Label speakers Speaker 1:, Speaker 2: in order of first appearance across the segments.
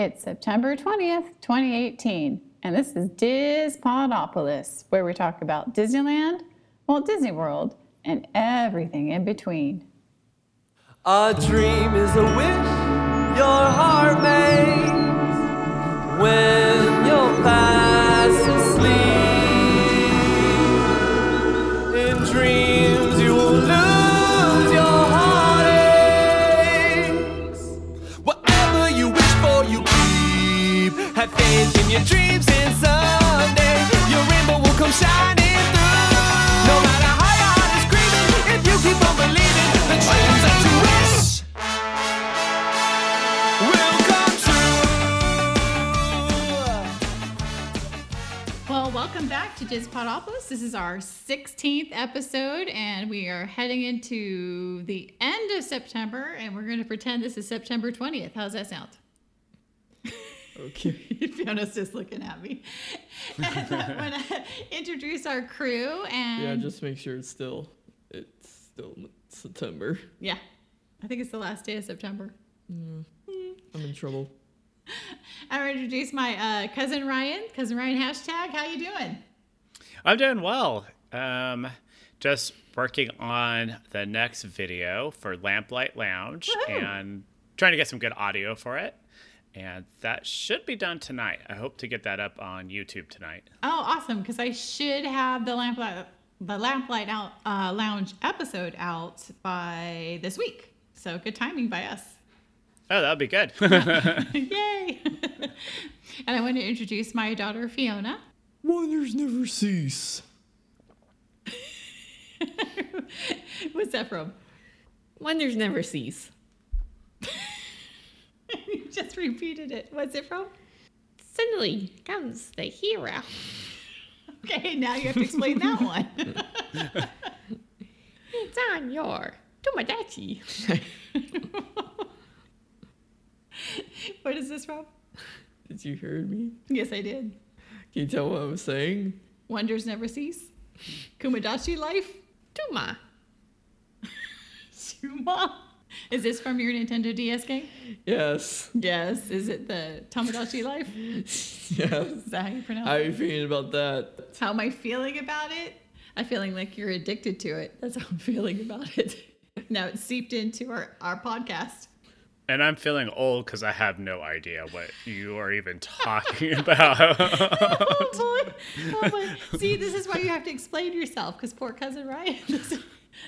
Speaker 1: It's September 20th, 2018, and this is Diz Podopolis, where we talk about Disneyland, Walt Disney World, and everything in between.
Speaker 2: A dream is a wish your heart makes when
Speaker 1: to Podopolis. This is our 16th episode, and we are heading into the end of September, and we're going to pretend this is September 20th. How's that sound?
Speaker 3: Okay.
Speaker 1: Fiona's just looking at me. And going to introduce our crew, and
Speaker 3: Yeah, just make sure it's still it's still September.
Speaker 1: yeah, I think it's the last day of September.
Speaker 3: I'm in trouble.
Speaker 1: I'm to introduce my uh, cousin Ryan. Cousin Ryan hashtag. How you doing?
Speaker 4: I'm doing well. Um, just working on the next video for Lamplight Lounge
Speaker 1: Woohoo.
Speaker 4: and trying to get some good audio for it. And that should be done tonight. I hope to get that up on YouTube tonight.
Speaker 1: Oh, awesome! Because I should have the lamplight, the lamplight out uh, lounge episode out by this week. So good timing by us.
Speaker 4: Oh, that'll be good.
Speaker 1: Yay! and I want to introduce my daughter Fiona.
Speaker 3: Wonders never cease.
Speaker 1: What's that from?
Speaker 5: Wonders never cease.
Speaker 1: you just repeated it. What's it from?
Speaker 5: Suddenly comes the hero.
Speaker 1: Okay, now you have to explain that one.
Speaker 5: It's on your Tomodachi.
Speaker 1: what is this from?
Speaker 3: Did you hear me?
Speaker 1: Yes, I did.
Speaker 3: You tell what I'm saying?
Speaker 1: Wonders never cease. Kumadachi life.
Speaker 5: Tuma.
Speaker 1: Shuma. Is this from your Nintendo DS game?
Speaker 3: Yes.
Speaker 1: Yes. Is it the Tamagotchi life?
Speaker 3: Yes.
Speaker 1: Is that how you pronounce it?
Speaker 3: How are you feeling about that?
Speaker 1: How am I feeling about it? I'm feeling like you're addicted to it. That's how I'm feeling about it. Now it's seeped into our, our podcast.
Speaker 4: And I'm feeling old because I have no idea what you are even talking about.
Speaker 1: Oh boy. Oh boy. See, this is why you have to explain yourself because poor cousin Ryan doesn't,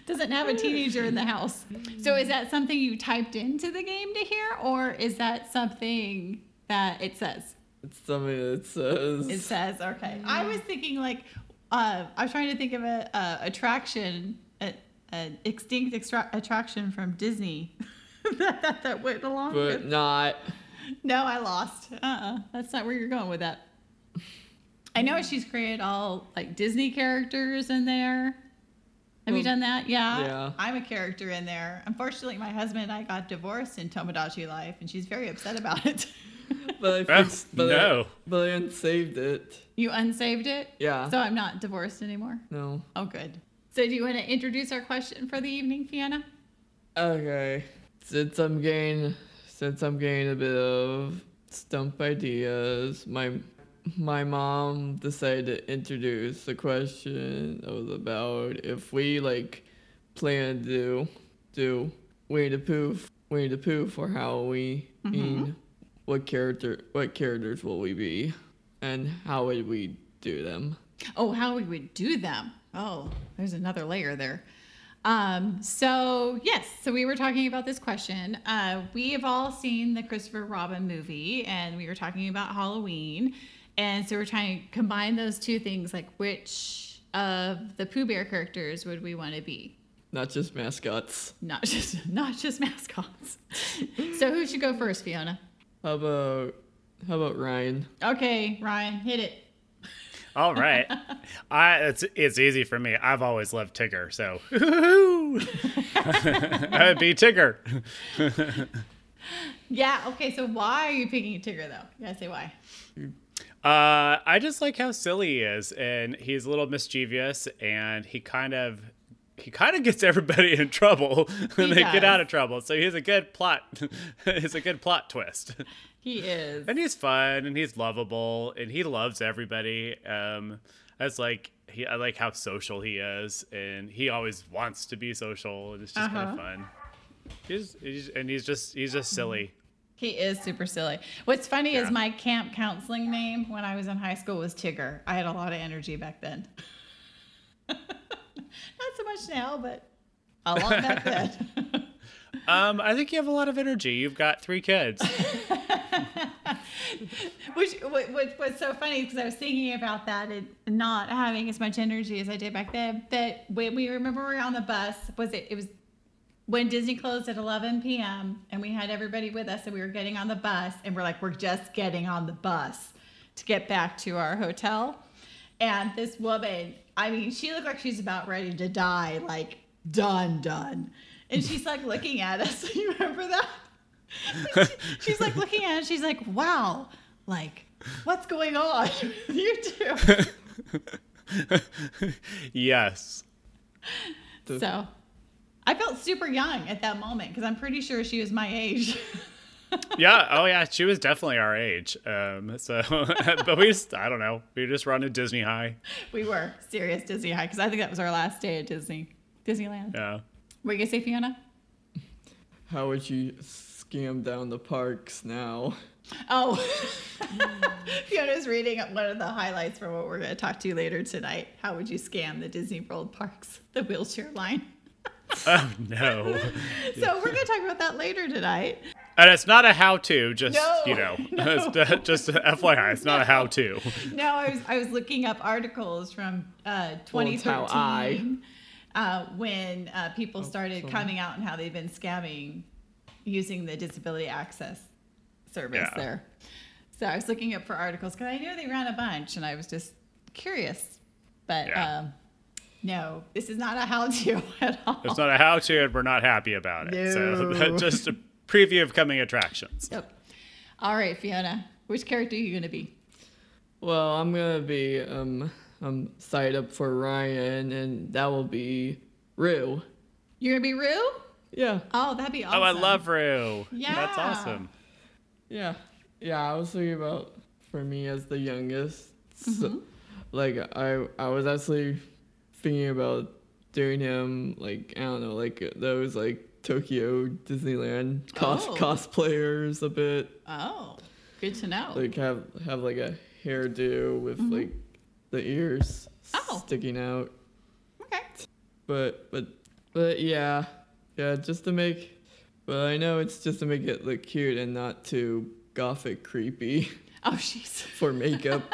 Speaker 1: doesn't have a teenager in the house. So is that something you typed into the game to hear or is that something that it says?
Speaker 3: It's something that says.
Speaker 1: It says, okay. I was thinking like, uh, I was trying to think of a, a attraction, an extinct extra- attraction from Disney that, that, that went along
Speaker 3: but
Speaker 1: with.
Speaker 3: not.
Speaker 1: No, I lost. Uh-uh. That's not where you're going with that. I know she's created all like Disney characters in there. Have you done that? Yeah.
Speaker 3: yeah.
Speaker 1: I'm a character in there. Unfortunately, my husband and I got divorced in Tomodachi Life, and she's very upset about it.
Speaker 3: But I fixed. But
Speaker 4: no.
Speaker 3: I, but I unsaved it.
Speaker 1: you unsaved it?
Speaker 3: Yeah.
Speaker 1: So I'm not divorced anymore?
Speaker 3: No.
Speaker 1: Oh, good. So, do you want to introduce our question for the evening, Fiona?
Speaker 3: Okay. Since I'm getting since I'm getting a bit of stump ideas, my my mom decided to introduce the question that was about if we like plan to do Winnie the Pooh Winnie the Pooh for Halloween mm-hmm. what character what characters will we be and how would we do them?
Speaker 1: Oh, how would we would do them. Oh, there's another layer there. Um, so yes, so we were talking about this question. Uh, we have all seen the Christopher Robin movie, and we were talking about Halloween, and so we're trying to combine those two things. Like, which of the Pooh Bear characters would we want to be?
Speaker 3: Not just mascots.
Speaker 1: Not just not just mascots. so who should go first, Fiona?
Speaker 3: How about how about Ryan?
Speaker 1: Okay, Ryan, hit it.
Speaker 4: All right. I it's it's easy for me. I've always loved Tigger, so I'd be Tigger.
Speaker 1: Yeah. Okay. So why are you picking Tigger though? You gotta say why.
Speaker 4: Uh, I just like how silly he is, and he's a little mischievous, and he kind of he kind of gets everybody in trouble when
Speaker 1: He
Speaker 4: they get out of trouble. So he's a good plot. he's a good plot twist.
Speaker 1: He is.
Speaker 4: and he's fun and he's lovable and he loves everybody. Um, that's like he I like how social he is and he always wants to be social and it's just kind
Speaker 1: Uh-huh.
Speaker 4: of fun. He's, he's and he's just he's just silly.
Speaker 1: He is super silly. What's funny
Speaker 4: Yeah.
Speaker 1: is my camp counseling name when I was in high school was Tigger. I had a lot of energy back then. Not so much now, but a lot back then.
Speaker 4: Um, I think you have a lot of energy. You've got three kids.
Speaker 1: Which what's so funny because I was thinking about that and not having as much energy as I did back then. That when we remember we were on the bus, was it? It was when Disney closed at 11 p.m. and we had everybody with us and we were getting on the bus and we're like, we're just getting on the bus to get back to our hotel. And this woman, I mean, she looked like she's about ready to die, like done, done. And she's like looking at us. You remember that? She- she's like looking at it. She's like, wow, like, what's going on you two?
Speaker 4: yes.
Speaker 1: So I felt super young at that moment because I'm pretty sure she was my age.
Speaker 4: Yeah. Oh yeah. She was definitely our age. Um. So, but we just I don't know. We just run to Disney High.
Speaker 1: we were serious Disney high because I think that was our last day at Disney, Disneyland.
Speaker 4: Yeah.
Speaker 1: What are you gonna say, Fiona?
Speaker 3: How would you scam down the parks now?
Speaker 1: Oh, Fiona's reading one of the highlights for what we're going to talk to you later tonight. How would you scam the Disney World parks, the wheelchair line?
Speaker 4: Oh no.
Speaker 1: So we're going to talk about that later tonight.
Speaker 4: And it's not a how-to. Just
Speaker 1: No,
Speaker 4: you know,
Speaker 1: no.
Speaker 4: it's just FYI. It's not a how-to.
Speaker 1: No, I was I was looking up articles from uh,
Speaker 3: Well, it's how I-
Speaker 1: 2013 uh, when uh, people started
Speaker 3: sorry.
Speaker 1: coming out and how they've been scamming using the disability access service
Speaker 4: Yeah.
Speaker 1: there. So I was looking up for articles because I knew they ran a bunch and I was just curious. But
Speaker 4: Yeah.
Speaker 1: um, no, this is not a how-to at all.
Speaker 4: It's not a how-to, and we're not happy about it.
Speaker 1: No.
Speaker 4: So just a preview of coming attractions.
Speaker 1: Yep. All right, Fiona, which character are you going to be?
Speaker 3: Well, I'm gonna be um I'm signed up for Ryan, and that will be Roo.
Speaker 1: You're going to be Roo?
Speaker 3: Yeah,
Speaker 1: Oh, that'd be awesome.
Speaker 4: Oh, I love Roo.
Speaker 1: Yeah.
Speaker 4: That's awesome.
Speaker 3: yeah, yeah. I was thinking about for me as the youngest. So, mm-hmm. like I I was actually thinking about doing him like I don't know like those like Tokyo Disneyland cos
Speaker 1: Oh.
Speaker 3: cosplayers a bit.
Speaker 1: Oh, good to know.
Speaker 3: like have have like a hairdo with mm-hmm. like the ears.
Speaker 1: Oh.
Speaker 3: sticking out.
Speaker 1: okay.
Speaker 3: But but but yeah, yeah, just to make. But I know it's just to make it look cute and not too gothic creepy
Speaker 1: Oh, jeez.
Speaker 3: for makeup.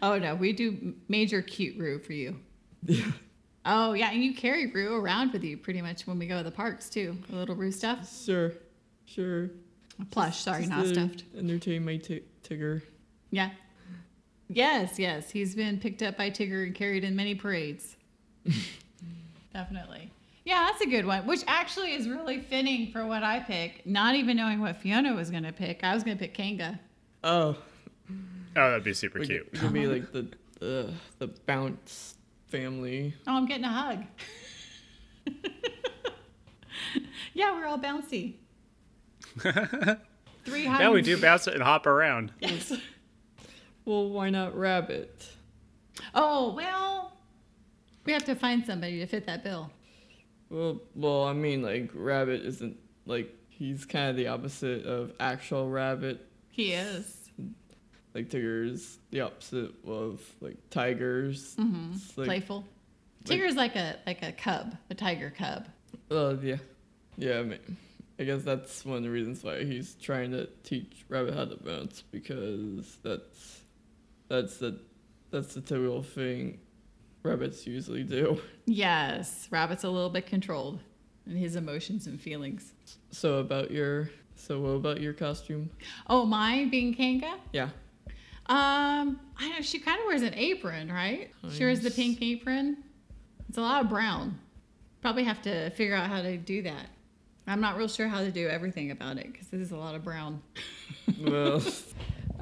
Speaker 1: Oh no, we do major cute Roo for you.
Speaker 3: yeah,
Speaker 1: Oh yeah, and you carry Roo around with you pretty much when we go to the parks too. A little Roo stuff.
Speaker 3: sure, sure.
Speaker 1: Plush, sorry,
Speaker 3: Just
Speaker 1: not stuffed.
Speaker 3: Entertain my t- Tigger.
Speaker 1: Yeah. Yes, yes, he's been picked up by Tigger and carried in many parades. Definitely. Yeah, that's a good one. Which actually is really fitting for what I pick. Not even knowing what Fiona was gonna pick, I was gonna pick Kanga.
Speaker 3: Oh,
Speaker 4: Oh, that'd be super
Speaker 3: we
Speaker 4: cute.
Speaker 3: could, could be like the the the bounce family.
Speaker 1: Oh, I'm getting a hug. yeah, we're all bouncy. Three hugs.
Speaker 4: Yeah, we do bounce it and hop around.
Speaker 1: Yes.
Speaker 3: Well, why not rabbit?
Speaker 1: Oh well, we have to find somebody to fit that bill.
Speaker 3: Well, well, I mean, like rabbit isn't like he's kind of the opposite of actual rabbit.
Speaker 1: He is.
Speaker 3: Like Tigger's the opposite of like tigers.
Speaker 1: hmm
Speaker 3: like-
Speaker 1: Playful.
Speaker 3: like-
Speaker 1: Tigger's like a like a cub, a tiger cub.
Speaker 3: Well, yeah, yeah. I, mean, I guess that's one of the reasons why he's trying to teach rabbit how to bounce because that's that's the that's the typical thing rabbits usually do.
Speaker 1: Yes, Rabbit's a little bit controlled in his emotions and feelings.
Speaker 3: So about your so what about your costume?
Speaker 1: Oh, mine being Kanga.
Speaker 3: Yeah.
Speaker 1: Um, I know she kind of wears an apron, right? She wears the pink apron. It's a lot of brown. Probably have to figure out how to do that. I'm not real sure how to do everything about it because this is a lot of brown.
Speaker 3: Well,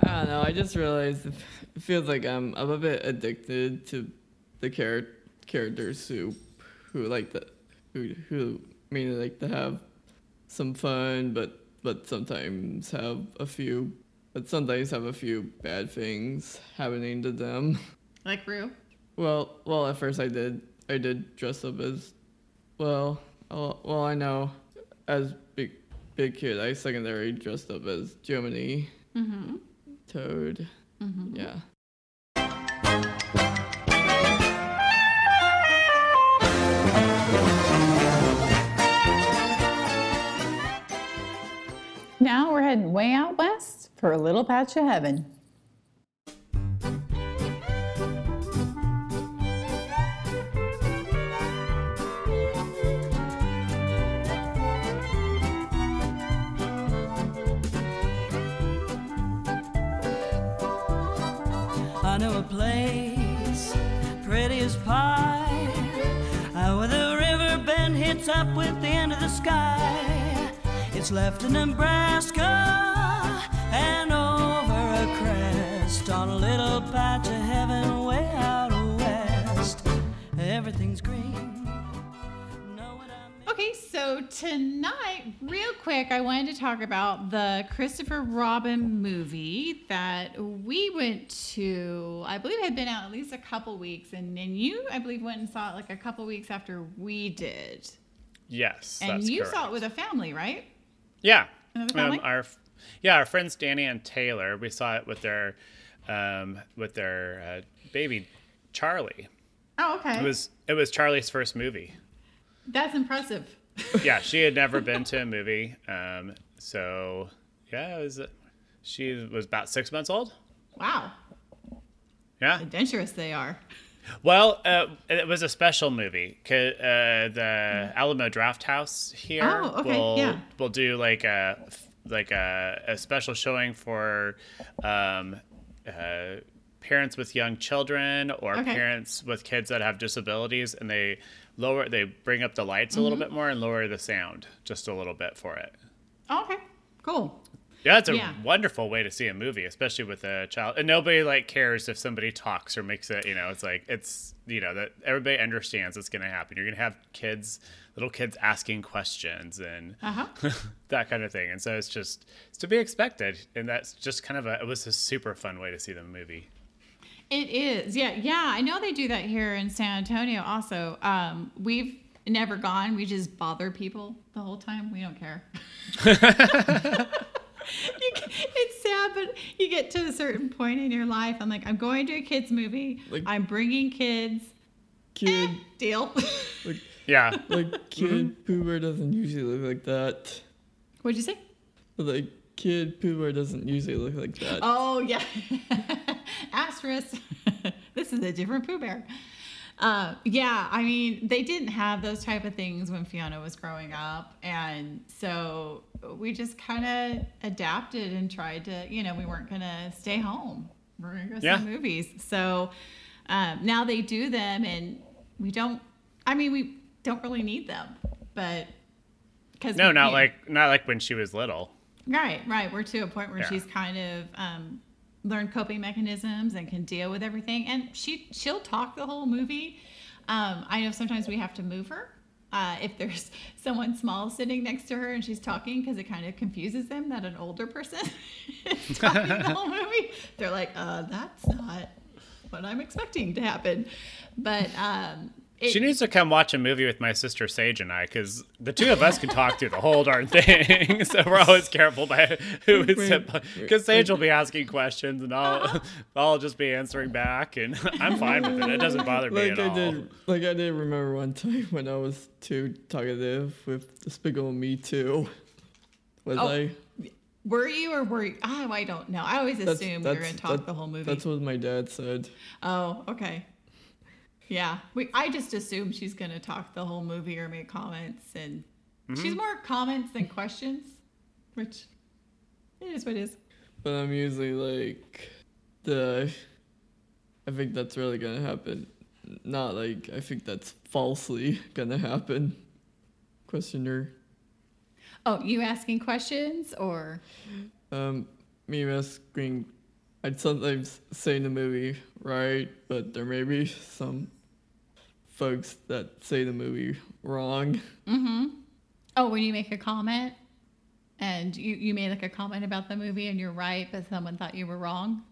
Speaker 3: I don't know. I just realized it feels like I'm I'm a bit addicted to the char- characters who who like the who who mainly like to have some fun, but but sometimes have a few, but sometimes have a few bad things happening to them.
Speaker 1: Like Roo.
Speaker 3: Well, well, at first I did, I did dress up as, well, well, I know, as big, big kid, I secondary dressed up as Germany.
Speaker 1: Mm-hmm.
Speaker 3: Toad, mm-hmm. yeah.
Speaker 6: Now we're heading way out west for a little patch of heaven.
Speaker 7: Bend up with the end of the sky. It's left in Nebraska and over a crest on a little patch of heaven way out west. Everything's green.
Speaker 1: Okay, so tonight, real quick, I wanted to talk about the Christopher Robin movie that we went to. I believe I had been out at least a couple weeks, and, and you, I believe, went and saw it like a couple weeks after we did.
Speaker 4: Yes,
Speaker 1: And you
Speaker 4: correct.
Speaker 1: saw it with a family, right?
Speaker 4: Yeah.
Speaker 1: Another family?
Speaker 4: Um, our yeah, our friends Danny and Taylor. We saw it with their um, with their uh, baby Charlie.
Speaker 1: Oh, okay.
Speaker 4: It was it was Charlie's first movie.
Speaker 1: That's impressive.
Speaker 4: Yeah, she had never been to a movie. Um, so yeah, it was she was about six months old.
Speaker 1: Wow.
Speaker 4: Yeah.
Speaker 1: Adventurous they are.
Speaker 4: Well, uh, it was a special movie. Uh, the Alamo Drafthouse here
Speaker 1: Oh, okay,
Speaker 4: will
Speaker 1: yeah.
Speaker 4: will do like a like a, a special showing for um, uh, parents with young children or
Speaker 1: Okay.
Speaker 4: parents with kids that have disabilities, and they lower they bring up the lights a little
Speaker 1: Mm-hmm.
Speaker 4: bit more and lower the sound just a little bit for it.
Speaker 1: Oh, okay. Cool.
Speaker 4: Yeah, it's a
Speaker 1: Yeah.
Speaker 4: wonderful way to see a movie, especially with a child. And nobody like cares if somebody talks or makes it. You know, it's like it's you know that everybody understands it's going to happen. You're going to have kids, little kids asking questions and
Speaker 1: Uh-huh.
Speaker 4: that kind of thing. And so it's just it's to be expected. And that's just kind of a it was a super fun way to see the movie.
Speaker 1: It is. Yeah. Yeah. I know they do that here in San Antonio also. Um, we've never gone. We just bother people the whole time. We don't care. You it's sad, but you get to a certain point in your life. I'm like, I'm going to a kids movie.
Speaker 3: Like-
Speaker 1: I'm bringing kids.
Speaker 3: Kid, eh,
Speaker 1: Deal.
Speaker 3: like,
Speaker 4: Yeah.
Speaker 3: like kid Pooh Bear doesn't usually look like that.
Speaker 1: What'd you say?
Speaker 3: Like kid Pooh Bear doesn't usually look like that.
Speaker 1: Oh yeah, asterisk. this is a different Pooh Bear. Uh, yeah, I mean, they didn't have those type of things when Fiona was growing up, and so we just kind of adapted and tried to, you know, we weren't gonna stay home. We're gonna go
Speaker 4: Yeah.
Speaker 1: see movies. So um, now they do them, and we don't. I mean, we don't really need them, but because
Speaker 4: No, not like not like when she was little.
Speaker 1: Right, right. We're to a point where
Speaker 4: Yeah.
Speaker 1: she's kind of um, learned coping mechanisms and can deal with everything, and she she'll talk the whole movie. Um, I know sometimes we have to move her uh, if there's someone small sitting next to her and she's talking because it kind of confuses them that an older person is talking the whole movie. They're like, uh, "That's not what I'm expecting to happen," but um, it,
Speaker 4: She needs to come watch a movie with my sister Sage and I, because the two of us can talk through the whole darn thing. so we're always careful by who is because Sage will be asking questions and I'll I'll just be answering back, and I'm fine with it. It doesn't bother me
Speaker 3: like
Speaker 4: at
Speaker 3: I
Speaker 4: all.
Speaker 3: did, like I did remember one time when I was too talkative with Despicable Me too. Was
Speaker 1: Oh,
Speaker 3: I?
Speaker 1: were you or were you? Oh, I don't know. I always
Speaker 3: That's-
Speaker 1: assume you're
Speaker 3: that's-
Speaker 1: going to talk
Speaker 3: that-
Speaker 1: the whole movie.
Speaker 3: That's what my dad said.
Speaker 1: Oh, okay. Yeah, we. I just assume she's gonna talk the whole movie or make comments, and
Speaker 3: Mm-hmm.
Speaker 1: she's more comments than questions, which it is what it is.
Speaker 3: But I'm usually like the. I think that's really gonna happen. Not like I think that's falsely gonna happen. Questioner.
Speaker 1: Oh, you asking questions or?
Speaker 3: Um, me asking. I'd sometimes say in the movie, right? But there may be some folks that say the movie wrong. Mm-hmm.
Speaker 1: Oh, when you make a comment and you, you made like a comment about the movie and you're right, but someone thought you were wrong.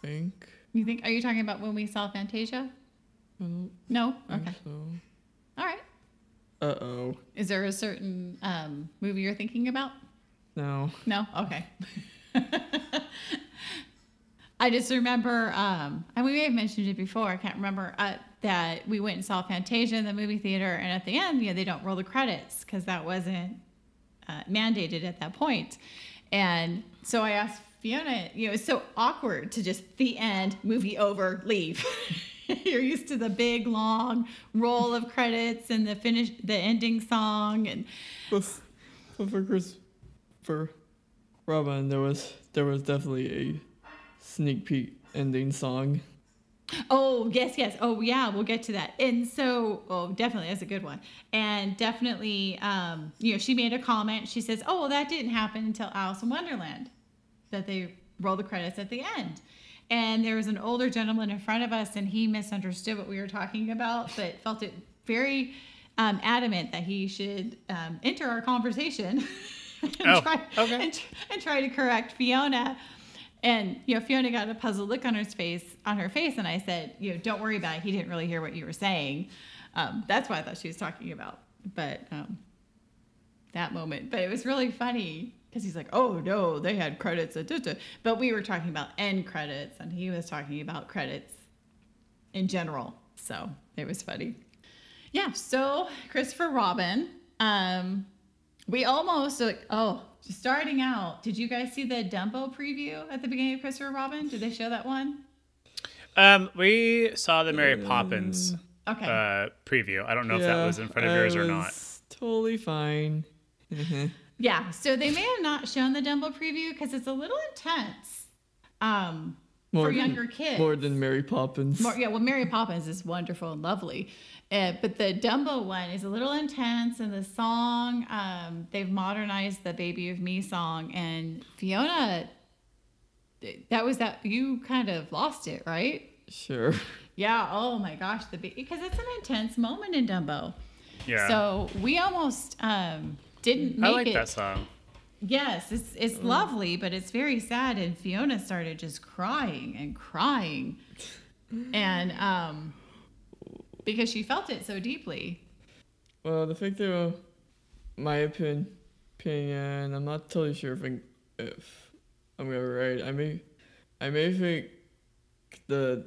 Speaker 3: think.
Speaker 1: You think? Are you talking about when we saw Fantasia?
Speaker 3: I
Speaker 1: No. Okay.
Speaker 3: so.
Speaker 1: All right.
Speaker 3: Uh oh.
Speaker 1: Is there a certain um, movie you're thinking about?
Speaker 3: No.
Speaker 1: No? Okay. I just remember, um, and we may have mentioned it before, I can't remember, uh, that we went and saw Fantasia in the movie theater, and at the end, you know, they don't roll the credits because that wasn't uh, mandated at that point. And so I asked Fiona, you know, it's so awkward to just the end, movie over, leave. You're used to the big long roll of credits and the finish, the ending song, and
Speaker 3: for Chris, for Robin, there was there was definitely a sneak peek ending song.
Speaker 1: Oh, yes, yes. Oh, yeah, we'll get to that. And so, oh, definitely, that's a good one. And definitely, um, you know, she made a comment. She says, oh, well, that didn't happen until Alice in Wonderland, that they roll the credits at the end. And there was an older gentleman in front of us, and he misunderstood what we were talking about, but felt it very um, adamant that he should um, enter our conversation and,
Speaker 4: Oh,
Speaker 1: try,
Speaker 4: okay.
Speaker 1: and, and try to correct Fiona. And you know, Fiona got a puzzled look on her face, on her face, and I said, you know, don't worry about it. He didn't really hear what you were saying. Um, that's what I thought she was talking about. But um, that moment, but it was really funny because he's like, oh no, they had credits, uh, duh, duh." but we were talking about end credits, and he was talking about credits in general. So it was funny. Yeah. So Christopher Robin, um, we almost like oh, starting out. Did you guys see the Dumbo preview at the beginning of Christopher Robin? Did they show that one?
Speaker 4: Um, we saw the Mary Poppins
Speaker 1: Okay.
Speaker 4: uh, preview. I don't know if that was in front of yours or not.
Speaker 3: Totally fine. Mhm.
Speaker 1: yeah. So they may have not shown the Dumbo preview because it's a little intense. Um,
Speaker 3: More
Speaker 1: for
Speaker 3: than-
Speaker 1: younger kids.
Speaker 3: More than Mary Poppins.
Speaker 1: More, yeah, well, Mary Poppins is wonderful and lovely, uh, but the Dumbo one is a little intense. And the song, um, they've modernized the "Baby of Me" song, and Fiona, that was that you kind of lost it, right?
Speaker 3: Sure.
Speaker 1: Yeah. Oh my gosh, the ba- because it's an intense moment in Dumbo.
Speaker 4: Yeah.
Speaker 1: So we almost um, didn't make it.
Speaker 4: I like
Speaker 1: it.
Speaker 4: that song.
Speaker 1: Yes, it's it's lovely, but it's very sad. And Fiona started just crying and crying, and um, because she felt it so deeply.
Speaker 3: Well, the fact that, my opinion, opinion, I'm not totally sure if, I, if I'm gonna write. I may, I may think the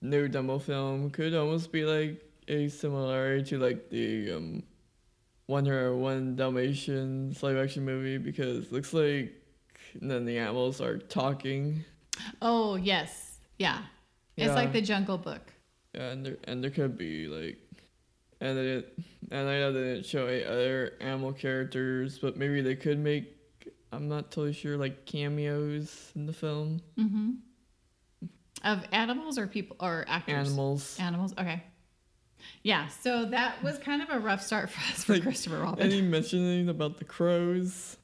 Speaker 3: new Dumbo film could almost be like a similarity to like the um, One Hundred One Dalmatians live action movie because it looks like then the animals are talking.
Speaker 1: Oh yes, yeah, it's like the Jungle Book.
Speaker 3: Yeah, and there and there could be like, and they didn't, and I know they didn't show any other animal characters, but maybe they could make. I'm not totally sure, like cameos in the film.
Speaker 1: Mm-hmm. Of animals or people or actors?
Speaker 3: Animals.
Speaker 1: Animals. Okay. Yeah. So that was kind of a rough start for us for
Speaker 3: Like,
Speaker 1: Christopher Robin.
Speaker 3: Any mentioning about the crows?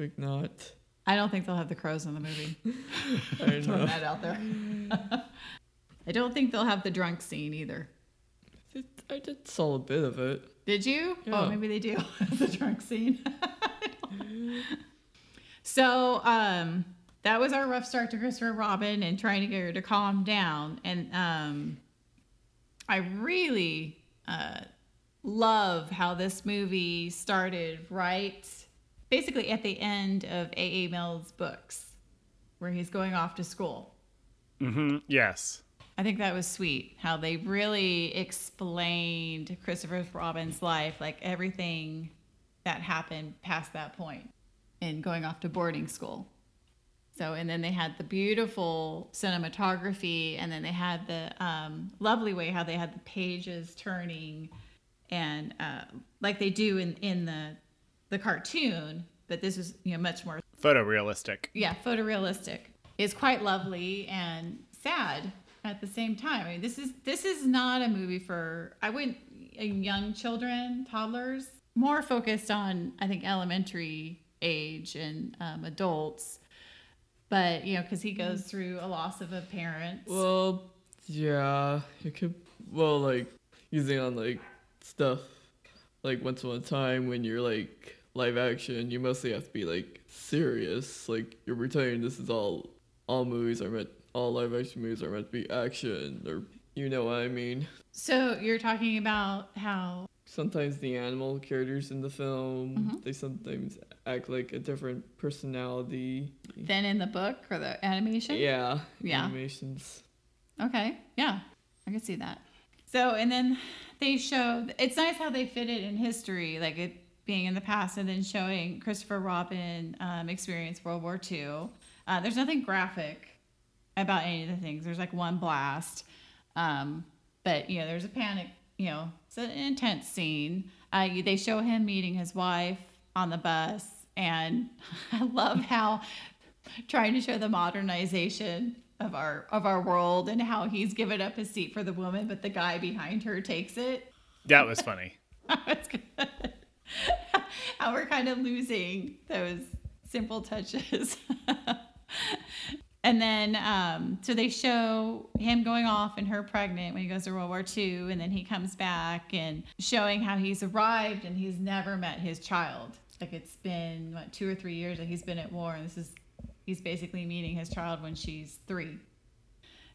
Speaker 3: Like not.
Speaker 1: I don't think they'll have the crows in the movie.
Speaker 3: I
Speaker 1: Throwing
Speaker 3: know.
Speaker 1: that out there. I don't think they'll have the drunk scene either.
Speaker 3: I did saw a bit of it.
Speaker 1: Did you? Oh, maybe they do. the drunk scene. so, um, that was our rough start to Christopher Robin and trying to get her to calm down. And um, I really uh, love how this movie started right, basically at the end of A.A. Milne's books, where he's going off to school.
Speaker 4: hmm Yes.
Speaker 1: I think that was sweet how they really explained Christopher Robin's life, like everything that happened past that point and going off to boarding school. So, and then they had the beautiful cinematography, and then they had the um, lovely way how they had the pages turning, and uh, like they do in in the the cartoon. But this was you know much more
Speaker 4: Photorealistic.
Speaker 1: yeah, photorealistic. It's quite lovely and sad at the same time. I mean, this is this is not a movie for I wouldn't uh, young children, toddlers. More focused on I think elementary age and um, adults. But you know, because he goes through a loss of a parent.
Speaker 3: Well, yeah, it could. Well, like using on like stuff like once upon a time when you're like live action, you mostly have to be like serious. Like you're pretending this is all all movies are meant all live action movies are meant to be action or you know what I mean.
Speaker 1: So you're talking about how
Speaker 3: Sometimes the animal characters in the film they sometimes act like a different personality.
Speaker 1: than in the book or the animation?
Speaker 3: Yeah.
Speaker 1: Yeah.
Speaker 3: Animations.
Speaker 1: Okay. Yeah. I can see that. So, and then they show it's nice how they fit it in history, like it being in the past, and then showing Christopher Robin um, experience World War II. Uh, there's nothing graphic about any of the things. There's like one blast, um, but you know, there's a panic. You know, it's an intense scene. Uh, they show him meeting his wife on the bus, and I love how trying to show the modernization of our of our world and how he's given up his seat for the woman, but the guy behind her takes it.
Speaker 4: That was funny.
Speaker 1: It's good. how we're kind of losing those simple touches. and then, um, so they show him going off and her pregnant when he goes to World War II, and then he comes back and showing how he's arrived and he's never met his child. Like it's been what two or three years that he's been at war, and this is he's basically meeting his child when she's three.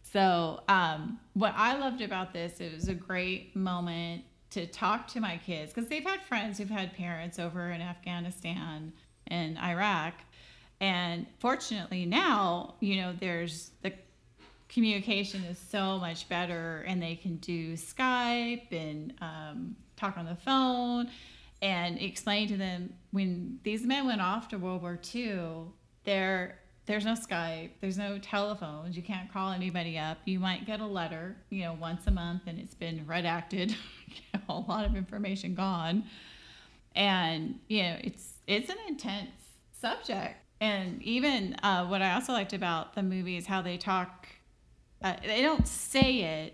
Speaker 1: So, um, what I loved about this, it was a great moment to talk to my kids because they've had friends who've had parents over in Afghanistan and Iraq. And fortunately, now, you know, there's the communication is so much better and they can do Skype and um, talk on the phone and explain to them when these men went off to World War II, there there's no Skype, there's no telephones, you can't call anybody up. You might get a letter, you know, once a month and it's been redacted, a lot of information gone. And, you know, it's it's an intense subject. And even uh, what I also liked about the movie is how they talk uh, they don't say it,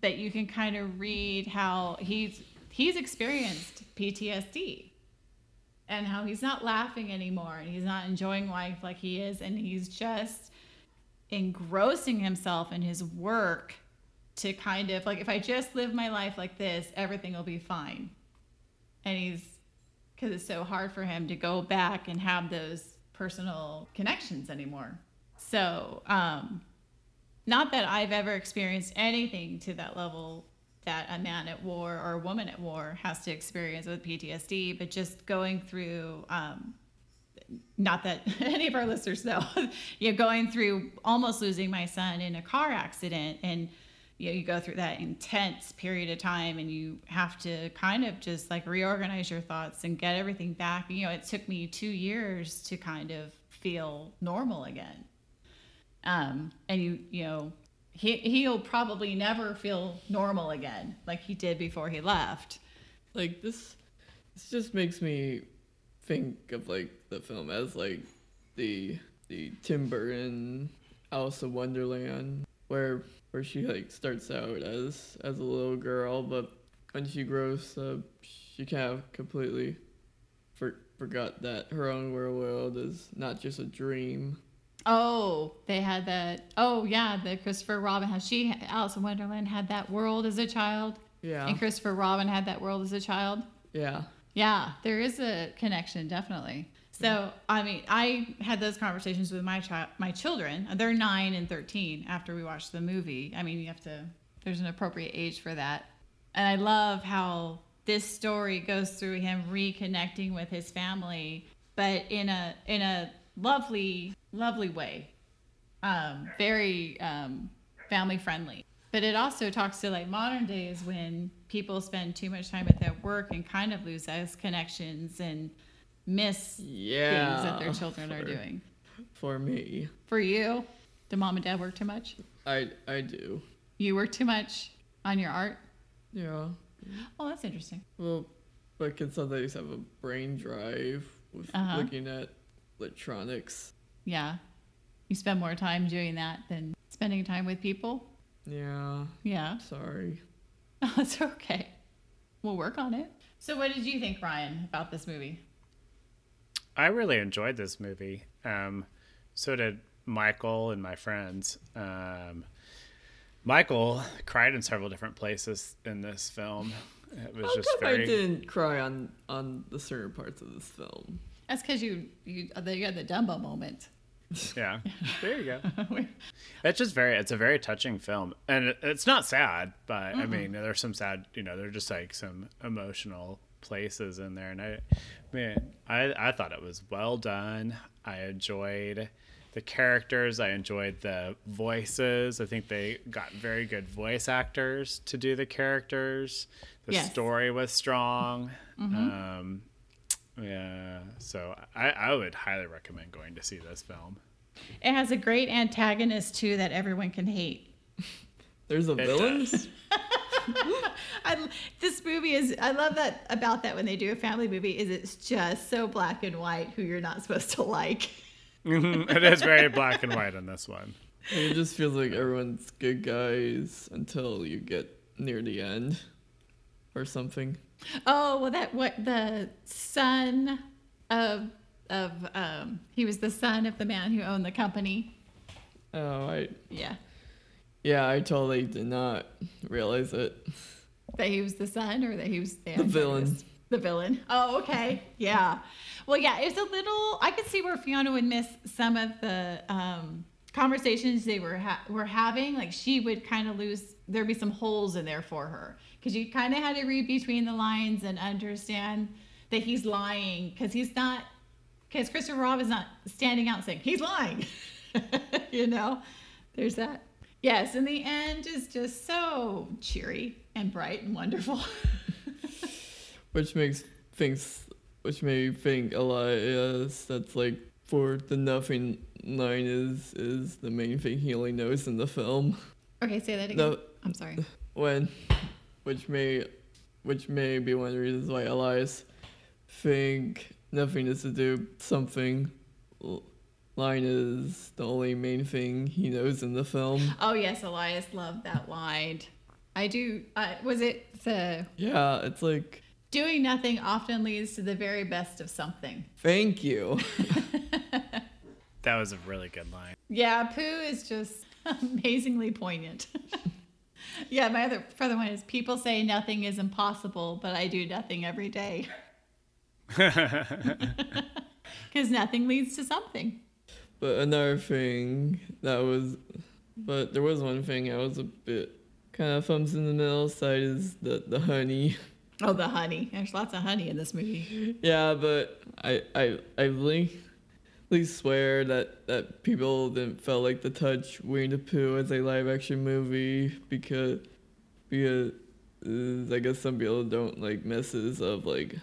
Speaker 1: but you can kind of read how he's he's experienced PTSD and how he's not laughing anymore and he's not enjoying life like he is and he's just engrossing himself in his work to kind of like if I just live my life like this, everything will be fine. And he's because it's so hard for him to go back and have those personal connections anymore. So, um, not that I've ever experienced anything to that level that a man at war or a woman at war has to experience with PTSD, but just going through, um, not that any of our listeners know, you know, going through almost losing my son in a car accident and you know, you go through that intense period of time and you have to kind of just like reorganize your thoughts and get everything back. You know, it took me two years to kind of feel normal again um, and you you know he he'll probably never feel normal again like he did before he left.
Speaker 3: Like this this just makes me think of like the film as like the the Tim Burton Alice in Wonderland where where she like starts out as as a little girl but when she grows up she kind of completely for, forgot that her own real world is not just a dream.
Speaker 1: Oh, they had that. Oh yeah, the Christopher Robin. How she Alice in Wonderland had that world as a child,
Speaker 3: Yeah.
Speaker 1: and Christopher Robin had that world as a child.
Speaker 3: Yeah.
Speaker 1: Yeah, there is a connection, definitely. So, I mean, I had those conversations with my child, my children. They're nine and thirteen. After we watched the movie, I mean, you have to. There's an appropriate age for that, and I love how this story goes through him reconnecting with his family, but in a in a lovely, lovely way. Um, very um, family friendly. But it also talks to like modern days when people spend too much time at their work and kind of lose those connections and miss
Speaker 3: Yeah.
Speaker 1: things that their children are doing.
Speaker 3: For me,
Speaker 1: For you, do mom and dad work too much?
Speaker 3: I I do.
Speaker 1: You work too much on your art?
Speaker 3: Yeah.
Speaker 1: Oh, that's interesting.
Speaker 3: Well, but can sometimes have a brain drive with
Speaker 1: Uh-huh.
Speaker 3: looking at electronics.
Speaker 1: Yeah. You spend more time doing that than spending time with people?
Speaker 3: Yeah.
Speaker 1: Yeah.
Speaker 3: Sorry.
Speaker 1: Oh, it's okay. We'll work on it. So, what did you think, Ryan, about this movie?
Speaker 4: I really enjoyed this movie. Um, so did Michael and my friends. Um, Michael cried in several different places in this film. It was
Speaker 3: How
Speaker 4: just
Speaker 3: come I didn't cry on on the certain parts of this film?
Speaker 1: That's because you you you had the Dumbo moment.
Speaker 4: Yeah, there you go. It's just very. It's a very touching film, and it, it's not sad, but I mean, there's some sad. You know, there's just like some emotional places in there, and I, man, I I thought it was well done. I enjoyed the characters. I enjoyed the voices. I think they got very good voice actors to do the characters. The
Speaker 1: Yes.
Speaker 4: story was strong. Um, yeah, so I, I would highly recommend going to see this film.
Speaker 1: It has a great antagonist too that everyone can hate.
Speaker 3: There's a villain.
Speaker 4: does.
Speaker 1: I, this movie is I love that about that when they do a family movie is it's just so black and white who you're not supposed to like.
Speaker 4: it is very black and white in this one.
Speaker 3: It just feels like everyone's good guys until you get near the end, or something.
Speaker 1: Oh well, that what the son of of um he was the son of the man who owned the company.
Speaker 3: Oh, I
Speaker 1: Yeah,
Speaker 3: yeah, I totally did not realize it.
Speaker 1: that he was the son or that he was the,
Speaker 3: The villain.
Speaker 1: The villain. Oh, okay. Yeah. Well, yeah, it's a little. I could see where Fiona would miss some of the um, conversations they were ha- were having. Like she would kind of lose. There'd be some holes in there for her because you kind of had to read between the lines and understand that he's lying because he's not. Because Christopher Rob is not standing out and saying he's lying. you know, there's that. Yes, and the end is just so cheery and bright and wonderful.
Speaker 3: which makes things which made me think a lot is that's like for the nothing line is is the main thing he only knows in the film
Speaker 1: Okay, say that again.
Speaker 3: No.
Speaker 1: I'm sorry.
Speaker 3: when which may which may be one of the reasons why Elias think nothing is to do something line is the only main thing he knows in the film
Speaker 1: Oh yes, Elias loved that line. I do. Uh, was it the
Speaker 3: yeah it's like
Speaker 1: doing nothing often leads to the very best of something?
Speaker 3: thank you
Speaker 4: That was a really good line.
Speaker 1: Yeah, Pooh is just amazingly poignant. yeah, my other further one is people say nothing is impossible, but I do nothing every day. Because nothing leads to something.
Speaker 3: But another thing that was, but there was one thing I was a bit kind of thumbs in the middle side is the the honey.
Speaker 1: Oh, the honey. There's lots of honey in this movie.
Speaker 3: Yeah, but I I I really swear that that people didn't felt like the touch Winnie the Pooh as a live action movie because because I guess some people don't like messes of like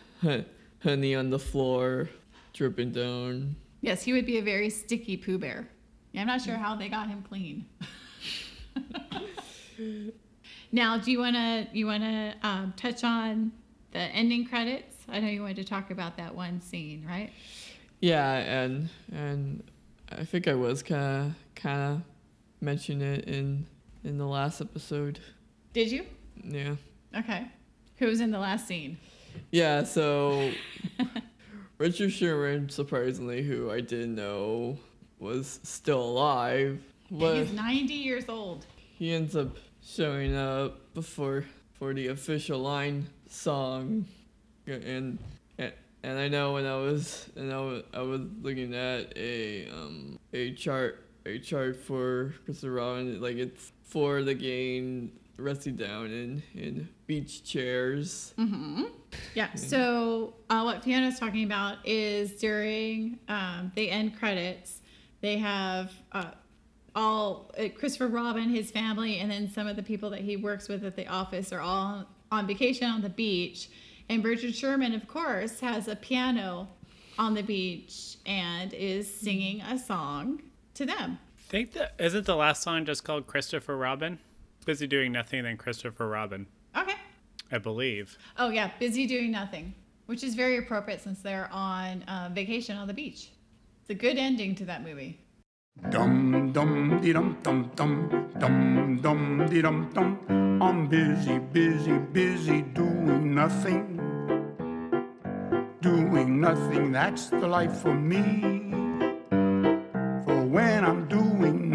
Speaker 3: honey on the floor dripping down.
Speaker 1: Yes, he would be a very sticky Pooh Bear. Yeah, I'm not sure how they got him clean. now, do you want to you want to um, touch on the ending credits? I know you wanted to talk about that one scene, right?
Speaker 3: Yeah, and and I think I was kind of kind of mentioning it in in the last episode.
Speaker 1: Did you?
Speaker 3: Yeah.
Speaker 1: Okay. Who was in the last scene?
Speaker 3: Yeah, so Richard Sherman, surprisingly, who I didn't know was still alive, was
Speaker 1: He's 90 years old.
Speaker 3: he ends up showing up before for the official line song, and and, and I know when I was and I was, I was looking at a um a chart a chart for Christopher Robin like it's for the game resting down in in beach chairs.
Speaker 1: Yeah. So uh, what Fiona's talking about is during um, the end credits, they have uh, all uh, Christopher Robin, his family, and then some of the people that he works with at the office are all on vacation on the beach. And Richard Sherman, of course, has a piano on the beach and is singing a song to them.
Speaker 4: think that isn't the last song just called Christopher Robin? Busy doing nothing than Christopher Robin,
Speaker 1: Okay.
Speaker 4: I believe.
Speaker 1: Oh yeah, busy doing nothing, which is very appropriate since they're on uh, vacation on the beach. It's a good ending to that movie.
Speaker 8: Dum dum dee dum dum dum dum dum dee dum dum. I'm busy, busy, busy doing nothing. Doing nothing, that's the life for me. For when I'm doing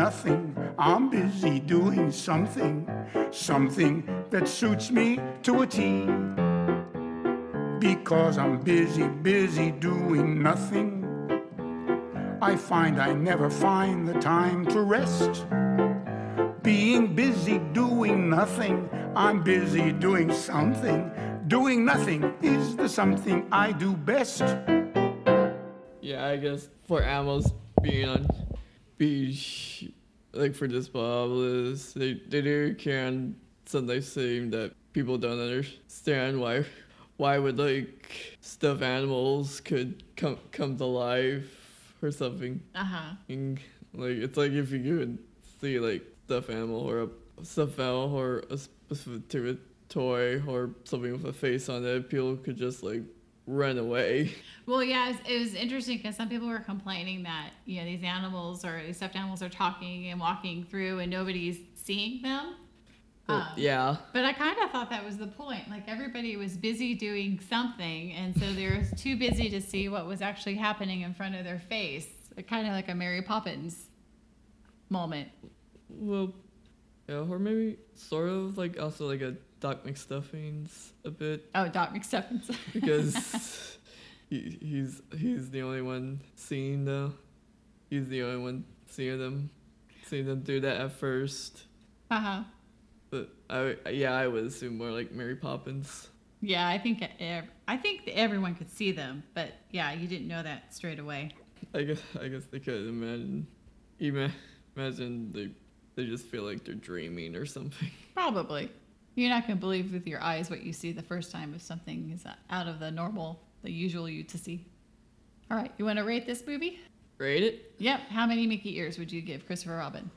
Speaker 8: nothing, I'm busy doing something, something that suits me to a T. Because I'm busy, busy doing nothing. I find I never find the time to rest. Being busy doing nothing, I'm busy doing something. Doing nothing is the something I do best.
Speaker 3: Yeah, I guess for animals being on beach, like for this bubbles, they they do can sometimes seem that people don't understand why why would like stuffed animals could come come to life or something.
Speaker 1: Uh huh.
Speaker 3: And, like it's like if you could see like stuffed animal or a stuffed animal or a specific toy or something with a face on it, people could just like run away.
Speaker 1: Well, yeah, it was, it was interesting because some people were complaining that you know these animals or these stuffed animals are talking and walking through and nobody's seeing them. Um,
Speaker 3: yeah.
Speaker 1: But I kind of thought that was the point. Like everybody was busy doing something, and so they were too busy to see what was actually happening in front of their face. Kind of like a Mary Poppins moment.
Speaker 3: Well, yeah, or maybe sort of like also like a Doc McStuffins a bit
Speaker 1: Oh, Doc McStuffins.
Speaker 3: because he, he's he's the only one seeing the he's the only one seeing them seeing them do that at first.
Speaker 1: uh huh.
Speaker 3: But I yeah I would assume more like Mary Poppins.
Speaker 1: Yeah, I think I think everyone could see them, but yeah, you didn't know that straight away.
Speaker 3: I guess I guess they could imagine ima- imagine they they just feel like they're dreaming or something.
Speaker 1: Probably. You're not going to believe with your eyes what you see the first time if something is out of the normal, the usual you to see. All right, you want to rate this movie?
Speaker 3: Rate it
Speaker 1: Yep. How many Mickey ears would you give Christopher Robin?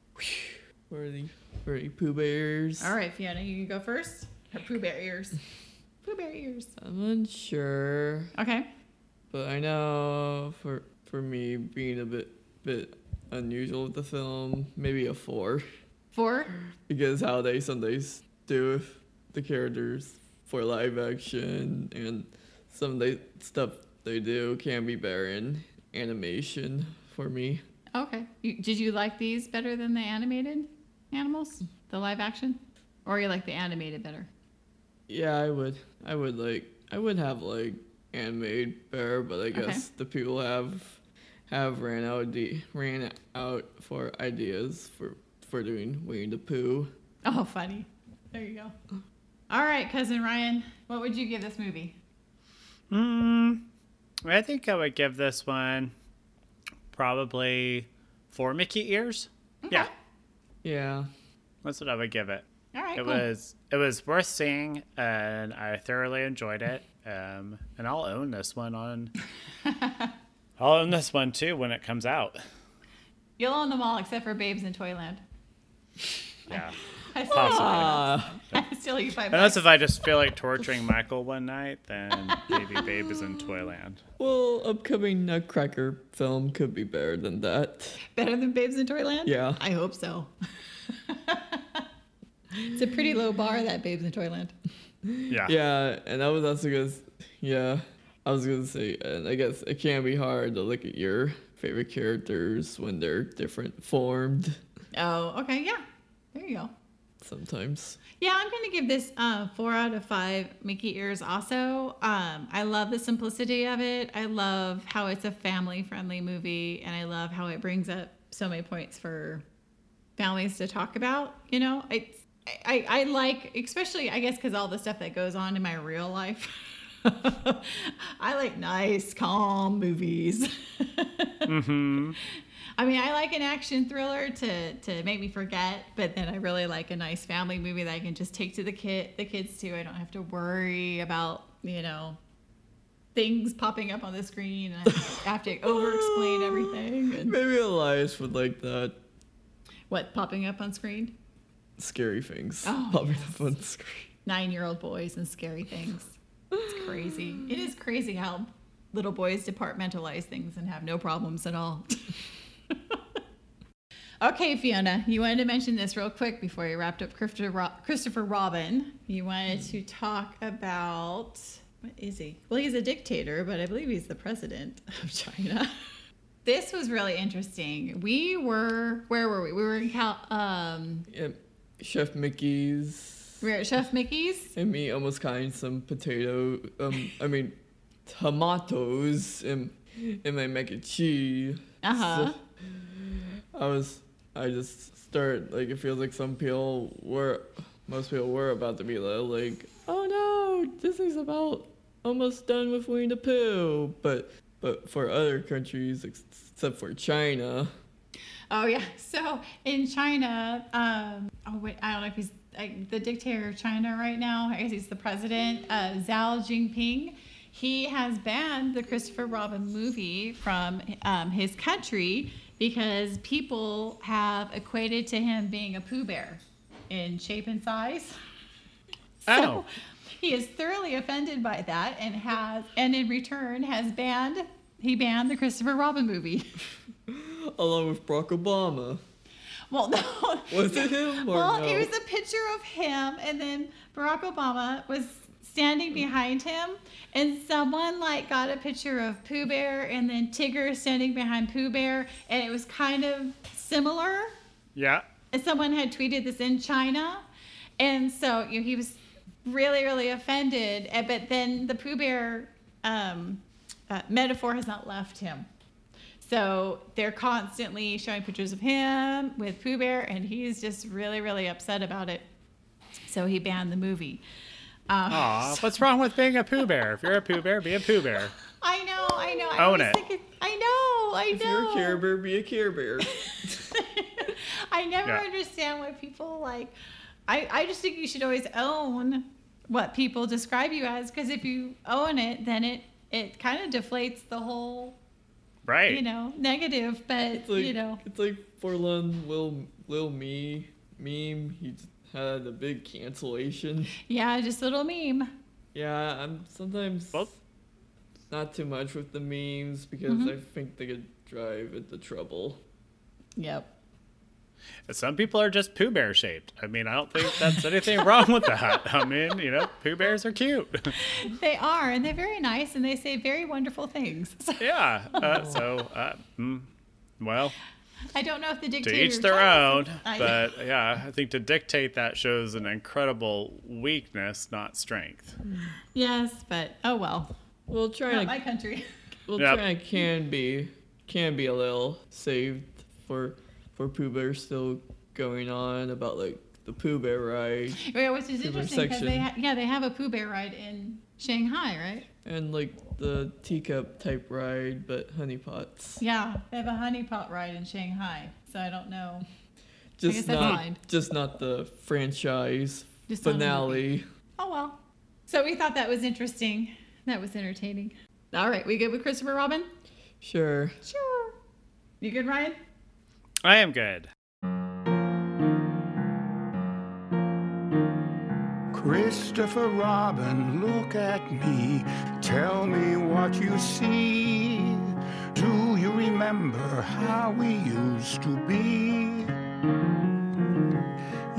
Speaker 3: for the where are the Pooh Bears.
Speaker 1: All right, Fiona, you can go first. Her Pooh Bear ears. Pooh Bear ears.
Speaker 3: I'm unsure.
Speaker 1: Okay.
Speaker 3: But I know for for me being a bit bit unusual with the film, maybe a four.
Speaker 1: Four.
Speaker 3: Because how they sometimes do with the characters for live action and some of the stuff they do can be better in animation for me.
Speaker 1: Okay. You, did you like these better than the animated animals, the live action, or you like the animated better?
Speaker 3: Yeah, I would I would like I would have like animated better, but I
Speaker 1: Okay.
Speaker 3: guess the people have have ran out de- ran out for ideas for for doing Winnie the Pooh.
Speaker 1: Oh, funny. There you go. All right, cousin Ryan, what would you give this movie?
Speaker 4: Mm, I think I would give this one probably four Mickey ears. Yeah,
Speaker 3: Yeah.
Speaker 4: that's what I would give it.
Speaker 1: All right,
Speaker 4: It
Speaker 1: cool.
Speaker 4: was it was worth seeing, and I thoroughly enjoyed it. Um, and I'll own this one on. I'll own this one too when it comes out.
Speaker 1: You'll own them all except for Babes in Toyland.
Speaker 4: Yeah,
Speaker 1: I still,
Speaker 4: possibly.
Speaker 3: Ah,
Speaker 1: I still owe you
Speaker 4: Unless if I just feel like torturing Michael one night, then maybe Babe is in Toyland.
Speaker 3: well, upcoming Nutcracker film could be better than that.
Speaker 1: Better than Babes in Toyland?
Speaker 3: Yeah.
Speaker 1: I hope so. it's a pretty low bar, that Babes in Toyland.
Speaker 4: Yeah.
Speaker 3: Yeah, and I was also gonna, yeah, I was gonna say, and I guess it can be hard to look at your favorite characters when they're different formed
Speaker 1: Oh, okay, yeah. There you go.
Speaker 3: Sometimes.
Speaker 1: Yeah, I'm going to give this uh, four out of five Mickey ears. Also, um, I love the simplicity of it. I love how it's a family-friendly movie, and I love how it brings up so many points for families to talk about. You know, it's I, I like, especially I guess because all the stuff that goes on in my real life. I like nice, calm movies. I mean, I like an action thriller to to make me forget, but then I really like a nice family movie that I can just take to the kid the kids to. I don't have to worry about you know things popping up on the screen and I have to over explain everything. And
Speaker 3: Maybe Elias would like that.
Speaker 1: what popping up on screen?
Speaker 3: Scary things
Speaker 1: Oh,
Speaker 3: popping up on the screen.
Speaker 1: Nine year old boys and scary things. It's crazy. It is crazy how little boys departmentalize things and have no problems at all. okay, Fiona, you wanted to mention this real quick before you wrapped up Christopher, Ro- Christopher Robin. You wanted to talk about what is he? Well, he's a dictator, but I believe he's the president of China. this was really interesting. We were where were we? We were in Cal. Um,
Speaker 3: Chef Mickey's.
Speaker 1: we were at Chef Mickey's.
Speaker 3: And me almost cutting some potato. Um, I mean, tomatoes in in my mac and cheese.
Speaker 1: Uh huh.
Speaker 3: I was. I just start like it feels like some people were. Most people were about to be like, oh no, Disney's about almost done with Winnie the Pooh. But but for other countries except for China,
Speaker 1: Oh yeah. So in China, um, oh wait, I don't know if he's like, the dictator of China right now. I guess he's the president, uh, Xi Jinping. He has banned the Christopher Robin movie from um, his country because people have equated to him being a Pooh Bear in shape and size.
Speaker 4: Oh.
Speaker 1: he is thoroughly offended by that and has, and in return has banned. He banned the Christopher Robin movie.
Speaker 3: along with Barack Obama.
Speaker 1: Well, no.
Speaker 3: Was it him or
Speaker 1: well,
Speaker 3: no?
Speaker 1: it was a picture of him, and then Barack Obama was standing behind him, and someone like got a picture of Pooh Bear, and then Tigger standing behind Pooh Bear, and it was kind of similar.
Speaker 4: Yeah.
Speaker 1: And someone had tweeted this in China, and so you know, he was really, really offended. But then the Pooh Bear um, uh, metaphor has not left him. So they're constantly showing pictures of him with Pooh Bear, and he's just really, really upset about it. So he banned the movie. Um,
Speaker 4: Aw, what's wrong with being a Pooh Bear? If you're a Pooh Bear, be a Pooh Bear.
Speaker 1: I know, I know. I
Speaker 4: Own
Speaker 1: was
Speaker 4: it.
Speaker 1: thinking- I know, I
Speaker 3: If
Speaker 1: know.
Speaker 3: If you're a Care Bear, be a Care Bear.
Speaker 1: I never
Speaker 4: Yeah.
Speaker 1: understand why people like. I, I just think you should always own what people describe you as because if you own it, then it it kind of deflates the whole
Speaker 4: Right.
Speaker 1: you know negative. But
Speaker 3: like
Speaker 1: you know,
Speaker 3: it's like Forlun Lil Lil Me meme. He just had a big cancellation.
Speaker 1: yeah, just a little meme.
Speaker 3: Yeah, I'm sometimes
Speaker 4: Well-
Speaker 3: not too much with the memes because
Speaker 1: Mm-hmm.
Speaker 3: I think they could drive into trouble.
Speaker 1: Yep.
Speaker 4: Some people are just Pooh Bear shaped. I mean, I don't think that's anything wrong with that. I mean, you know, Pooh Bears are cute.
Speaker 1: They are, and they're very nice, and they say very wonderful things. So
Speaker 4: yeah. Uh, so, uh, mm, well,
Speaker 1: I don't know if the
Speaker 4: to
Speaker 1: dictator.
Speaker 4: each their own. But yeah, I think to dictate that shows an incredible weakness, not strength.
Speaker 1: yes, but oh well.
Speaker 3: Well,
Speaker 1: Not
Speaker 3: China,
Speaker 1: my country.
Speaker 3: well,
Speaker 4: Yep.
Speaker 3: China can be can be a little saved for for Pooh Bear still going on about like the Pooh Bear ride
Speaker 1: Yeah, which is
Speaker 3: River
Speaker 1: interesting because they
Speaker 3: section.
Speaker 1: ha- yeah they have a Pooh Bear ride in Shanghai, right?
Speaker 3: And like the teacup type ride, but honeypots.
Speaker 1: Yeah, they have a honey pot ride in Shanghai. So I don't know.
Speaker 3: Just not just not the franchise
Speaker 1: Just not a
Speaker 3: finale.
Speaker 1: Oh well. So we thought that was interesting. That was entertaining. All right, we good with Christopher Robin?
Speaker 3: Sure.
Speaker 1: Sure. You good, Ryan?
Speaker 4: I am good.
Speaker 8: Christopher Robin, look at me. Tell me what you see. Do you remember how we used to be?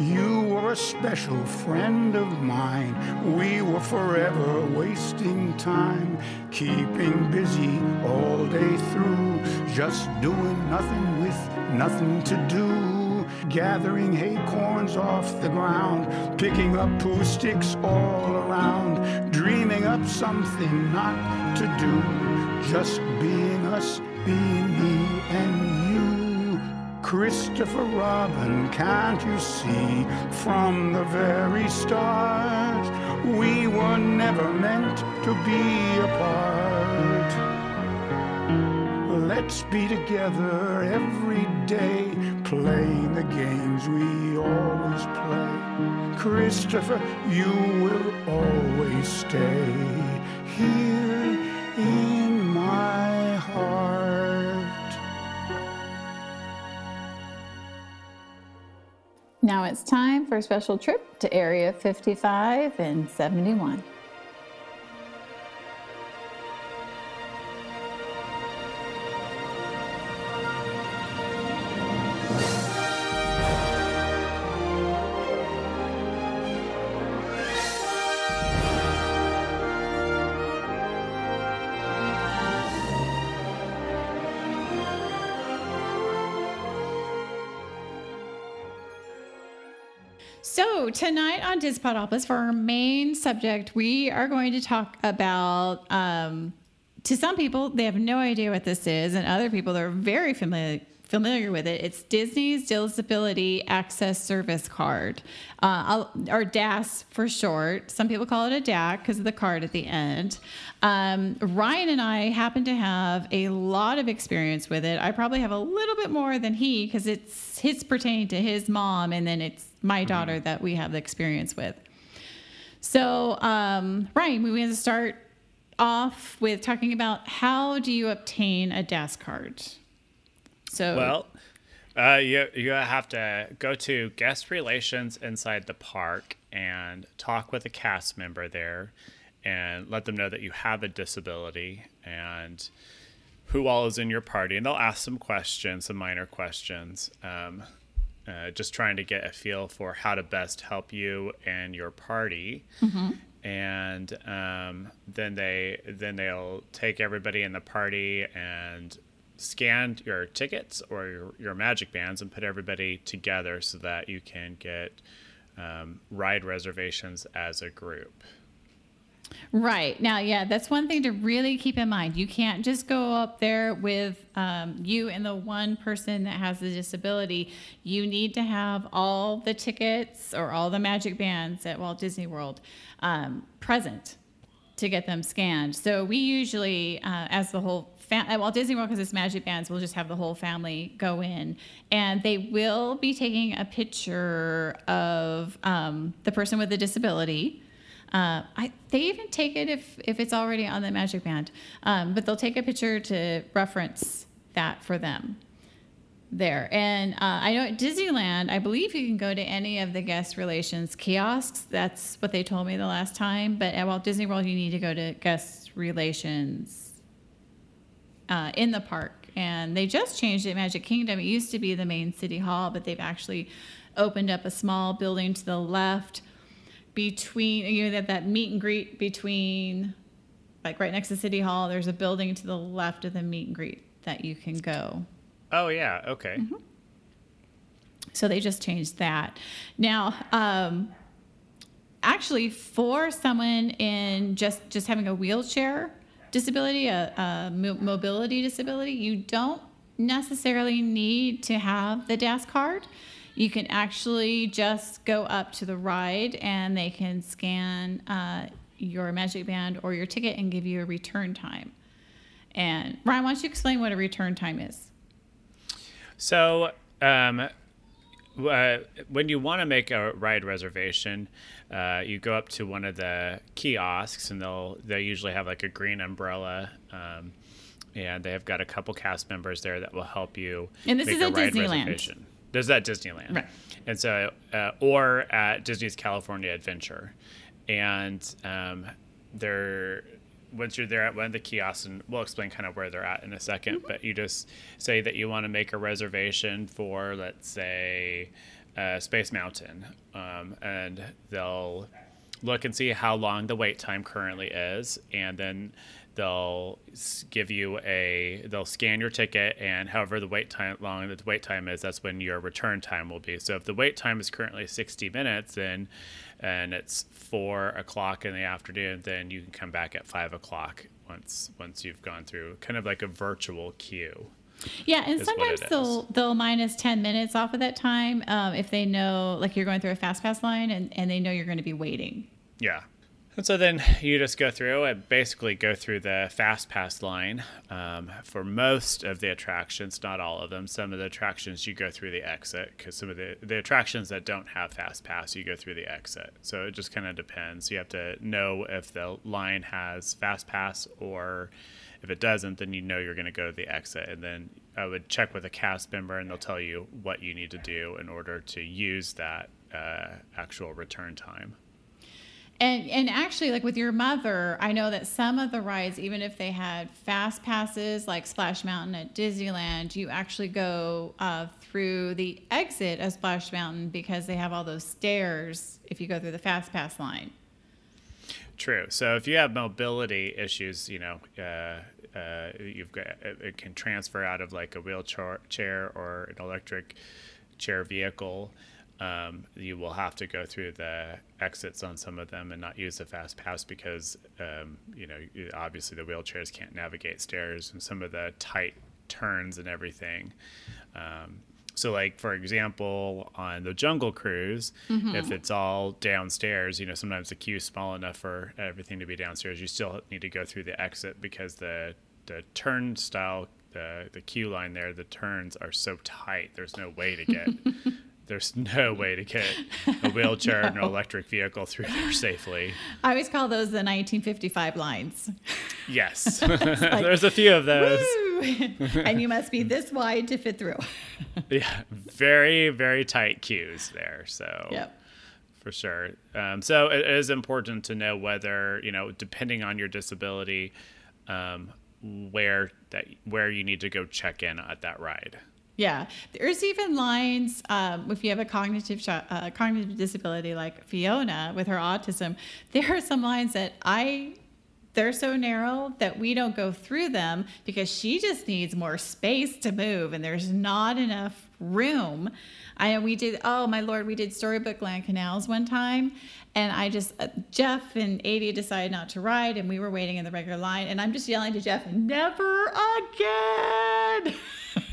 Speaker 8: You were a special friend of mine. We were forever wasting time, keeping busy all day through, just doing nothing with nothing to do. Gathering acorns off the ground, picking up Pooh sticks all around, dreaming up something not to do, just being us, being me and you. Christopher Robin, can't you see from the very start we were never meant to be apart? Let's be together every day, playing the games we always play. Christopher, you will always stay here in my heart.
Speaker 6: Now it's time for a special trip to Area 55 and 71.
Speaker 1: Tonight on Dispodopus, for our main subject, we are going to talk about. Um, to some people, they have no idea what this is, and other people they're very familiar familiar with it. It's Disney's Disability Access Service Card, uh, or DAS for short. Some people call it a DAC because of the card at the end. Um, Ryan and I happen to have a lot of experience with it. I probably have a little bit more than he because it's his pertaining to his mom, and then it's my daughter that we have the experience with. So, um, Ryan, we want to start off with talking about how do you obtain a DAS card? So,
Speaker 4: Well, uh, you you have to go to guest relations inside the park and talk with a cast member there, and let them know that you have a disability and who all is in your party, and they'll ask some questions, some minor questions. Um, uh, just trying to get a feel for how to best help you and your party and um, then they then they'll take everybody in the party and scan your tickets or your, your magic bands and put everybody together so that you can get um, ride reservations as a group.
Speaker 1: Right now, yeah, that's one thing to really keep in mind. You can't just go up there with um, you and the one person that has the disability. You need to have all the tickets or all the magic bands at Walt Disney World um, present to get them scanned. So we usually, uh, as the whole at Walt Disney World, because it's Magic Bands, we'll just have the whole family go in, and they will be taking a picture of um, the person with the disability. Uh, I, they even take it if if it's already on the Magic Band, um, but they'll take a picture to reference that for them there. And uh, I know at Disneyland, I believe you can go to any of the guest relations kiosks. That's what they told me the last time. But at Walt Disney World, you need to go to guest relations uh, in the park. And they just changed it Magic Kingdom. It used to be the main city hall, but they've actually opened up a small building to the left between, you know, that, that meet and greet between, like right next to City Hall, there's a building to the left of the meet and greet that you can go.
Speaker 4: Oh yeah, okay.
Speaker 1: So they just changed that. Now, um, actually, for someone in just just having a wheelchair disability, a, a mo- mobility disability, you don't necessarily need to have the DAS card. You can actually just go up to the ride and they can scan uh, your Magic Band or your ticket and give you a return time. And Ryan, why don't you explain what a return time is?
Speaker 4: So, um, uh, when you want to make a ride reservation, uh, you go up to one of the kiosks, and they'll they usually have like a green umbrella, um, and they have got a couple cast members there that will help you.
Speaker 1: And this
Speaker 4: make
Speaker 1: is
Speaker 4: a
Speaker 1: Disneyland.
Speaker 4: reservation. There's that Disneyland,
Speaker 1: Right.
Speaker 4: And so, uh, or at Disney's California Adventure, and um, they're once you're there at one of the kiosks, and we'll explain kind of where they're at in a 2nd but you just say that you want to make a reservation for, let's say, uh, Space Mountain, um, and they'll look and see how long the wait time currently is, and then they'll give you a they'll scan your ticket and however the wait time long the wait time is that's when your return time will be so if the wait time is currently 60 minutes then and it's four o'clock in the afternoon then you can come back at five o'clock once once you've gone through kind of like a virtual queue
Speaker 1: Yeah, and sometimes they'll they'll minus ten minutes off of that time um, if they know like you're going through a fast pass line and, and they know you're going to be waiting.
Speaker 4: Yeah. And so then you just go through and basically go through the fast pass line um, for most of the attractions, not all of them. Some of the attractions you go through the exit because some of the, the attractions that don't have fast pass, you go through the exit. So it just kind of depends. You have to know if the line has fast pass or if it doesn't, then you know you're going to go to the exit. And then I would check with a cast member and they'll tell you what you need to do in order to use that uh, actual return time.
Speaker 1: And and actually, like with your mother, I know that some of the rides, even if they had fast passes, like Splash Mountain at Disneyland, you actually go uh, through the exit of Splash Mountain because they have all those stairs. If you go through the fast pass line.
Speaker 4: True. So if you have mobility issues, you know, uh, uh, you've got it can transfer out of like a wheelchair chair or an electric chair vehicle. Um, you will have to go through the exits on some of them and not use the fast pass because um, you know obviously the wheelchairs can't navigate stairs and some of the tight turns and everything. Um, so, like for example, on the Jungle Cruise, if it's all downstairs, you know sometimes the queue's small enough for everything to be downstairs. You still need to go through the exit because the the turnstile, the the queue line there, the turns are so tight. There's no way to get. There's no way to get a wheelchair or an electric vehicle through there safely.
Speaker 1: I always call those the 1955 lines.
Speaker 4: Yes, there's a few of those.
Speaker 1: And you must be this wide to fit through.
Speaker 4: Yeah, very very tight queues there. So
Speaker 1: Yep.
Speaker 4: for sure. Um, so it is important to know whether you know, depending on your disability, um, where that where you need to go check in at that ride.
Speaker 1: Yeah, there's even lines um, if you have a cognitive uh, cognitive disability like Fiona with her autism. There are some lines that I they're so narrow that we don't go through them because she just needs more space to move and there's not enough room. I we did oh my lord we did Storybook Land Canals one time and I just uh, Jeff and Adie decided not to ride and we were waiting in the regular line and I'm just yelling to Jeff never again.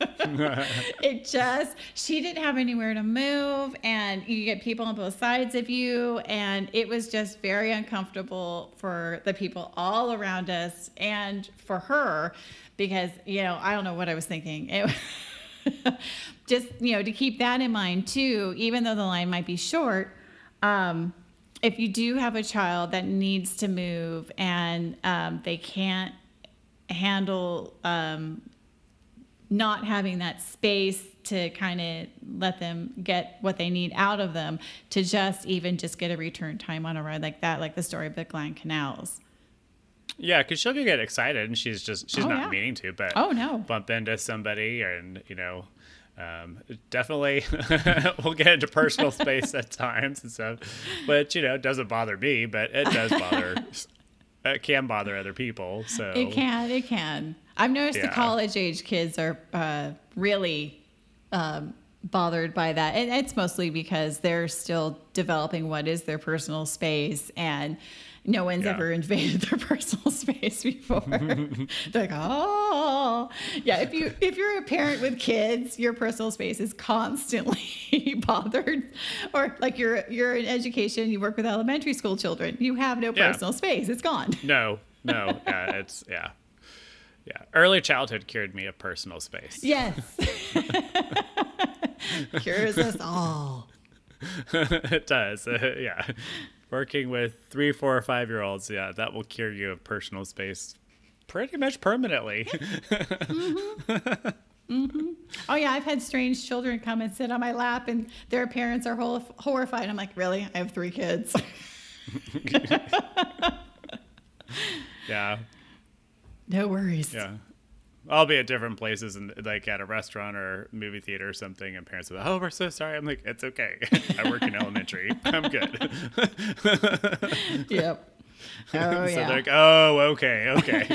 Speaker 1: it just she didn't have anywhere to move and you get people on both sides of you and it was just very uncomfortable for the people all around us and for her because you know i don't know what i was thinking. It, just you know to keep that in mind too even though the line might be short um, if you do have a child that needs to move and um, they can't handle um, not having that space to kind of let them get what they need out of them to just even just get a return time on a ride like that like the storybook land canals
Speaker 4: Yeah, because she'll get excited and she's just she's
Speaker 1: Oh,
Speaker 4: not
Speaker 1: yeah.
Speaker 4: meaning to, but
Speaker 1: Oh, no.
Speaker 4: bump into somebody and you know. Um, definitely, we'll get into personal space at times and stuff, which you know it doesn't bother me, but it does bother. it can bother other people. So
Speaker 1: it can it can i've noticed the college age kids are uh, really um, bothered by that and it's mostly because they're still developing what is their personal space and no one's
Speaker 4: Yeah.
Speaker 1: ever invaded their personal space before they're like oh yeah if you if you're a parent with kids your personal space is constantly bothered or like you're you're in education you work with elementary school children you have no
Speaker 4: Yeah.
Speaker 1: personal space it's gone
Speaker 4: No, no, yeah, it's yeah, yeah. Early childhood cured me of personal space.
Speaker 1: Yes. Cures us all.
Speaker 4: it does, uh, yeah. Working with three, four, or five year olds, yeah, that will cure you of personal space pretty much permanently. Mm-hmm. Mm-hmm.
Speaker 1: Oh yeah, I've had strange children come and sit on my lap, and their parents are hor- horrified. I'm like, really? I have three kids.
Speaker 4: yeah,
Speaker 1: no worries.
Speaker 4: yeah. I'll be at different places and like at a restaurant or movie theater or something, and parents are like, "Oh, we're so sorry." I'm like, "It's okay. I work in elementary. I'm good."
Speaker 1: Yep. Oh
Speaker 4: so
Speaker 1: yeah.
Speaker 4: they're like, "Oh, okay, okay,"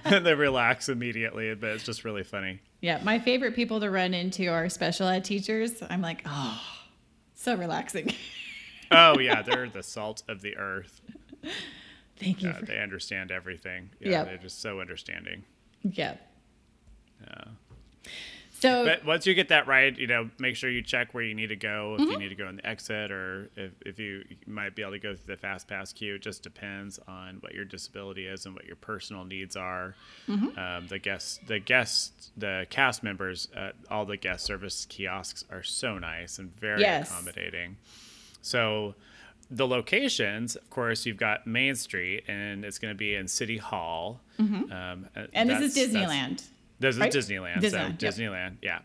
Speaker 4: and they relax immediately. But it's just really funny.
Speaker 1: yeah. My favorite people to run into are special ed teachers. I'm like, oh, so relaxing.
Speaker 4: Oh yeah, they're the salt of the earth.
Speaker 1: Thank you.
Speaker 4: Yeah,
Speaker 1: for,
Speaker 4: they understand everything. Yeah,
Speaker 1: Yep.
Speaker 4: they're just so understanding.
Speaker 1: yep.
Speaker 4: Yeah.
Speaker 1: So
Speaker 4: But once you get that right, you know, make sure you check where you need to go. If
Speaker 1: Mm-hmm.
Speaker 4: you need to go in the exit, or if, if you, you might be able to go through the fast pass queue. It just depends on what your disability is and what your personal needs are.
Speaker 1: Mm-hmm.
Speaker 4: Um, the guests, the guests, the cast members at all the guest service kiosks are so nice and very
Speaker 1: Yes.
Speaker 4: accommodating. So the locations, of course, you've got Main Street, and it's going to be in City Hall. Um,
Speaker 1: Mm-hmm. and this is Disneyland.
Speaker 4: This is? Disneyland.
Speaker 1: Disneyland,
Speaker 4: so
Speaker 1: yep.
Speaker 4: Disneyland, yeah.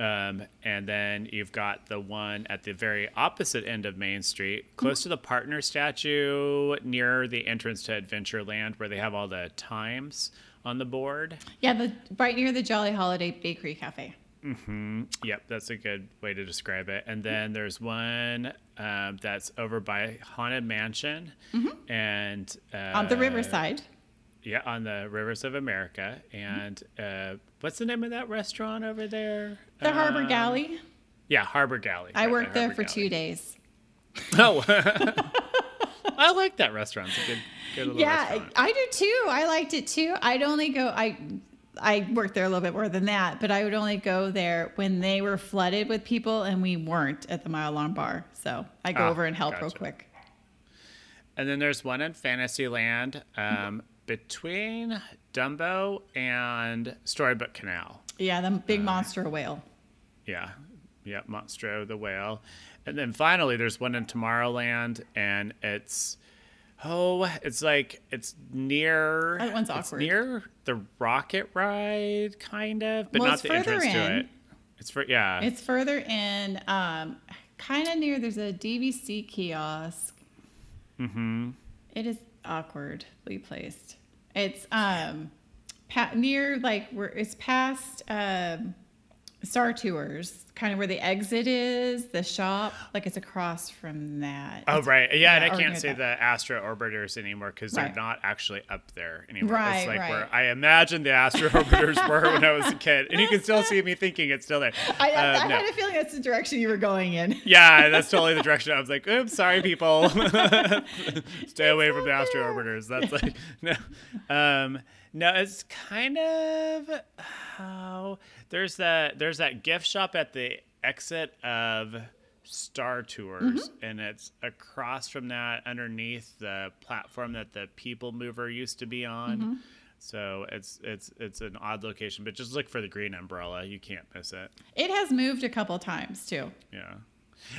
Speaker 4: Um, and then you've got the one at the very opposite end of Main Street, close to the partner statue near the entrance to Adventureland, where they have all the times on the board.
Speaker 1: Yeah, the right near the Jolly Holiday Bakery Cafe.
Speaker 4: Yep, that's a good way to describe it. And then there's one um, that's over by Haunted Mansion, and uh,
Speaker 1: Mm-hmm. On the riverside.
Speaker 4: Yeah, on the Rivers of America. And uh, what's the name of that restaurant over there?
Speaker 1: The Harbor
Speaker 4: Um,
Speaker 1: Galley.
Speaker 4: Yeah, Harbor Galley.
Speaker 1: I
Speaker 4: right,
Speaker 1: worked there
Speaker 4: Harbor
Speaker 1: for two days.
Speaker 4: Oh, I like that restaurant. It's a good, good little
Speaker 1: Yeah,
Speaker 4: restaurant.
Speaker 1: I do too. I liked it too. I'd only go. I I worked there a little bit more than that, but I would only go there when they were flooded with people and we weren't at the mile long bar. So I go
Speaker 4: Ah,
Speaker 1: over and help real quick.
Speaker 4: And then there's one in Fantasyland um, between Dumbo and Storybook Canal.
Speaker 1: Yeah, the
Speaker 4: Uh,
Speaker 1: big monster whale.
Speaker 4: Yeah. Yeah, Monstro the whale. And then finally there's one in Tomorrowland and it's oh, it's like it's near
Speaker 1: That one's
Speaker 4: it's
Speaker 1: awkward.
Speaker 4: near the rocket ride kind of, but
Speaker 1: Well,
Speaker 4: not the entrance to it. It's for yeah.
Speaker 1: It's further in, um, kind of near. There's a DVC kiosk. Mm-hmm. It is awkwardly placed. It's um, pa- near like where it's past um, Star Tours, kind of where the exit is, the shop. Like it's across from that.
Speaker 4: Oh
Speaker 1: It's-
Speaker 4: right, yeah, and I can't say
Speaker 1: that.
Speaker 4: the Astro Orbiters anymore because they're not actually up there anymore.
Speaker 1: Right,
Speaker 4: it's like where. I imagined the Astro Orbiters were when I was a kid, and you can still see me thinking it's still there.
Speaker 1: I, I,
Speaker 4: Uh,
Speaker 1: I
Speaker 4: no.
Speaker 1: had a feelling that's the direction you were going in.
Speaker 4: Yeah, that's totally the direction. I was like, "Oops, sorry, people, stay away from the Astro Orbiters." That's like no, um, no. It's kind of how there's that there's that gift shop at the exit of Star Tours, mm-hmm. and it's across from that, underneath the platform that the People Mover used to be on. Mm-hmm. So it's it's it's an odd location, but just look for the green umbrella. You can't miss it.
Speaker 1: It has moved a couple times too.
Speaker 4: Yeah.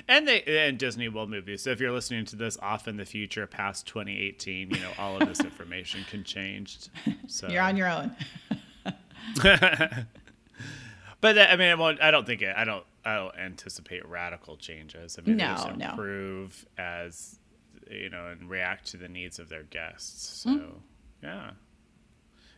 Speaker 4: And they and Disney World movies. So if you're listening to this off in the future, past 2018, you know all of this information can change. So
Speaker 1: You're on your own.
Speaker 4: But that- I mean, it won't, I don't think it. I don't. I don't anticipate radical changes. I mean, they
Speaker 1: No,
Speaker 4: just
Speaker 1: no.
Speaker 4: improve as you know and react to the needs of their guests. So hmm. yeah.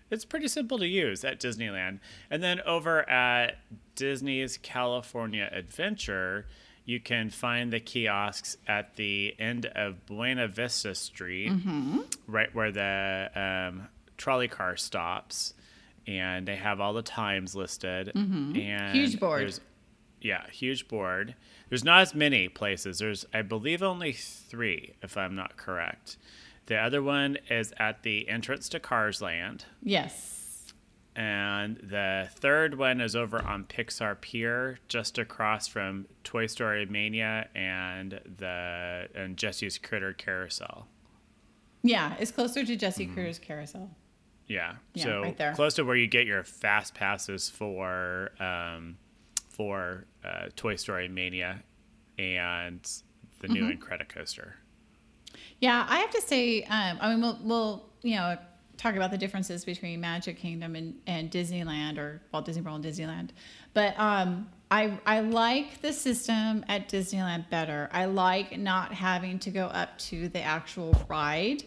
Speaker 4: It's pretty simple to use at Disneyland. And then over at Disney's California Adventure, you can find the kiosks at the end of Buena Vista Street, right where the um, trolley car stops. And they have all the times listed. And
Speaker 1: Huge board.
Speaker 4: Yeah, huge board. There's not as many places. There's, I believe, only three, if I'm not correct. The other one is at the entrance to Cars Land.
Speaker 1: Yes.
Speaker 4: And the third one is over on Pixar Pier, just across from Toy Story Mania and the and Jessie's Critter Carousel.
Speaker 1: Yeah, it's closer to Jessie
Speaker 4: Mm-hmm.
Speaker 1: Cruise Carousel.
Speaker 4: Yeah,
Speaker 1: Yeah,
Speaker 4: so
Speaker 1: right there.
Speaker 4: close to where you get your fast passes for um, for uh, Toy Story Mania and the new
Speaker 1: Mm-hmm.
Speaker 4: Incredicoaster.
Speaker 1: Yeah, I have to say, um, I mean, we'll, we'll, you know, talk about the differences between Magic Kingdom and, and Disneyland or Walt Disney World and Disneyland. But um, I, I like the system at Disneyland better. I like not having to go up to the actual ride.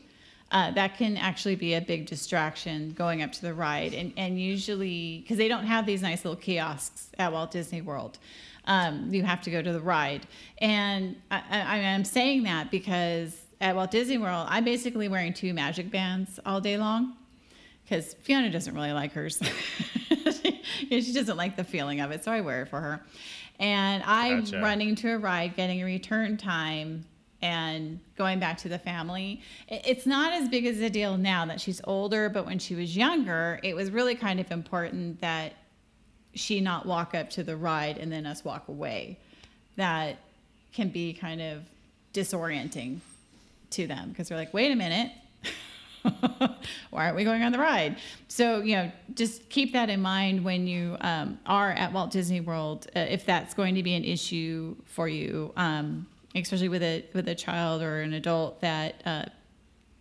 Speaker 1: Uh, that can actually be a big distraction going up to the ride. And, and usually, because they don't have these nice little kiosks at Walt Disney World, um, you have to go to the ride. And I, I, I'm saying that because at Walt Disney World, I'm basically wearing two magic bands all day long because Fiona doesn't really like hers. She doesn't like the feeling of it, so I wear it for her. And I'm
Speaker 4: Gotcha.
Speaker 1: running to a ride, getting a return time, and going back to the family. It's not as big as a deal now that she's older, but when she was younger, it was really kind of important that she not walk up to the ride and then us walk away. That can be kind of disorienting to them because they're like, wait a minute. Why aren't we going on the ride? So, you know, just keep that in mind when you um, are at Walt Disney World, uh, if that's going to be an issue for you, um, especially with a with a child or an adult that uh,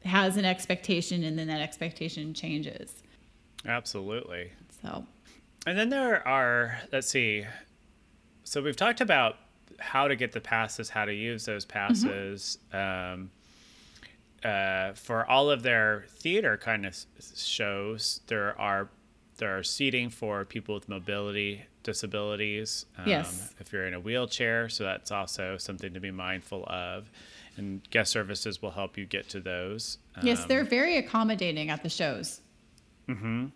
Speaker 1: has an expectation and then that expectation changes.
Speaker 4: Absolutely.
Speaker 1: So,
Speaker 4: And then there are, let's see. So we've talked about how to get the passes, how to use those passes. Um, uh, for all of their theater kind of shows, there are there are seating for people with mobility disabilities. Um,
Speaker 1: Yes.
Speaker 4: If you're in a wheelchair, so that's also something to be mindful of. And guest services will help you get to those.
Speaker 1: yes,
Speaker 4: Um,
Speaker 1: they're very accommodating at the shows. Mm-hmm.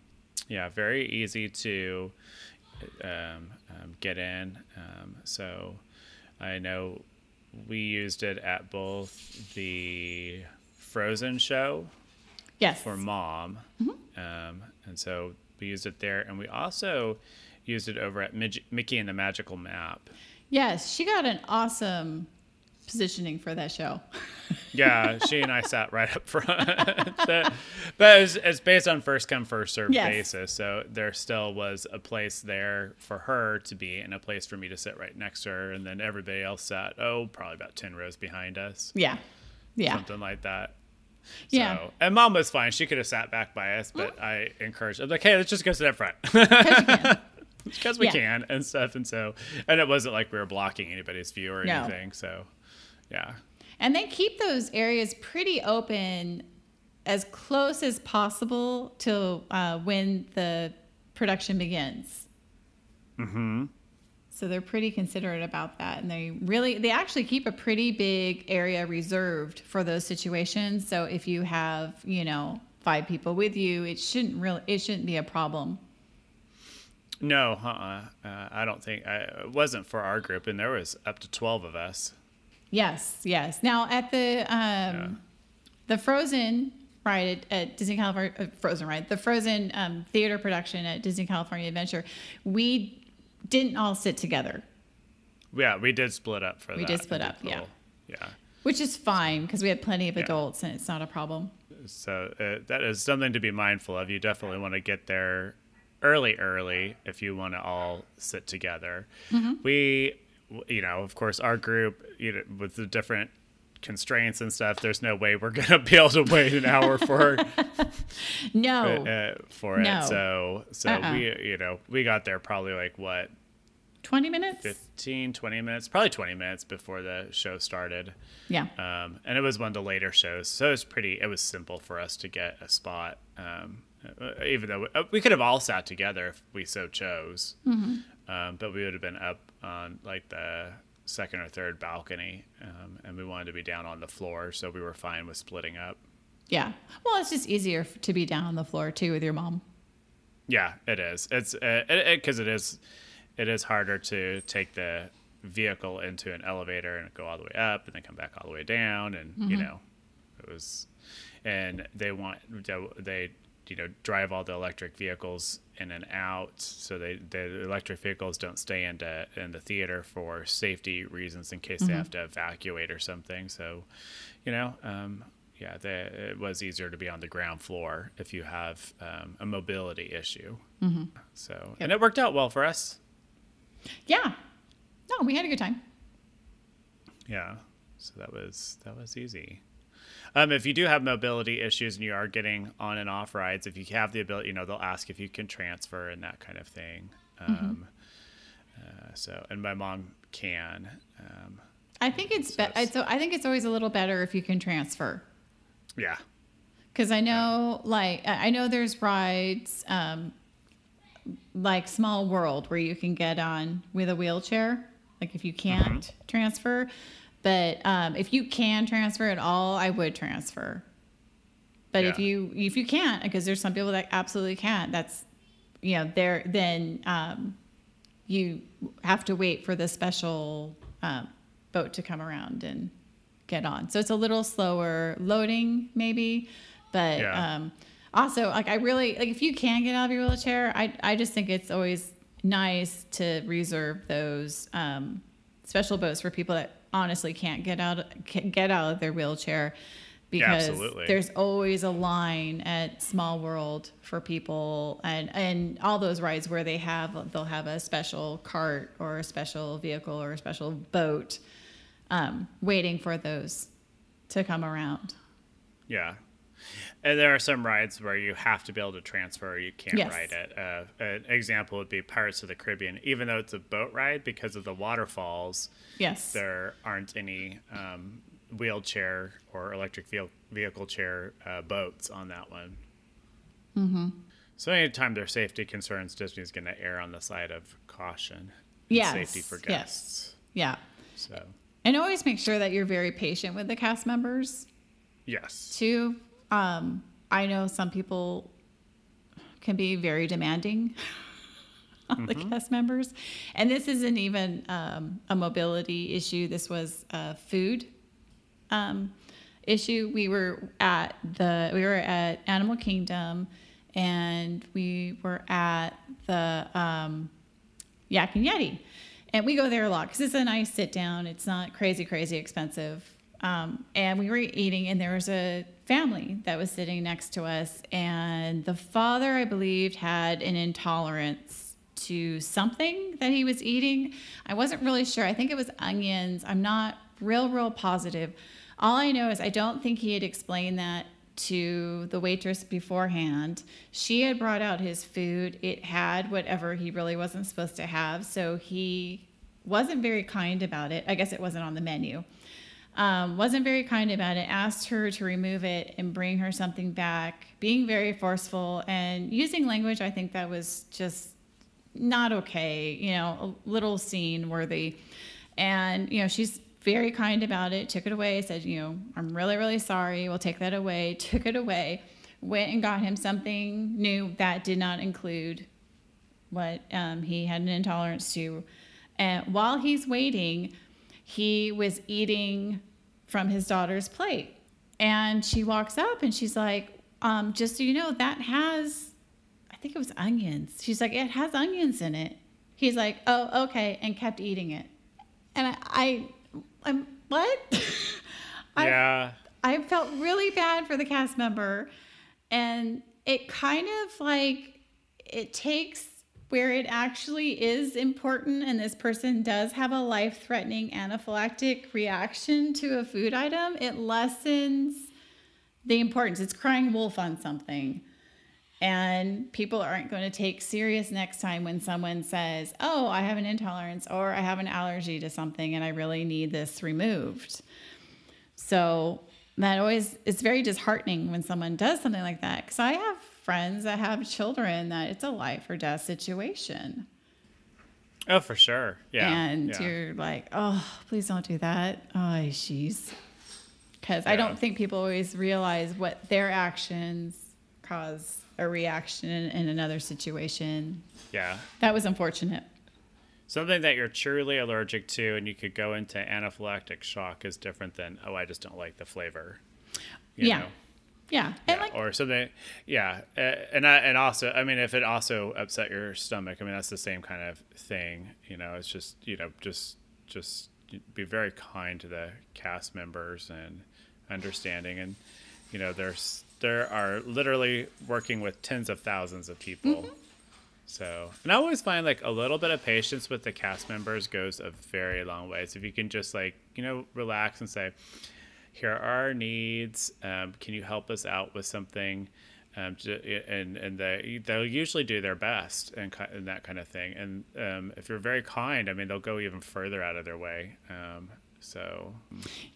Speaker 4: Yeah, very easy to um, um, get in. Um, so I know we used it at both the Frozen show
Speaker 1: Yes.
Speaker 4: for mom, um, and so we used it there, and we also used it over at Midge- Mickey and the Magical Map.
Speaker 1: Yes, she got an awesome positioning for that show.
Speaker 4: Yeah, she and I sat right up front. but but it's, it's based on first come first served
Speaker 1: Yes.
Speaker 4: basis, so there still was a place there for her to be, and a place for me to sit right next to her, and then everybody else sat oh probably about ten rows behind us,
Speaker 1: Yeah. Yeah.
Speaker 4: something like that.
Speaker 1: Yeah.
Speaker 4: So, and mom was fine. She could have sat back by us, but I encouraged. I'm like, hey, let's just go sit up front.
Speaker 1: 'Cause
Speaker 4: because we
Speaker 1: Yeah.
Speaker 4: can and stuff and so and it wasn't like we were blocking anybody's view or
Speaker 1: No.
Speaker 4: anything so yeah
Speaker 1: And they keep those areas pretty open as close as possible till uh, when the production begins. Mm-hmm. So they're pretty considerate about that, and they really they actually keep a pretty big area reserved for those situations. So if you have you know five people with you, it shouldn't really it shouldn't be a problem.
Speaker 4: no uh-uh. uh, i don't think I, it wasn't for our group and there was up to 12 of us
Speaker 1: Yes, yes. Now at the um, the Frozen ride at, at Disney California uh, Frozen ride, the Frozen um, theater production at Disney California Adventure, we didn't all sit together,
Speaker 4: yeah we did split up for
Speaker 1: We
Speaker 4: that
Speaker 1: did split up, yeah.
Speaker 4: yeah
Speaker 1: which is fine because we had plenty of
Speaker 4: Yeah.
Speaker 1: adults and it's not a problem.
Speaker 4: so uh, that is something to be mindful of you definitely want to get there early early if you want to all sit together
Speaker 1: Mm-hmm.
Speaker 4: we you know of course our group you know with the different constraints and stuff there's no way we're gonna be able to wait an hour for
Speaker 1: No,
Speaker 4: uh, for it so so
Speaker 1: Uh-uh.
Speaker 4: we you know we got there probably like what
Speaker 1: twenty minutes.
Speaker 4: 15 20 minutes probably 20 minutes before the show started
Speaker 1: Yeah,
Speaker 4: um, and it was one of the later shows so it was pretty it was simple for us to get a spot um, uh, even though we, uh, we could have all sat together if we so chose um, but we would have been up on like the second or third balcony um, and we wanted to be down on the floor so we were fine with splitting up
Speaker 1: yeah. Well, it's just easier to be down on the floor too with your mom.
Speaker 4: Yeah, it is. It's because it, it, 'cause it is it is harder to take the vehicle into an elevator and go all the way up and then come back all the way down and you know it was and they want they you know drive all the electric vehicles in and out so they the electric vehicles don't stay into in the theater for safety reasons in case they have to evacuate or something so you know um yeah, the, it was easier to be on the ground floor if you have um, a mobility issue. Mm-hmm. So, and it worked out well for us.
Speaker 1: Yeah. No, we had a good time.
Speaker 4: Yeah, so that was that was easy. Um, if you do have mobility issues and you are getting on and off rides, if you have the ability, you know, they'll ask if you can transfer and that kind of thing. Um, uh, so, and my mom can. Um,
Speaker 1: I think it's be-
Speaker 4: it's-
Speaker 1: so I think it's always a little better if you can transfer.
Speaker 4: yeah,
Speaker 1: Because I know, like, I I know there's rides, um, like Small World, where you can get on with a wheelchair, like if you can't transfer. But um, if you can transfer at all, I would transfer. But if you if you can't, because there's some people that absolutely can't, that's you know, there then um, you have to wait for the special um, boat to come around and get on. So it's a little slower loading, maybe, but
Speaker 4: Yeah.
Speaker 1: Also like I really like if you can get out of your wheelchair, I I just think it's always nice to reserve those um, special boats for people that honestly can't get out get out of their wheelchair because there's always a line at Small World for people and and all those rides where they have they'll have a special cart or a special vehicle or a special boat um, waiting for those to come around.
Speaker 4: yeah. And there are some rides where you have to be able to transfer, or you can't
Speaker 1: Yes.
Speaker 4: ride it. Uh, an example would be Pirates of the Caribbean. Even though it's a boat ride, because of the waterfalls,
Speaker 1: Yes.
Speaker 4: there aren't any um, wheelchair or electric vehicle, vehicle chair uh, boats on that one. Mm-hmm. So anytime there's safety concerns, Disney's going to err on the side of caution and
Speaker 1: Yes,
Speaker 4: safety for guests. yes.
Speaker 1: Yeah.
Speaker 4: So
Speaker 1: And always make sure that you're very patient with the cast members
Speaker 4: yes,
Speaker 1: too. Um, I know some people can be very demanding. on the cast members. And this isn't even um, a mobility issue. This was a food um, issue. We were at the we were at Animal Kingdom, and we were at the um, Yak and Yeti, and we go there a lot because it's a nice sit down. It's not crazy crazy expensive. Um, and we were eating, and there was a family that was sitting next to us, and the father, I believed, had an intolerance to something that he was eating. I wasn't really sure. I think it was onions. I'm not real, real positive. All I know is I don't think he had explained that to the waitress beforehand. She had brought out his food. It had whatever he really wasn't supposed to have. So he wasn't very kind about it. I guess it wasn't on the menu. Um, wasn't very kind about it. Asked her to remove it and bring her something back. Being very forceful and using language I think that was just not okay. You know, a little scene worthy. And you know, she's very kind about it. Took it away. Said, you know, I'm really really sorry. We'll take that away. Took it away. Went and got him something new that did not include what um, he had an intolerance to. And while he's waiting, he was eating from his daughter's plate. And she walks up and she's like, um, just so you know, that has, I think it was onions. She's like, it has onions in it. He's like, oh, okay, and kept eating it. And I, I I'm, what? I,
Speaker 4: Yeah.
Speaker 1: I felt really bad for the cast member. And it kind of like it takes where it actually is important and this person does have a life threatening anaphylactic reaction to a food item, it lessens the importance. It's crying wolf on something. And people aren't going to take serious next time when someone says, Oh, I have an intolerance or I have an allergy to something and I really need this removed. So that always it's very disheartening when someone does something like that because I have friends that have children that it's a life or death situation.
Speaker 4: Oh, for sure. Yeah.
Speaker 1: and
Speaker 4: yeah.
Speaker 1: you're like, oh, please don't do that. Oh, jeez. Because I don't think people always realize what their actions cause a reaction in, in another situation.
Speaker 4: yeah.
Speaker 1: That was unfortunate.
Speaker 4: Something that you're truly allergic to and you could go into anaphylactic shock is different than, oh, I just don't like the flavor. You
Speaker 1: yeah.
Speaker 4: know?
Speaker 1: Yeah.
Speaker 4: Yeah,
Speaker 1: like,
Speaker 4: or something. Yeah, and I, and also, I mean, if it also upset your stomach, I mean, that's the same kind of thing. You know, it's just you know, just just be very kind to the cast members and understanding, and you know, there's there are literally working with tens of thousands of people. Mm-hmm. So, and I always find like a little bit of patience with the cast members goes a very long ways. If you can just like, you know, relax and say, here are our needs. Um, can you help us out with something? Um, to, and and they they'll usually do their best and, and that kind of thing. And um, if you're very kind, I mean, they'll go even further out of their way. Um, so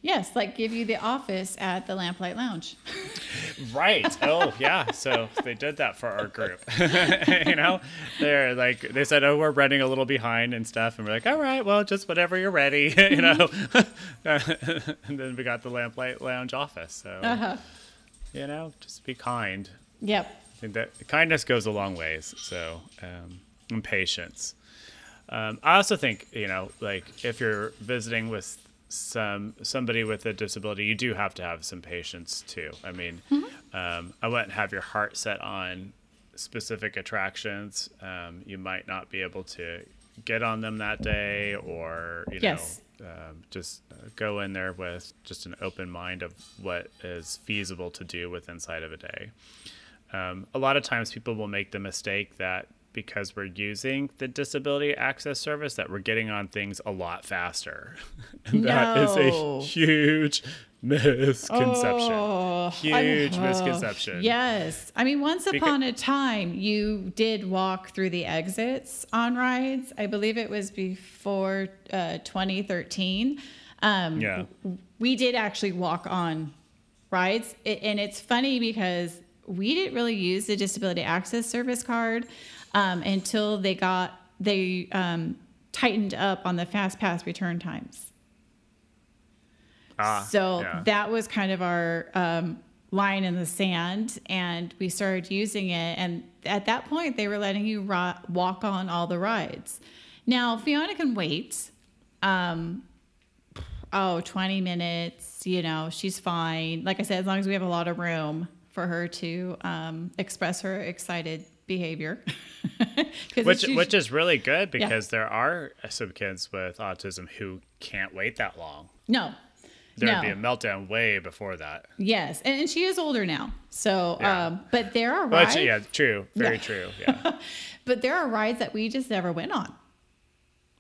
Speaker 1: yes, like give you the office at the Lamplight Lounge.
Speaker 4: right. Oh yeah. So they did that for our group. you know, they're like they said, oh, we're running a little behind and stuff, and we're like, all right, well, just whenever you're ready. you know. and then we got the Lamplight Lounge office. So
Speaker 1: Uh-huh.
Speaker 4: you know, just be kind.
Speaker 1: Yep.
Speaker 4: I think that kindness goes a long ways. So, um, and patience. Um, I also think you know, like if you're visiting with some somebody with a disability, you do have to have some patience too. I mean, um, I wouldn't have your heart set on specific attractions. Um, you might not be able to get on them that day, or you
Speaker 1: Yes.
Speaker 4: know, um, just go in there with just an open mind of what is feasible to do with inside of a day. Um, a lot of times people will make the mistake that because we're using the disability access service that we're getting on things a lot faster. and that is a huge misconception.
Speaker 1: Oh,
Speaker 4: huge misconception.
Speaker 1: Yes. I mean, once upon a time, you did walk through the exits on rides. I believe it was before uh, 2013. Um,
Speaker 4: Yeah.
Speaker 1: We did actually walk on rides. It, and it's funny because we didn't really use the disability access service card um, until they got, they um, tightened up on the fast pass return times.
Speaker 4: Ah,
Speaker 1: So
Speaker 4: yeah.
Speaker 1: that was kind of our um, line in the sand and we started using it and at that point they were letting you ro- walk on all the rides now fiona can wait um oh 20 minutes you know she's fine like i said as long as we have a lot of room for her to um, express her excited behavior
Speaker 4: which
Speaker 1: it's usu-
Speaker 4: which is really good because there are some kids with autism who can't wait that long.
Speaker 1: no
Speaker 4: There'd
Speaker 1: no
Speaker 4: be a meltdown way before that.
Speaker 1: yes and, and she is older now so
Speaker 4: Yeah.
Speaker 1: um but there are
Speaker 4: Well,
Speaker 1: rides
Speaker 4: actually, yeah, true, very
Speaker 1: Yeah.
Speaker 4: true. Yeah,
Speaker 1: but there are rides that we just never went on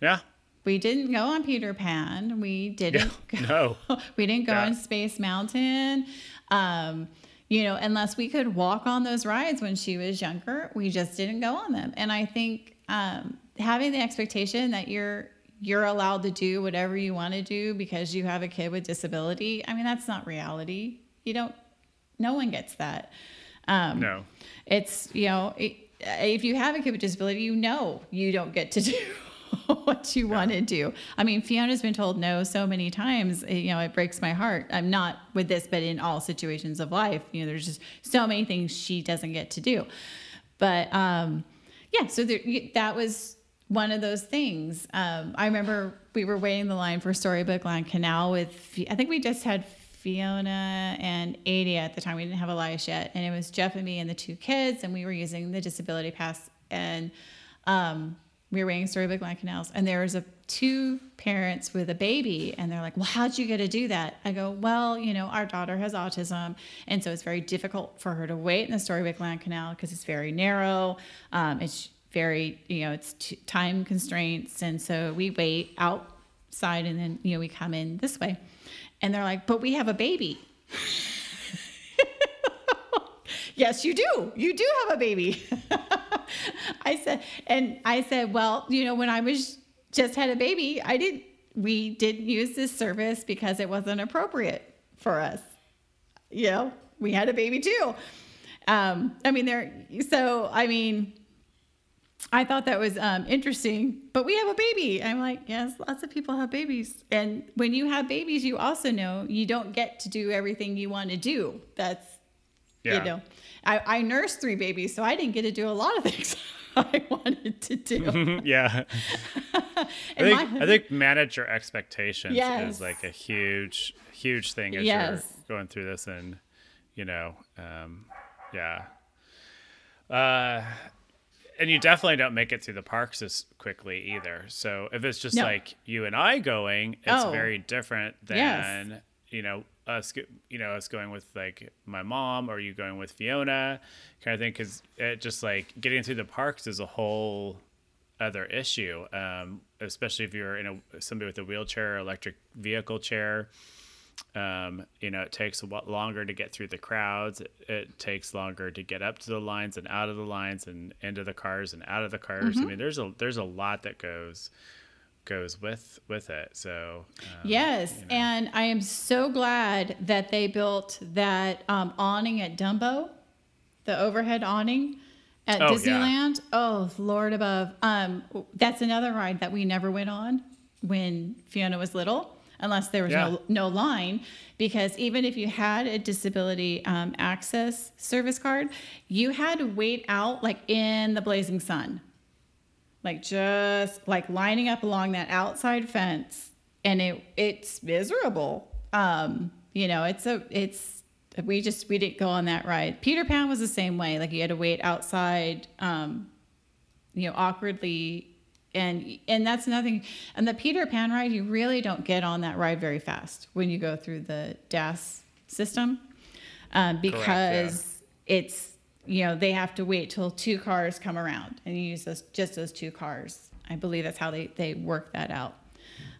Speaker 4: yeah.
Speaker 1: We didn't go on Peter Pan. We didn't.
Speaker 4: No.
Speaker 1: Go, we didn't go
Speaker 4: Yeah.
Speaker 1: on Space Mountain. Um, you know, unless we could walk on those rides when she was younger, we just didn't go on them. And I think um, having the expectation that you're you're allowed to do whatever you want to do because you have a kid with disability. I mean, that's not reality. You don't. No one gets that. Um,
Speaker 4: No.
Speaker 1: it's you know it, if you have a kid with disability you know you don't get to do what you want to do i mean fiona's been told no so many times eh, you know it breaks my heart i'm not with this but in all situations of life you know there's just so many things she doesn't get to do but um yeah so there, that was one of those things um i remember we were waiting the line for storybook land canal with i think we just had Fiona and Adia at the time. We didn't have Elias yet. And it was Jeff and me and the two kids, and we were using the disability pass. And um, we were waiting Storybook Land Canals. And there was a two parents with a baby, and they're like, Well, how'd you get to do that? I go, Well, you know, our daughter has autism. And so it's very difficult for her to wait in the Storybook Land Canal because it's very narrow. Um, it's very, you know, it's t- time constraints. And so we wait outside and then, you know, we come in this way. And they're like, but we have a baby. yes, you do. You do have a baby. I said, and I said, well, you know, when I was just had a baby, I didn't, we didn't use this service because it wasn't appropriate for us. You know, we had a baby too. Um, I mean, there, so, I mean, I thought that was um, interesting, but we have a baby. I'm like, yes, lots of people have babies. And when you have babies, you also know you don't get to do everything you want to do. That's,
Speaker 4: Yeah.
Speaker 1: you know, I, I nursed three babies, so I didn't get to do a lot of things I wanted to do.
Speaker 4: yeah. I think
Speaker 1: my-
Speaker 4: I think manage your expectations
Speaker 1: Yes.
Speaker 4: is like a huge huge thing as
Speaker 1: Yes.
Speaker 4: you're going through this and you know um, yeah uh, and you definitely don't make it through the parks as quickly either so if it's just
Speaker 1: No.
Speaker 4: like you and I going it's
Speaker 1: Oh.
Speaker 4: very different than
Speaker 1: Yes.
Speaker 4: You know us you know us going with like my mom or you going with Fiona kind of thing because it just like getting through the parks is a whole other issue, um, especially if you're in a somebody with a wheelchair or electric vehicle chair. Um, you know, it takes a lot longer to get through the crowds. It, it takes longer to get up to the lines and out of the lines and into the cars and out of the cars. I mean, there's a there's a lot that goes goes with with it. So um,
Speaker 1: Yes, and I am so glad that they built that um, awning at Dumbo, the overhead awning at
Speaker 4: Oh, yeah.
Speaker 1: Disneyland. Oh, Lord above. Um, that's another ride that we never went on when Fiona was little, unless there was
Speaker 4: Yeah.
Speaker 1: no no line. Because even if you had a disability um, access service card, you had to wait out like in the blazing sun like just like lining up along that outside fence and it it's miserable. Um you know it's a it's we just we didn't go on that ride. Peter pan was the same way. Like you had to wait outside um you know awkwardly and and that's nothing and the peter pan ride you really don't get on that ride very fast when you go through the das system um, because it's you know they have to wait till two cars come around and you use those just those two cars i believe that's how they they work that out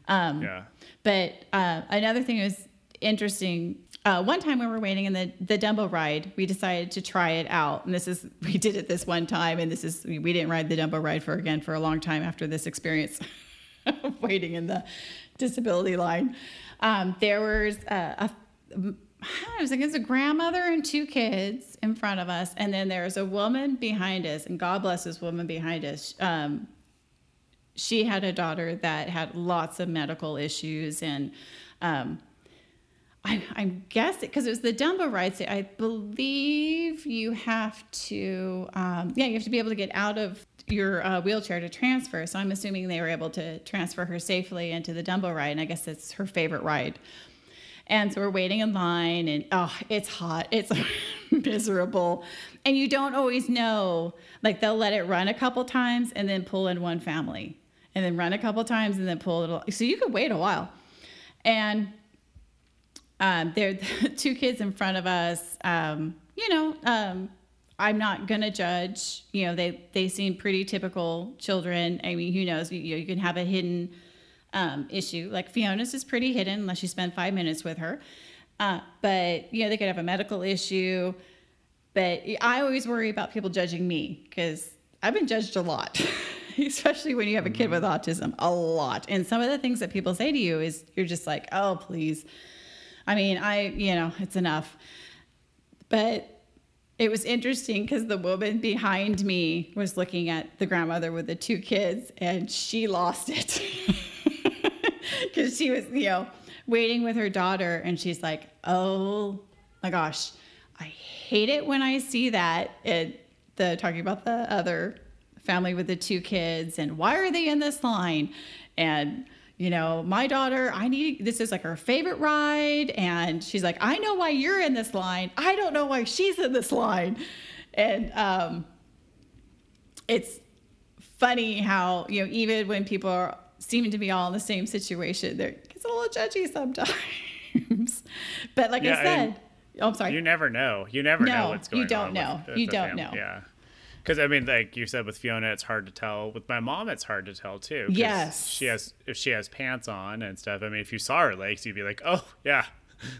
Speaker 1: um,
Speaker 4: yeah.
Speaker 1: but uh, another thing was interesting. Uh, one time when we were waiting in the the Dumbo ride, we decided to try it out, and this is we did it this one time, and this is we didn't ride the Dumbo ride for again for a long time after this experience of waiting in the disability line. Um, there was a, a I was like, it's a grandmother and two kids in front of us, and then there was a woman behind us, and God bless this woman behind us. Um, she had a daughter that had lots of medical issues and um, I, I'm guessing because it was the Dumbo ride. So I believe you have to, um, yeah, you have to be able to get out of your uh, wheelchair to transfer. So I'm assuming they were able to transfer her safely into the Dumbo ride. And I guess it's her favorite ride. And so we're waiting in line, and oh, it's hot. It's miserable. And you don't always know. Like, they'll let it run a couple times and then pull in one family, and then run a couple times and then pull it. So you could wait a while. And um, there are two kids in front of us. Um, you know, um, I'm not gonna judge. You know, they they seem pretty typical children. I mean, who knows? You, know, you can have a hidden um, issue. Like Fiona's is pretty hidden unless you spend five minutes with her. Uh, but you know, they could have a medical issue. But I always worry about people judging me because I've been judged a lot, especially when you have a kid with autism, a lot. And some of the things that people say to you is you're just like, oh, please. I mean, I, you know, it's enough. But it was interesting because the woman behind me was looking at the grandmother with the two kids and she lost it. Because she was, you know, waiting with her daughter and she's like, oh my gosh, I hate it when I see that. And the talking about the other family with the two kids and why are they in this line? And you know, my daughter, I need this is like her favorite ride. And she's like, I know why you're in this line. I don't know why she's in this line. And um, it's funny how, you know, even when people are seeming to be all in the same situation, they're it's a little judgy sometimes. but like
Speaker 4: Yeah,
Speaker 1: I said, oh, I'm sorry.
Speaker 4: You never know. You never know what's going on.
Speaker 1: No, you don't
Speaker 4: on.
Speaker 1: know. You
Speaker 4: the
Speaker 1: don't
Speaker 4: fam-
Speaker 1: know.
Speaker 4: Yeah. Because I mean, like you said with Fiona, it's hard to tell. With my mom, it's hard to tell too.
Speaker 1: Yes.
Speaker 4: She has if she has pants on and stuff. I mean, if you saw her legs, you'd be like, oh yeah,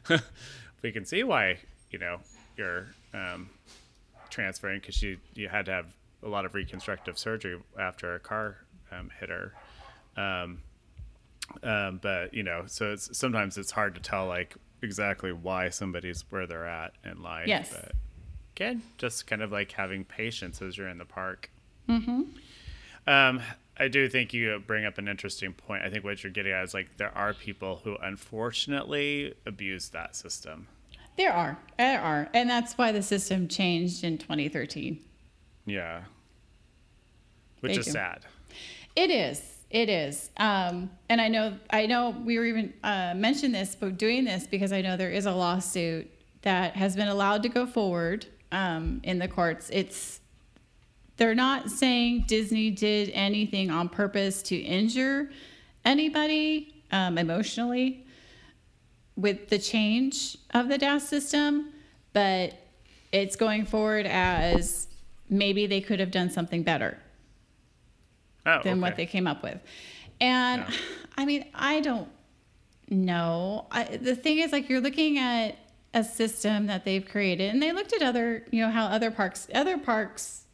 Speaker 4: we can see why you know you're um, transferring because she you had to have a lot of reconstructive surgery after a car um, hit her. Um, um, but you know, so it's sometimes it's hard to tell like exactly why somebody's where they're at in life.
Speaker 1: Yes.
Speaker 4: But again, just kind of like having patience as you're in the park.
Speaker 1: Mm-hmm.
Speaker 4: Um, I do think you bring up an interesting point. I think what you're getting at is like there are people who unfortunately abuse that system.
Speaker 1: There are. There are. And that's why the system changed in 2013.
Speaker 4: Yeah. Which
Speaker 1: They
Speaker 4: is
Speaker 1: do.
Speaker 4: sad.
Speaker 1: It is. It is. Um, and I know, I know we were even uh, mentioned this, but doing this because I know there is a lawsuit that has been allowed to go forward um, in the courts. It's they're not saying Disney did anything on purpose to injure anybody um, emotionally with the change of the DAS system, but it's going forward as maybe they could have done something better
Speaker 4: Oh,
Speaker 1: than what they came up with. And
Speaker 4: Yeah.
Speaker 1: I mean, I don't know. I, the thing is, like, you're looking at a system that they've created, and they looked at other, you know, how other parks, other parks,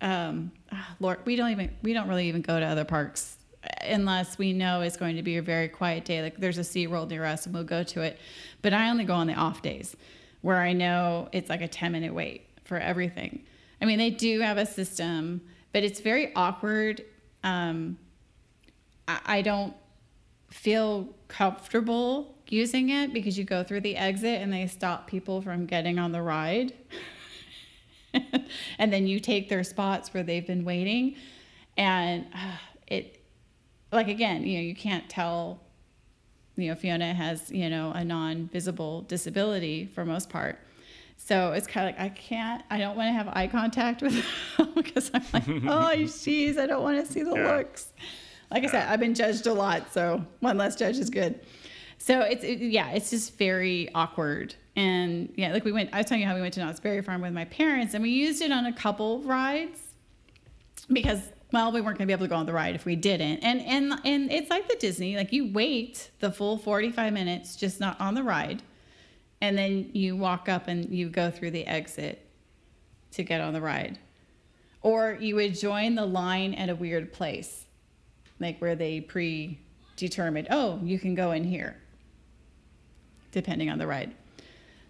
Speaker 1: um, ah, Lord, we don't even, we don't really even go to other parks unless we know it's going to be a very quiet day. Like, there's a SeaWorld near us, and we'll go to it. But I only go on the off days where I know it's like a 10 minute wait for everything. I mean, they do have a system, but it's very awkward. Um, I, I don't feel comfortable using it because you go through the exit and they stop people from getting on the ride. and then you take their spots where they've been waiting. And uh, it, like, again, you know, you can't tell, you know, Fiona has, you know, a non visible disability for most part. So it's kind of like I can't, I don't want to have eye contact with them because I'm like, oh, jeez, I don't want to see the
Speaker 4: Yeah.
Speaker 1: looks. Like I said, I've been judged a lot, so one less judge is good. So it's it, yeah, it's just very awkward. And yeah, like we went, I was telling you how we went to Knott's Berry Farm with my parents, and we used it on a couple rides because well, we weren't going to be able to go on the ride if we didn't. And and and it's like the Disney, like you wait the full 45 minutes just not on the ride. And then you walk up and you go through the exit to get on the ride. Or you would join the line at a weird place, like where they predetermined, oh, you can go in here, depending on the ride.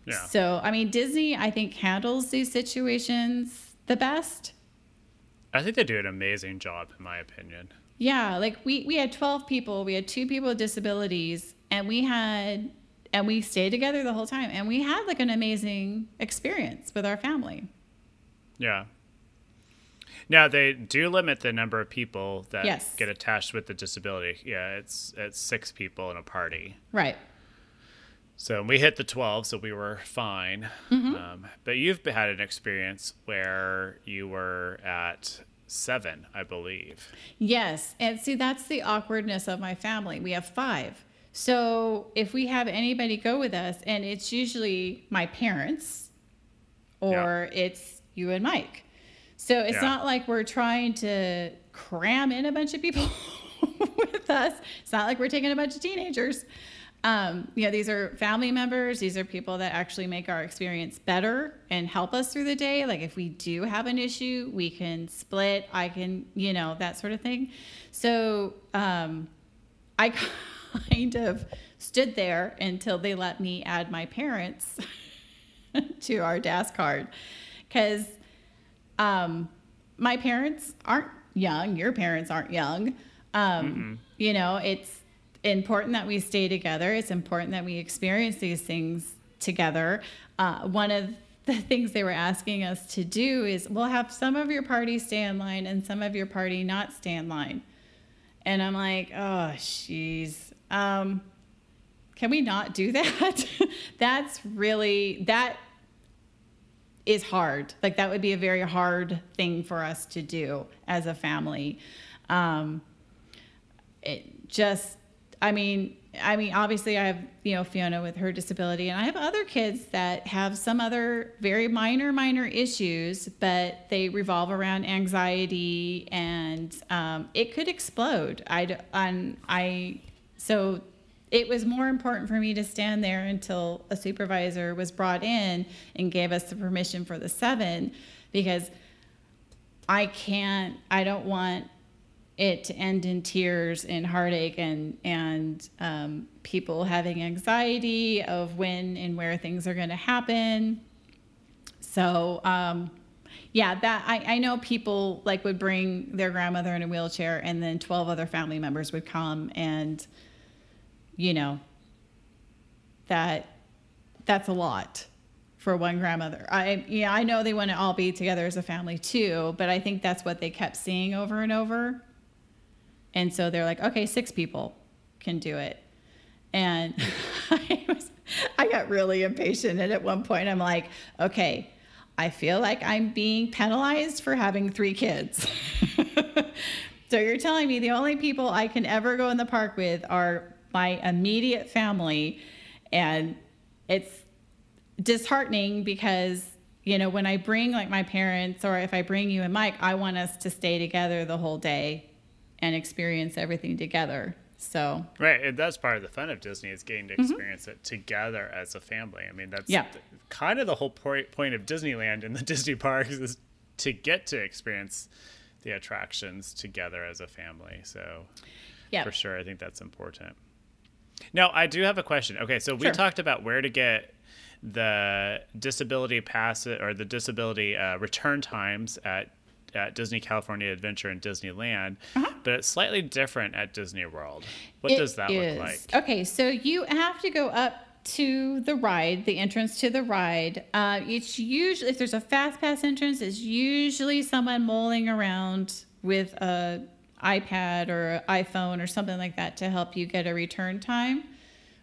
Speaker 4: Yeah.
Speaker 1: So, I mean, Disney, I think, handles these situations the best.
Speaker 4: I think they do an amazing job, in my opinion.
Speaker 1: Yeah, like we we had 12 people. We had two people with disabilities, and we had and we stayed together the whole time and we had like an amazing experience with our family.
Speaker 4: Yeah. Now they do limit the number of people that
Speaker 1: Yes.
Speaker 4: get attached with the disability. Yeah, it's it's six people in a party.
Speaker 1: Right.
Speaker 4: So we hit the 12, so we were fine.
Speaker 1: Mm-hmm.
Speaker 4: Um, but you've had an experience where you were at seven, I believe.
Speaker 1: Yes. And see, that's the awkwardness of my family. We have five. So if we have anybody go with us, and it's usually my parents or it's you and Mike. So it's
Speaker 4: Yeah.
Speaker 1: not like we're trying to cram in a bunch of people with us. It's not like we're taking a bunch of teenagers. Um, you know, these are family members. These are people that actually make our experience better and help us through the day. Like if we do have an issue, we can split. I can, you know, that sort of thing. So um, I kind of stood there until they let me add my parents to our DAS card because um, my parents aren't young. Your parents aren't young. Um, You know, it's important that we stay together. It's important that we experience these things together. Uh, one of the things they were asking us to do is we'll have some of your party stay in line and some of your party not stay in line. And I'm like, oh, jeez. Um, can we not do that? That's really, that is hard. Like that would be a very hard thing for us to do as a family. Um, it just, I mean, I mean, obviously, I have you know Fiona with her disability, and I have other kids that have some other very minor, minor issues, but they revolve around anxiety, and um, it could explode. I d- on I so it was more important for me to stand there until a supervisor was brought in and gave us the permission for the seven because I can't, I don't want it to end in tears and heartache and, and um, people having anxiety of when and where things are going to happen. So, um, yeah, that I, I know people like would bring their grandmother in a wheelchair and then 12 other family members would come and you know that that's a lot for one grandmother. I yeah i know they want to all be together as a family too but i think that's what they kept seeing over and over. And so they're like okay six people can do it. And I, was, I got really impatient and at one point i'm like okay i feel like i'm being penalized for having three kids. So you're telling me the only people i can ever go in the park with are my immediate family and it's disheartening because you know when i bring like my parents or if i bring you and mike i want us to stay together the whole day and experience everything together so
Speaker 4: Right, and that's part of the fun of Disney is getting to experience it together as a family. I mean, that's
Speaker 1: Mm-hmm. Yeah.
Speaker 4: th- kind of the whole point point of Disneyland and the Disney parks is to get to experience the attractions together as a family. So,
Speaker 1: yeah
Speaker 4: for sure, I think that's important. Now, I do have a question. Okay, so we
Speaker 1: Sure.
Speaker 4: talked about where to get the disability pass or the disability uh, return times at at Disney California Adventure and Disneyland, but it's slightly different at Disney World. What
Speaker 1: Uh-huh. It
Speaker 4: does that
Speaker 1: is.
Speaker 4: look like?
Speaker 1: Okay, so you have to go up to the ride, the entrance to the ride. Uh, it's usually if there's a fast pass entrance, it's usually someone mulling around with a iPad or iPhone or something like that to help you get a return time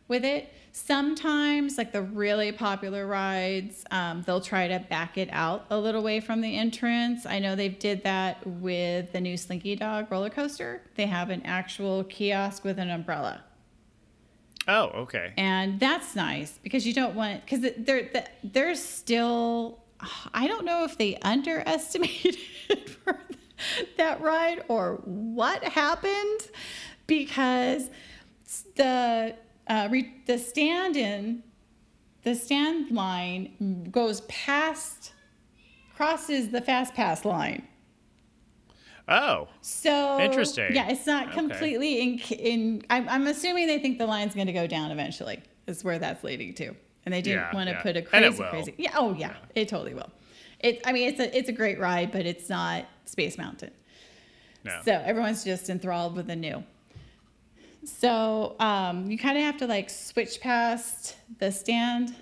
Speaker 1: with it. Sometimes, like the really popular rides, um, they'll try to back it out a little way from the entrance. I know they did that with the new Slinky Dog roller coaster. They have an actual kiosk with an umbrella.
Speaker 4: Oh, okay.
Speaker 1: And that's nice because you don't want because they're they're still. I don't know if they underestimated for that ride or what happened because the uh, re, the stand in the stand line goes past crosses the fast pass line.
Speaker 4: Oh,
Speaker 1: So
Speaker 4: Interesting.
Speaker 1: Yeah, it's not
Speaker 4: Okay.
Speaker 1: completely in. in I'm, I'm assuming they think the line's going to go down eventually. Is where that's leading to, and they didn't
Speaker 4: Yeah,
Speaker 1: want to
Speaker 4: yeah.
Speaker 1: put a crazy, crazy. Yeah. Oh yeah, it totally will. It. I mean, it's a it's a great ride, but it's not Space Mountain.
Speaker 4: no.
Speaker 1: So everyone's just enthralled with the new. So um, you kind of have to like switch past the stand,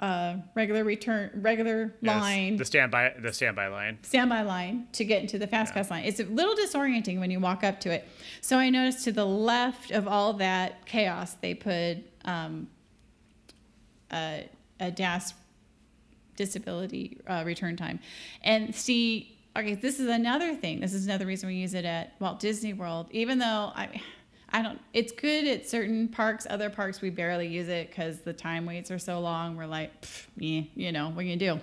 Speaker 1: uh, regular return, regular
Speaker 4: Yes,
Speaker 1: line,
Speaker 4: The standby the standby line.
Speaker 1: standby line to get into the fast pass line. It's a little disorienting when you walk up to it. So I noticed to the left of all that chaos, they put um, a, a DAS disability uh, return time. And see, okay, this is another thing. This is another reason we use it at Walt Disney World. Even though I, I don't, it's good at certain parks. Other parks we barely use it because the time waits are so long. We're like, "Pff, yeah, you know, what are you gonna do?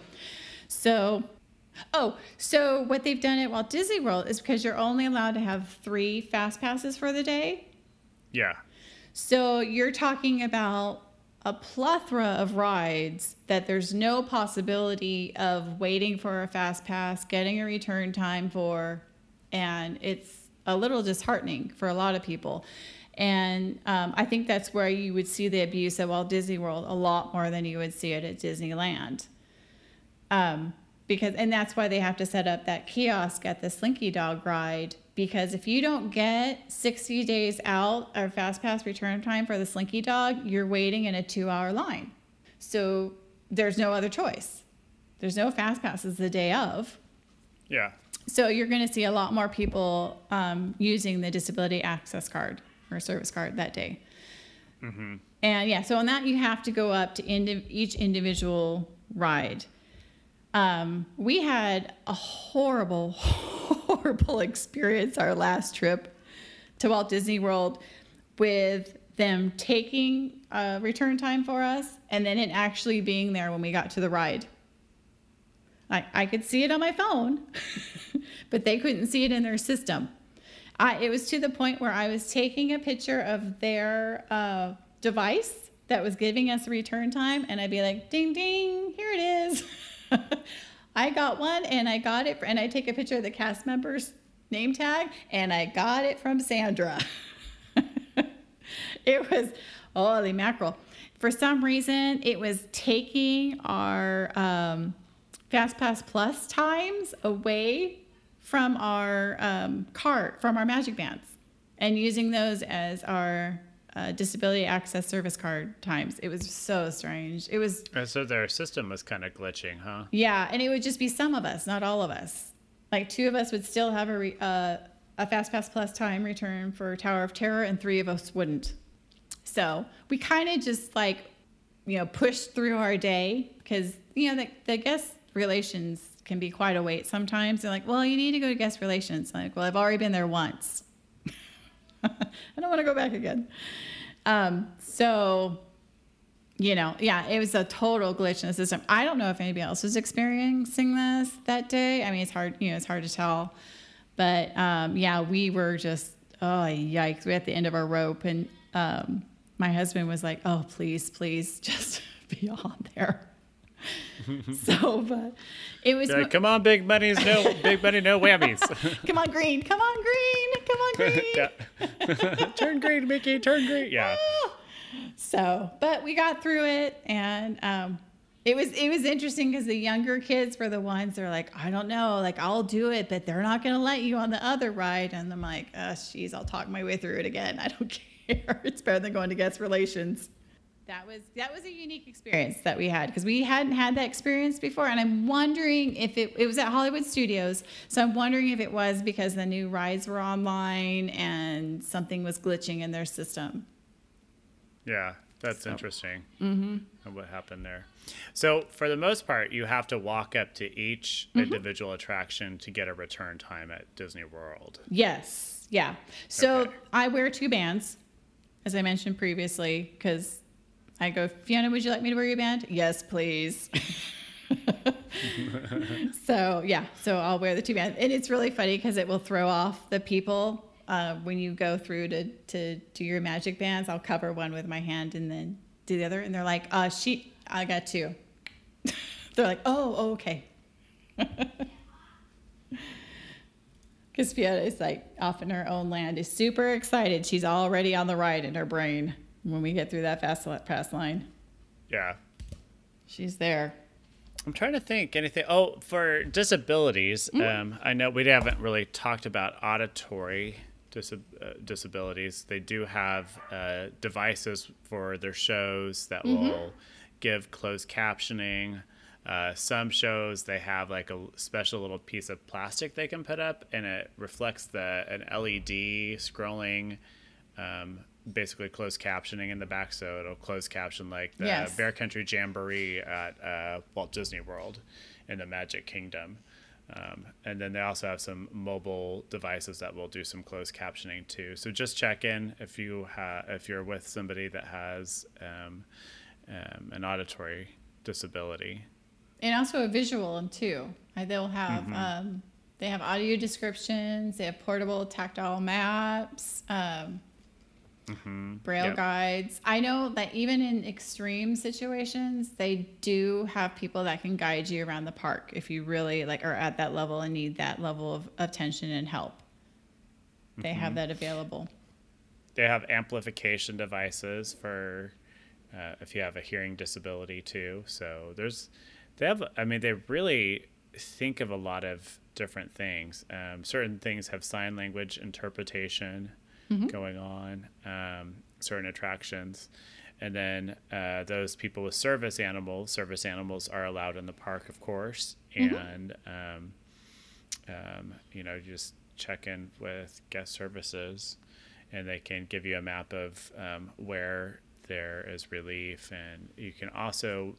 Speaker 1: So, oh, so what they've done at Walt Disney World is because you're only allowed to have three fast passes for the day.
Speaker 4: Yeah.
Speaker 1: So you're talking about a plethora of rides that there's no possibility of waiting for a fast pass, getting a return time for, and it's a little disheartening for a lot of people. And um, I think that's where you would see the abuse at Walt Disney World a lot more than you would see it at Disneyland. Um, because and that's why they have to set up that kiosk at the Slinky Dog ride because if you don't get 60 days out or fast pass return time for the Slinky Dog, you're waiting in a 2-hour line. So there's no other choice. There's no fast passes the day of.
Speaker 4: Yeah.
Speaker 1: So you're going to see a lot more people um, using the disability access card or service card that day. Mm-hmm. And yeah, so on that you have to go up to indi- each individual ride. Um, we had a horrible, horrible experience our last trip to Walt Disney World with them taking return time for us and then it actually being there when we got to the ride. I, I could see it on my phone, but they couldn't see it in their system. I, it was to the point where I was taking a picture of their uh, device that was giving us return time, and I'd be like, ding, ding, here it is. I got one, and I got it, and I take a picture of the cast member's name tag, and I got it from Sandra. it was, holy mackerel. For some reason, it was taking our um, FastPass Plus times away from our um, cart, from our Magic Bands, and using those as our uh, disability access service card times. It was so strange. It was,
Speaker 4: And so their system was kind of glitching, huh?
Speaker 1: yeah, and it would just be some of us, not all of us. Like two of us would still have a, re, uh, a FastPass Plus time return for Tower of Terror, and three of us wouldn't. So we kind of just like, you know, pushed through our day because, you know, the, the guest relations can be quite a wait sometimes. They're like, well, you need to go to guest relations. I'm like, well, I've already been there once. I don't want to go back again. Um, so, you know, yeah, it was a total glitch in the system. I don't know if anybody else was experiencing this that day. I mean, it's hard, you know, it's hard to tell. But um, yeah, we were just, oh, yikes. We're at the end of our rope. And um, my husband was like, oh, please, please, just be on there. so, but it was,
Speaker 4: like, come on, big money's no big money, no whammies.
Speaker 1: come on, green, come on, green, come on, green.
Speaker 4: yeah. turn green, Mickey, turn green. Yeah.
Speaker 1: So, but we got through it, and um, it was it was interesting because the younger kids were the ones that are like, I don't know, like I'll do it, but they're not gonna let you on the other ride, and I'm like, oh, jeez, I'll talk my way through it again. I don't care. It's better than going to guest relations. That was that was a unique experience that we had because we hadn't had that experience before, and I'm wondering if it it was at Hollywood Studios, so I'm wondering if it was because the new rides were online and something was glitching in their system.
Speaker 4: Yeah, that's interesting. Mm-hmm. What happened there? So, for the most part, you have to walk up to each
Speaker 1: Mm-hmm.
Speaker 4: individual attraction to get a return time at Disney World.
Speaker 1: Yes. Yeah. So
Speaker 4: Okay.
Speaker 1: I wear two bands, as I mentioned previously, because I go, Fiona, would you like me to wear your band? Yes, please. so yeah, so I'll wear the two bands, and it's really funny because it will throw off the people uh, when you go through to to do your magic bands. I'll cover one with my hand and then do the other, and they're like, uh, she, I got two. they're like, oh, oh okay. Because Fiona is like off in her own land, is super excited. She's already on the ride in her brain when we get through that fast pass line.
Speaker 4: Yeah.
Speaker 1: She's there.
Speaker 4: I'm trying to think anything. Oh, for disabilities,
Speaker 1: Mm-hmm.
Speaker 4: um, I know we haven't really talked about auditory disab- uh, disabilities. They do have uh, devices for their shows that will give closed captioning. Uh, some shows they have like a special little piece of plastic they can put up, and it reflects the an LED scrolling, um, basically closed captioning in the back, so it'll close caption like the
Speaker 1: Yes.
Speaker 4: Bear Country Jamboree at uh, Walt Disney World in the Magic Kingdom. Um, and then they also have some mobile devices that will do some closed captioning too. So just check in if you ha- if you're with somebody that has um, um, an auditory disability.
Speaker 1: and also a visual one too. Uh, They'll have um, they have audio descriptions. They have portable tactile maps, um, braille
Speaker 4: Yep.
Speaker 1: guides. I know that even in extreme situations, they do have people that can guide you around the park if you really like are at that level and need that level of attention and help. They have that available.
Speaker 4: They have amplification devices for uh, if you have a hearing disability too. So there's they have I mean they really think of a lot of different things. Um, certain things have sign language interpretation going on. Um, certain attractions. And then uh, those people with service animals, service animals are allowed in the park, of course. And, um, um, you know, just check in with guest services and they can give you a map of um, where there is relief. And you can also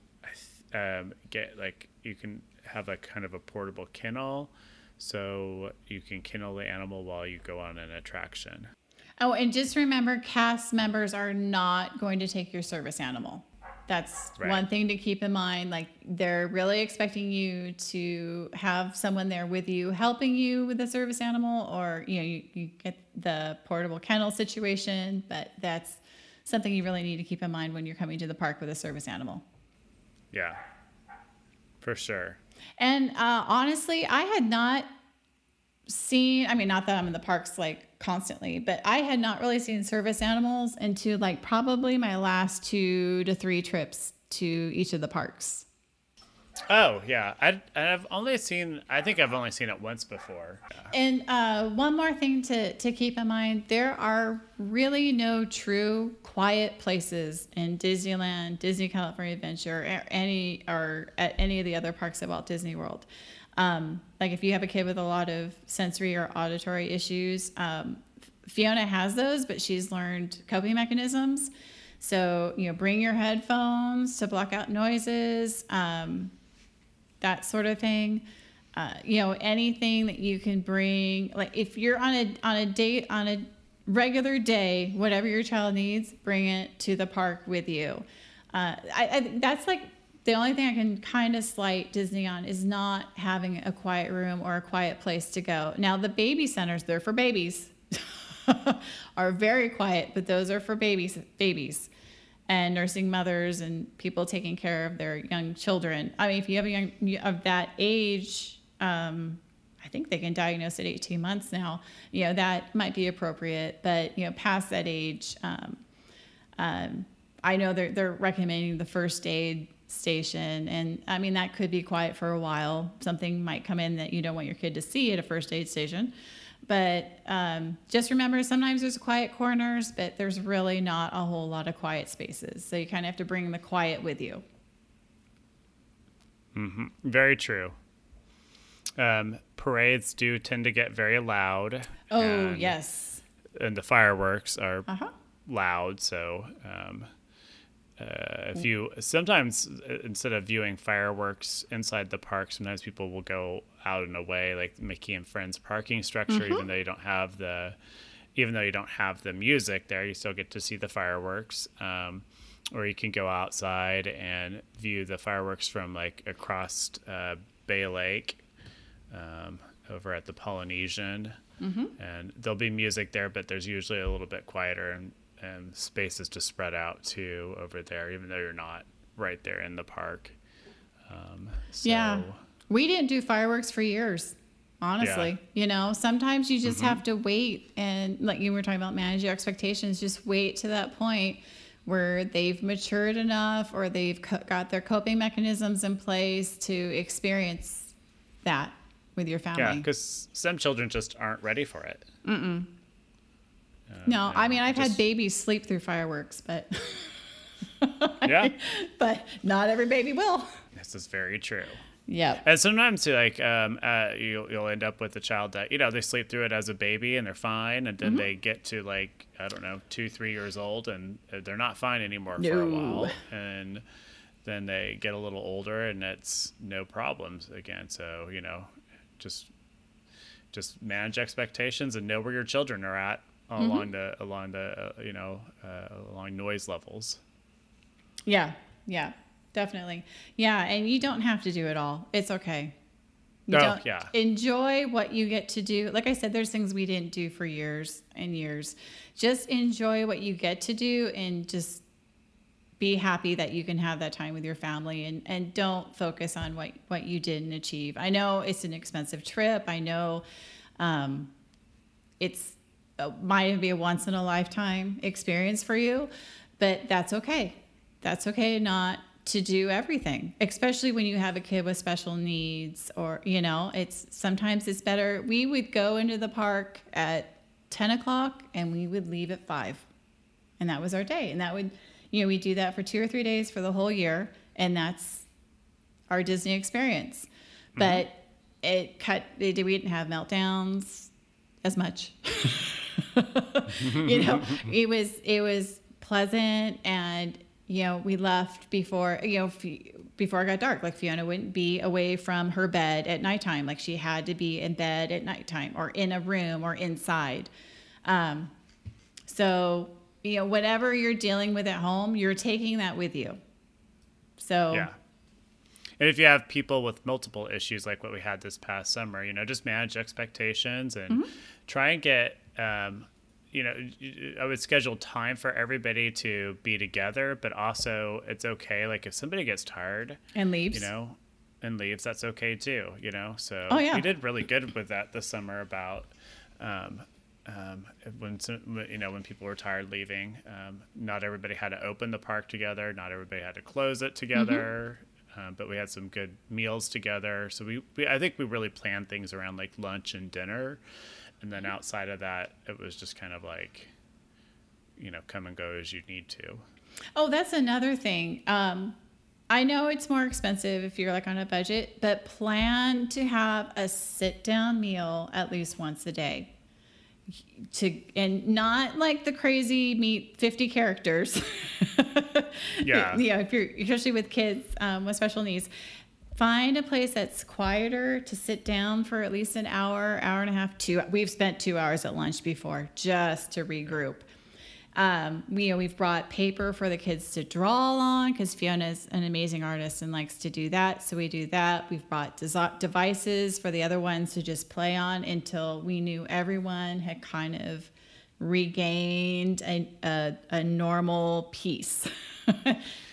Speaker 4: um, get like, you can have a kind of a portable kennel. So you can kennel the animal while you go on an attraction.
Speaker 1: Oh, and just remember, cast members are not going to take your service animal. That's
Speaker 4: Right.
Speaker 1: one thing to keep in mind. Like they're really expecting you to have someone there with you, helping you with the service animal, or you know, you, you get the portable kennel situation. But that's something you really need to keep in mind when you're coming to the park with a service animal.
Speaker 4: Yeah, for sure.
Speaker 1: And uh, honestly, I had not seen, I mean, not that I'm in the parks like constantly, but I had not really seen service animals into like probably my last two to three trips to each of the parks.
Speaker 4: Oh yeah, I I've only seen. I think I've only seen it once before.
Speaker 1: And uh, one more thing to, to keep in mind there are really no true quiet places in Disneyland, Disney California Adventure, or any, or at any of the other parks at Walt Disney World. Um, like if you have a kid with a lot of sensory or auditory issues, um, Fiona has those, but she's learned coping mechanisms. So, you know, bring your headphones to block out noises. Um, that sort of thing. Uh, you know, anything that you can bring, like if you're on a on a date on a regular day, whatever your child needs, bring it to the park with you. Uh, I, I that's like the only thing I can kind of slight Disney on is not having a quiet room or a quiet place to go. Now the baby centers, they're for babies, are very quiet, but those are for babies. Babies and nursing mothers and people taking care of their young children. I mean, if you have a young of that age, um, I think they can diagnose at 18 months now. You know that might be appropriate, but you know past that age, um, um, I know they're they're recommending the first aid station, and I mean that could be quiet for a while. Something might come in that you don't want your kid to see at a first aid station. But um, just remember, sometimes there's quiet corners, but there's really not a whole lot of quiet spaces. So you kind of have to bring the quiet with you.
Speaker 4: Very true. Um, parades do tend to get very loud.
Speaker 1: Oh
Speaker 4: and,
Speaker 1: yes,
Speaker 4: and the fireworks are
Speaker 1: uh huh.
Speaker 4: loud. So um, uh, if you sometimes uh, instead of viewing fireworks inside the park, sometimes people will go out and away, like Mickey and Friends parking structure, even though you don't have the even though you don't have the music there, you still get to see the fireworks. Um, or you can go outside and view the fireworks from like across uh, Bay Lake um, over at the Polynesian. And there'll be music there, but there's usually a little bit quieter and, and spaces to spread out too over there, even though you're not right there in the park. Um, so,
Speaker 1: Yeah. We didn't do fireworks for years, honestly. You know, sometimes you just have to wait and, like you were talking about, manage your expectations. Just wait to that point where they've matured enough or they've co- got their coping mechanisms in place to experience that with your family.
Speaker 4: Yeah, because some children just aren't ready for it.
Speaker 1: No, I mean I've had babies sleep through fireworks, but
Speaker 4: Yeah,
Speaker 1: but not every baby will.
Speaker 4: this is very true.
Speaker 1: Yeah.
Speaker 4: And sometimes, like, um, uh, you'll, you'll end up with a child that, you know, they sleep through it as a baby and they're fine. And then they get to, like, I don't know, two, three years old and uh, they're not fine anymore for a while. And then they get a little older and it's no problems again. So, you know, just just manage expectations and know where your children are at along the along the uh, you know uh, along noise levels.
Speaker 1: Yeah. Yeah. Definitely. Yeah, and you don't have to do it all. It's okay. You
Speaker 4: No,
Speaker 1: don't-
Speaker 4: yeah.
Speaker 1: Enjoy what you get to do. Like I said, there's things we didn't do for years and years. Just enjoy what you get to do and just be happy that you can have that time with your family and, and don't focus on what, what you didn't achieve. I know it's an expensive trip. I know um, it's might be a once in a lifetime experience for you, but that's okay. That's okay not to do everything, especially when you have a kid with special needs or, you know, it's sometimes it's better. We would go into the park at 10 o'clock and we would leave at five and that was our day. And that would, you know, we do that for two or three days for the whole year. And that's our Disney experience. Mm-hmm. But it cut, it, we didn't have meltdowns as much. you know, it was, it was pleasant and, you know, we left before, you know, before it got dark. Like Fiona wouldn't be away from her bed at nighttime. Like she had to be in bed at nighttime or in a room or inside. Um, so, you know, whatever you're dealing with at home, you're taking that with you. So,
Speaker 4: Yeah. And if you have people with multiple issues like what we had this past summer, you know, just manage expectations and try and get, um, you know, I would schedule time for everybody to be together, but also it's okay. Like if somebody gets tired,
Speaker 1: and leaves.
Speaker 4: you know, and leaves, that's okay too, you know? So
Speaker 1: Oh, yeah.
Speaker 4: we did really good with that this summer about, um, um, when, some- you know, when people were tired leaving, um, not everybody had to open the park together. Not everybody had to close it together. Um, but we had some good meals together. So we, we, I think we really planned things around like lunch and dinner. And then outside of that, it was just kind of like, you know, come and go as you need to.
Speaker 1: Oh, that's another thing. Um, I know it's more expensive if you're like on a budget, but plan to have a sit down meal at least once a day. To and not like the crazy meet 50 characters.
Speaker 4: Yeah.
Speaker 1: yeah, if you're especially with kids um, with special needs, find a place that's quieter to sit down for at least an hour, hour and a half, two. We've spent two hours at lunch before just to regroup. Um, we, you know, we've brought paper for the kids to draw on because Fiona's an amazing artist and likes to do that. So we do that. We've brought desi- devices for the other ones to just play on until we knew everyone had kind of regained a, a, a normal peace.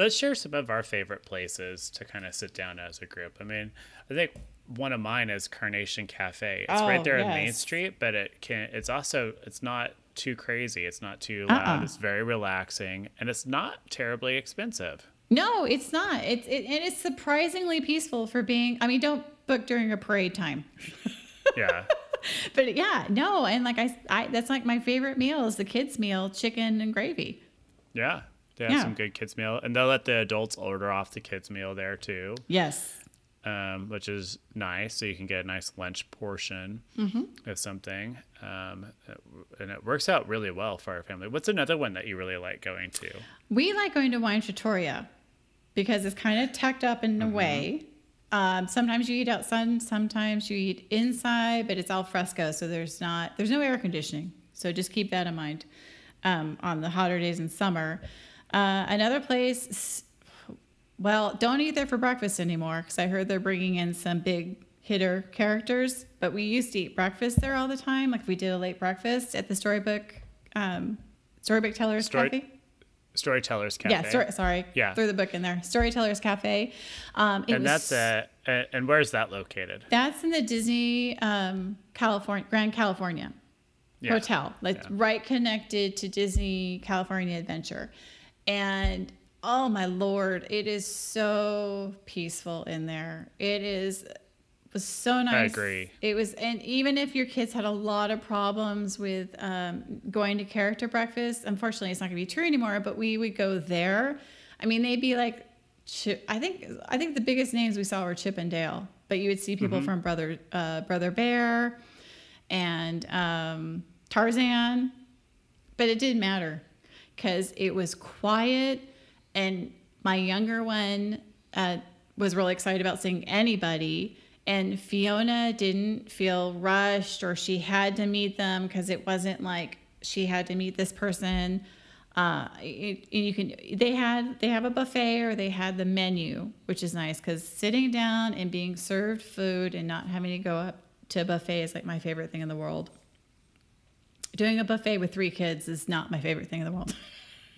Speaker 4: let's share some of our favorite places to kind of sit down as a group. I mean, I think one of mine is Carnation Cafe. It's
Speaker 1: Oh,
Speaker 4: right there in Main. Street, but it can. It's also it's not too crazy. It's not too loud.
Speaker 1: Uh-uh.
Speaker 4: It's very relaxing, and it's not terribly expensive.
Speaker 1: No, it's not. It's it, and it's surprisingly peaceful for being. I mean, don't book during a parade time.
Speaker 4: Yeah,
Speaker 1: But yeah, no, and like I, I that's like my favorite meal is the kids' meal, chicken and gravy.
Speaker 4: yeah. They have
Speaker 1: Yeah.
Speaker 4: some good kids meal, and they'll let the adults order off the kids meal there too,
Speaker 1: Yes.
Speaker 4: um, which is nice. So you can get a nice lunch portion
Speaker 1: Mm-hmm.
Speaker 4: of something, um, and it works out really well for our family. What's another one that you really like going to?
Speaker 1: We like going to Wine Trattoria because it's kind of tucked up in a way. Um, sometimes you eat outside, sometimes you eat inside, but it's al fresco, so there's not there's no air conditioning. So just keep that in mind um, on the hotter days in summer. Uh, another place, well, don't eat there for breakfast anymore because I heard they're bringing in some big hitter characters. But we used to eat breakfast there all the time. Like we did a late breakfast at the Storybook um, Storybook Tellers
Speaker 4: Story-
Speaker 1: Cafe.
Speaker 4: Storytellers Cafe.
Speaker 1: Yeah, story, sorry.
Speaker 4: Yeah.
Speaker 1: Threw the book in there. Storytellers Cafe. Um,
Speaker 4: and
Speaker 1: was,
Speaker 4: that's uh and and where's that located?
Speaker 1: That's in the Disney um, California Grand California
Speaker 4: Yeah.
Speaker 1: Hotel. Like
Speaker 4: Yeah.
Speaker 1: right connected to Disney California Adventure. And oh my lord, it is so peaceful in there. It is was so nice.
Speaker 4: I agree.
Speaker 1: It was, and even if your kids had a lot of problems with um, going to character breakfast, unfortunately, it's not going to be true anymore. But we would go there. I mean, they'd be like, Chip, I think, I think the biggest names we saw were Chip and Dale. But you would see people from Brother uh, Brother Bear and um, Tarzan, but it didn't matter because it was quiet and my younger one uh, was really excited about seeing anybody and fiona didn't feel rushed or she had to meet them because it wasn't like she had to meet this person. Uh, it, you can they had they have a buffet or they had the menu which is nice because sitting down and being served food and not having to go up to a buffet is like my favorite thing in the world doing a buffet with three kids is not my favorite thing in the world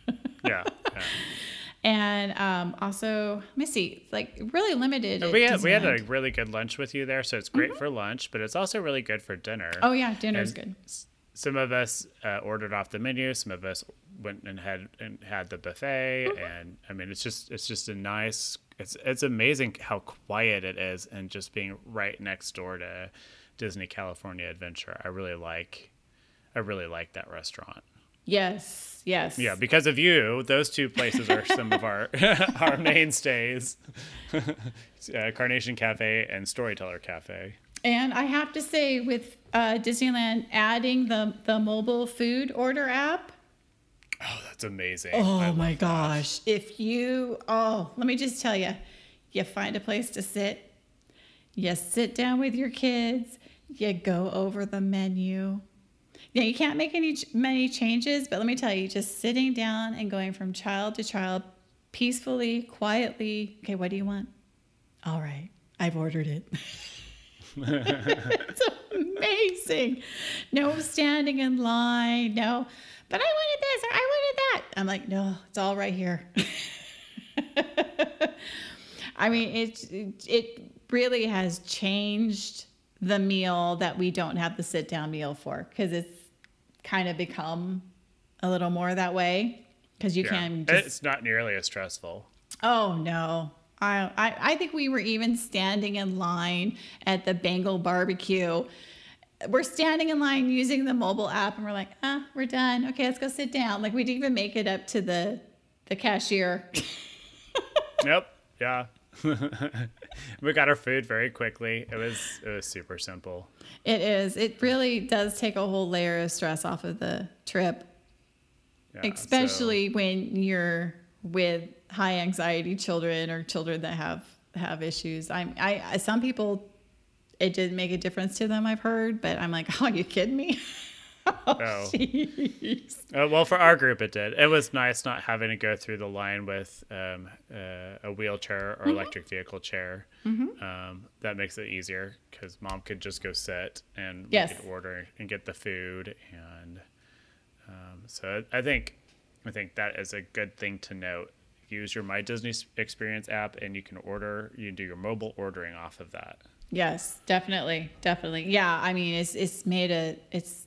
Speaker 4: Yeah. yeah.
Speaker 1: and um, also let me see like really limited
Speaker 4: we had we had a really good lunch with you there, so it's great for lunch, but it's also really good for dinner.
Speaker 1: oh yeah Dinner
Speaker 4: is
Speaker 1: good
Speaker 4: Some of us uh, ordered off the menu. Some of us went and had and had the buffet,
Speaker 1: Mm-hmm.
Speaker 4: and I mean, it's just it's just a nice. It's it's amazing how quiet it is, and just being right next door to Disney California Adventure. I really like. I really like that restaurant.
Speaker 1: yes yes
Speaker 4: Yeah, because of you, those two places are some of our our mainstays. uh, Carnation Cafe and Storyteller Cafe.
Speaker 1: And I have to say, with uh, Disneyland adding the the mobile food order app,
Speaker 4: Oh, that's amazing.
Speaker 1: oh my
Speaker 4: love that.
Speaker 1: gosh! If you oh, let me just tell you, you find a place to sit, you sit down with your kids, you go over the menu. Yeah, you can't make any many changes, but let me tell you, just sitting down and going from child to child, peacefully, quietly. Okay, what do you want? All right, I've ordered it. it's amazing. No standing in line. No, but I wanted this or I wanted that. I'm like, no, it's all right here. I mean, it it really has changed the meal that we don't have the sit down meal for because it's kind of become a little more that way because you
Speaker 4: Yeah.
Speaker 1: can just
Speaker 4: It's not nearly as stressful.
Speaker 1: Oh no. I, I I think we were even standing in line at the Bengal barbecue. We're standing in line using the mobile app and we're like, ah, we're done. Okay, let's go sit down. Like we didn't even make it up to the the cashier.
Speaker 4: Yep. Yeah. we got our food very quickly. It was it was super simple.
Speaker 1: it is. It really does take a whole layer of stress off of the trip.
Speaker 4: Yeah, so-
Speaker 1: especially when you're with high anxiety children or children that have have issues. I'm I some people it didn't make a difference to them. I've heard, but I'm like, oh, you kidding me?
Speaker 4: Oh.
Speaker 1: jeez.
Speaker 4: Uh, well, for our group, it did. It was nice not having to go through the line with um, uh, a wheelchair
Speaker 1: Mm-hmm.
Speaker 4: or electric vehicle chair. Um, that makes it easier because mom could just go sit and
Speaker 1: Yes.
Speaker 4: order and get the food. And um, so I think I think that is a good thing to note. Use your My Disney Experience app, and you can order. You can do your mobile ordering off of that.
Speaker 1: Yes, definitely, definitely. Yeah, I mean, it's it's made a it's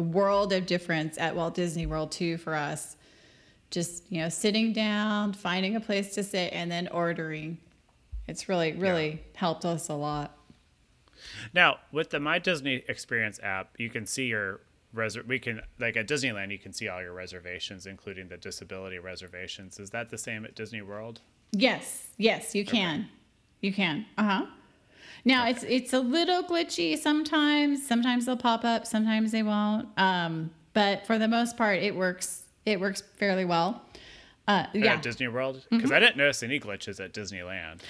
Speaker 1: a world of difference at Walt Disney World too for us. Just you know, sitting down, finding a place to sit, and then ordering. It's really really helped us a lot.
Speaker 4: Now, with the My Disney Experience app, you can see your reser- we can like at Disneyland you can see all your reservations including the disability reservations. Is that the same at Disney World?
Speaker 1: Yes, yes, you can. You can. Uh-huh. Now it's it's a little glitchy sometimes. Sometimes they'll pop up, sometimes they won't. Um, but for the most part it works it works fairly well. Uh
Speaker 4: At
Speaker 1: yeah.
Speaker 4: Disney World? Because I didn't notice any glitches at Disneyland.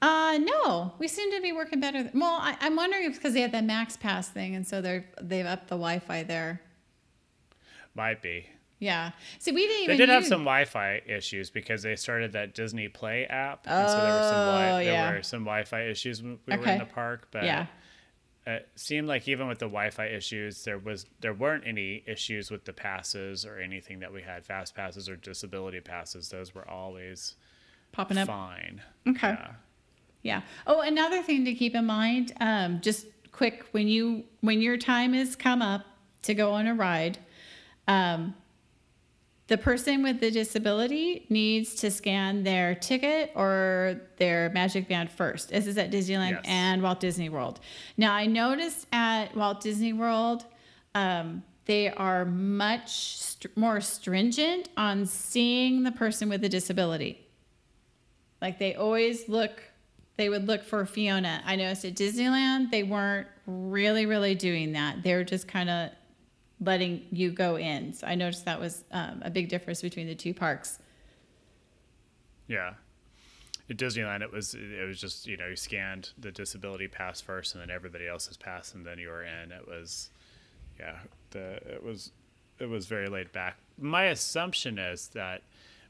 Speaker 1: Uh no, we seem to be working better. th- Well, I, I'm wondering if it's because they had that Max Pass thing, and so they're they've upped the Wi-Fi there.
Speaker 4: Might be.
Speaker 1: Yeah. See, we didn't
Speaker 4: They
Speaker 1: even.
Speaker 4: did have some Wi-Fi issues because they started that Disney Play app, and so there were some wi-
Speaker 1: Oh,
Speaker 4: there
Speaker 1: yeah.
Speaker 4: were some Wi-Fi issues when we were in the park. But
Speaker 1: Yeah.
Speaker 4: it seemed like even with the Wi-Fi issues, there was there weren't any issues with the passes or anything that we had fast passes or disability passes. Those were always
Speaker 1: popping up.
Speaker 4: fine.
Speaker 1: Okay.
Speaker 4: Yeah.
Speaker 1: Yeah. Oh, another thing to keep in mind, um, just quick when you when your time has come up to go on a ride, um, the person with the disability needs to scan their ticket or their Magic Band first. This is at Disneyland
Speaker 4: Yes.
Speaker 1: and Walt Disney World. Now, I noticed at Walt Disney World, um, they are much st- more stringent on seeing the person with a disability. Like they always look, they would look for Fiona. I noticed at Disneyland, they weren't really, really doing that. They were just kind of letting you go in. So I noticed that was um, a big difference between the two parks.
Speaker 4: Yeah. At Disneyland, it was it was just you know you scanned the disability pass first, and then everybody else's pass, and then you were in. It was, yeah, the it was it was very laid back. My assumption is that